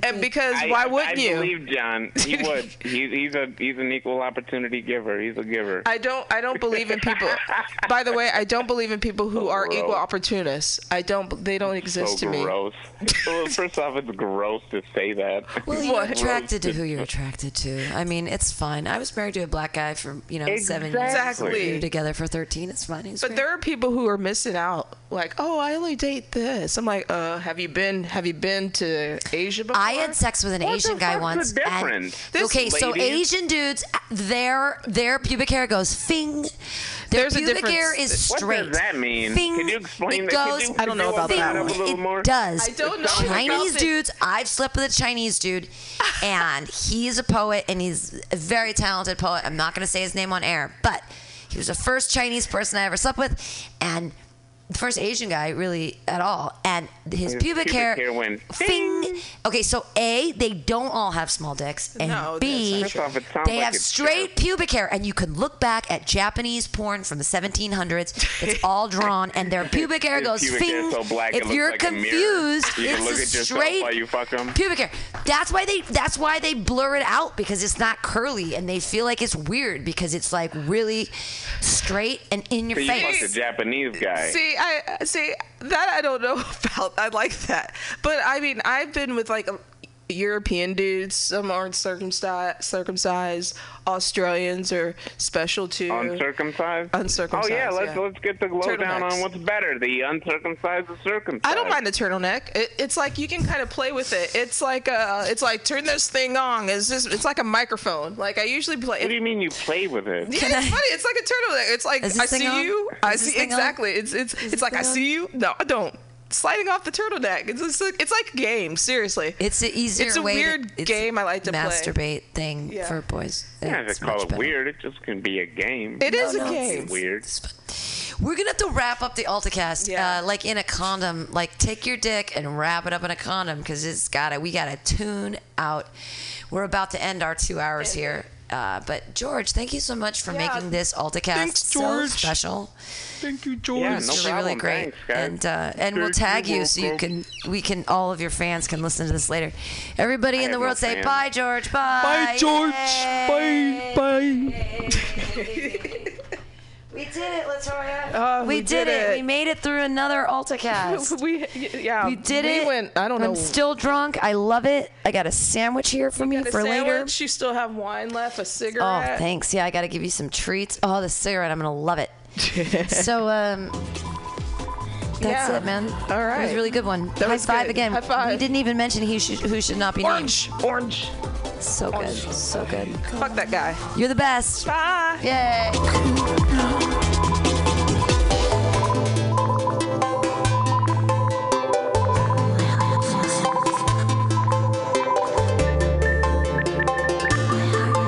And because I, why wouldn't I you? believe John. He would. He's he's a he's an equal opportunity giver. He's a giver. I don't. I don't believe in people. By the way, I don't believe in people who are Gross. equal opportunists. I don't. They don't exist so to me. gross. well, first off, it's gross to say that. well, you're What? attracted to who you're attracted to. I mean, it's fine. I was married to a black guy for you know seven years. Exactly. We were together for thirteen. It's fine. He's But great. there are people who are missing out. Like, oh, I only date this. I'm like, uh, have you been? Have you been to Asia before? I had sex with an What Asian the guy fuck's once. the and- difference? This okay, so Asian dudes, their their pubic hair goes fing. Their There's a pubic difference. hair is straight. What does that mean? Fing. Can you explain it that? Goes, Can you I don't know about that that one. a little it more? does. I don't know Chinese about it. dudes. I've slept with a Chinese dude, and he's a poet, and he's a very talented poet. I'm not going to say his name on air, but he was the first Chinese person I ever slept with, and the first Asian guy really at all, and his His pubic, pubic hair, hair went Fing. Okay, so a they don't all have small dicks, and No, b that's not true. First off, they like have it's straight pubic hair, and you can look back at Japanese porn from the 1700s. It's all drawn, and their pubic hair goes pubic Fing. hair so black, if you're like a confused, You can it's look a at straight while you fuck 'em. pubic hair. That's why they. That's why they blur it out because it's not curly, and they feel like it's weird because it's like really straight and in your So you fucked a face. Japanese guy. See, I see that I don't know about. I like that, but I mean, I've been with like European dudes. Some aren't circumcised. Circumcised. Australians are special too. Uncircumcised? Uncircumcised, Oh yeah, let's yeah. let's get the lowdown Turtlenecks. on what's better, the uncircumcised or circumcised. I don't mind the turtleneck. It, it's like you can kind of play with it. It's like uh, it's like turn this thing on. It's just it's like a microphone. Like I usually play. What do you mean you play with it? Yeah, Can it's I- funny. It's like a turtleneck. It's like I see on? you. I Is this see thing on? exactly. It's it's this it's like I thing on? see you. No, I don't. Sliding off the turtleneck. It's just like, it's like a game. Seriously. It's an easier It's a way weird to, it's game I like to play. masturbate thing Yeah. for boys. Yeah, It's just call much it better. weird. It just can be a game. It is no, a it's- game. weird. We're gonna have to wrap up the AltaCast, Yeah. uh, like in a condom. Like take your dick and wrap it up in a condom because it's gotta. We gotta tune out. We're about to end our two hours here. Uh, but George, thank you so much for Yeah. making this AltaCast Thanks, so special. Thank you, George. Yeah, no It's really, problem. really great. Thanks, and uh, and we'll tag you, you so you can we can all of your fans can listen to this later. Everybody I in the world no say fans. bye, George. Bye. Bye, George. Yay. Bye. We did it, Latoya. Oh, we, we did, did it. it. We made it through another AltaCast. we yeah. We did we it. Went, I don't know. I'm still drunk. I love it. I got a sandwich here for me Got a for later. You still have wine left. A cigarette. Oh, thanks. Yeah, I got to give you some treats. Oh, the cigarette. I'm gonna love it. so, um, that's Yeah. it, man. All right. It was a really good one. That High was five good. again. High five. We didn't even mention he should, who should not be Orange. Orange. named. So good. So good. Fuck that guy. You're the best. Bye. Yay.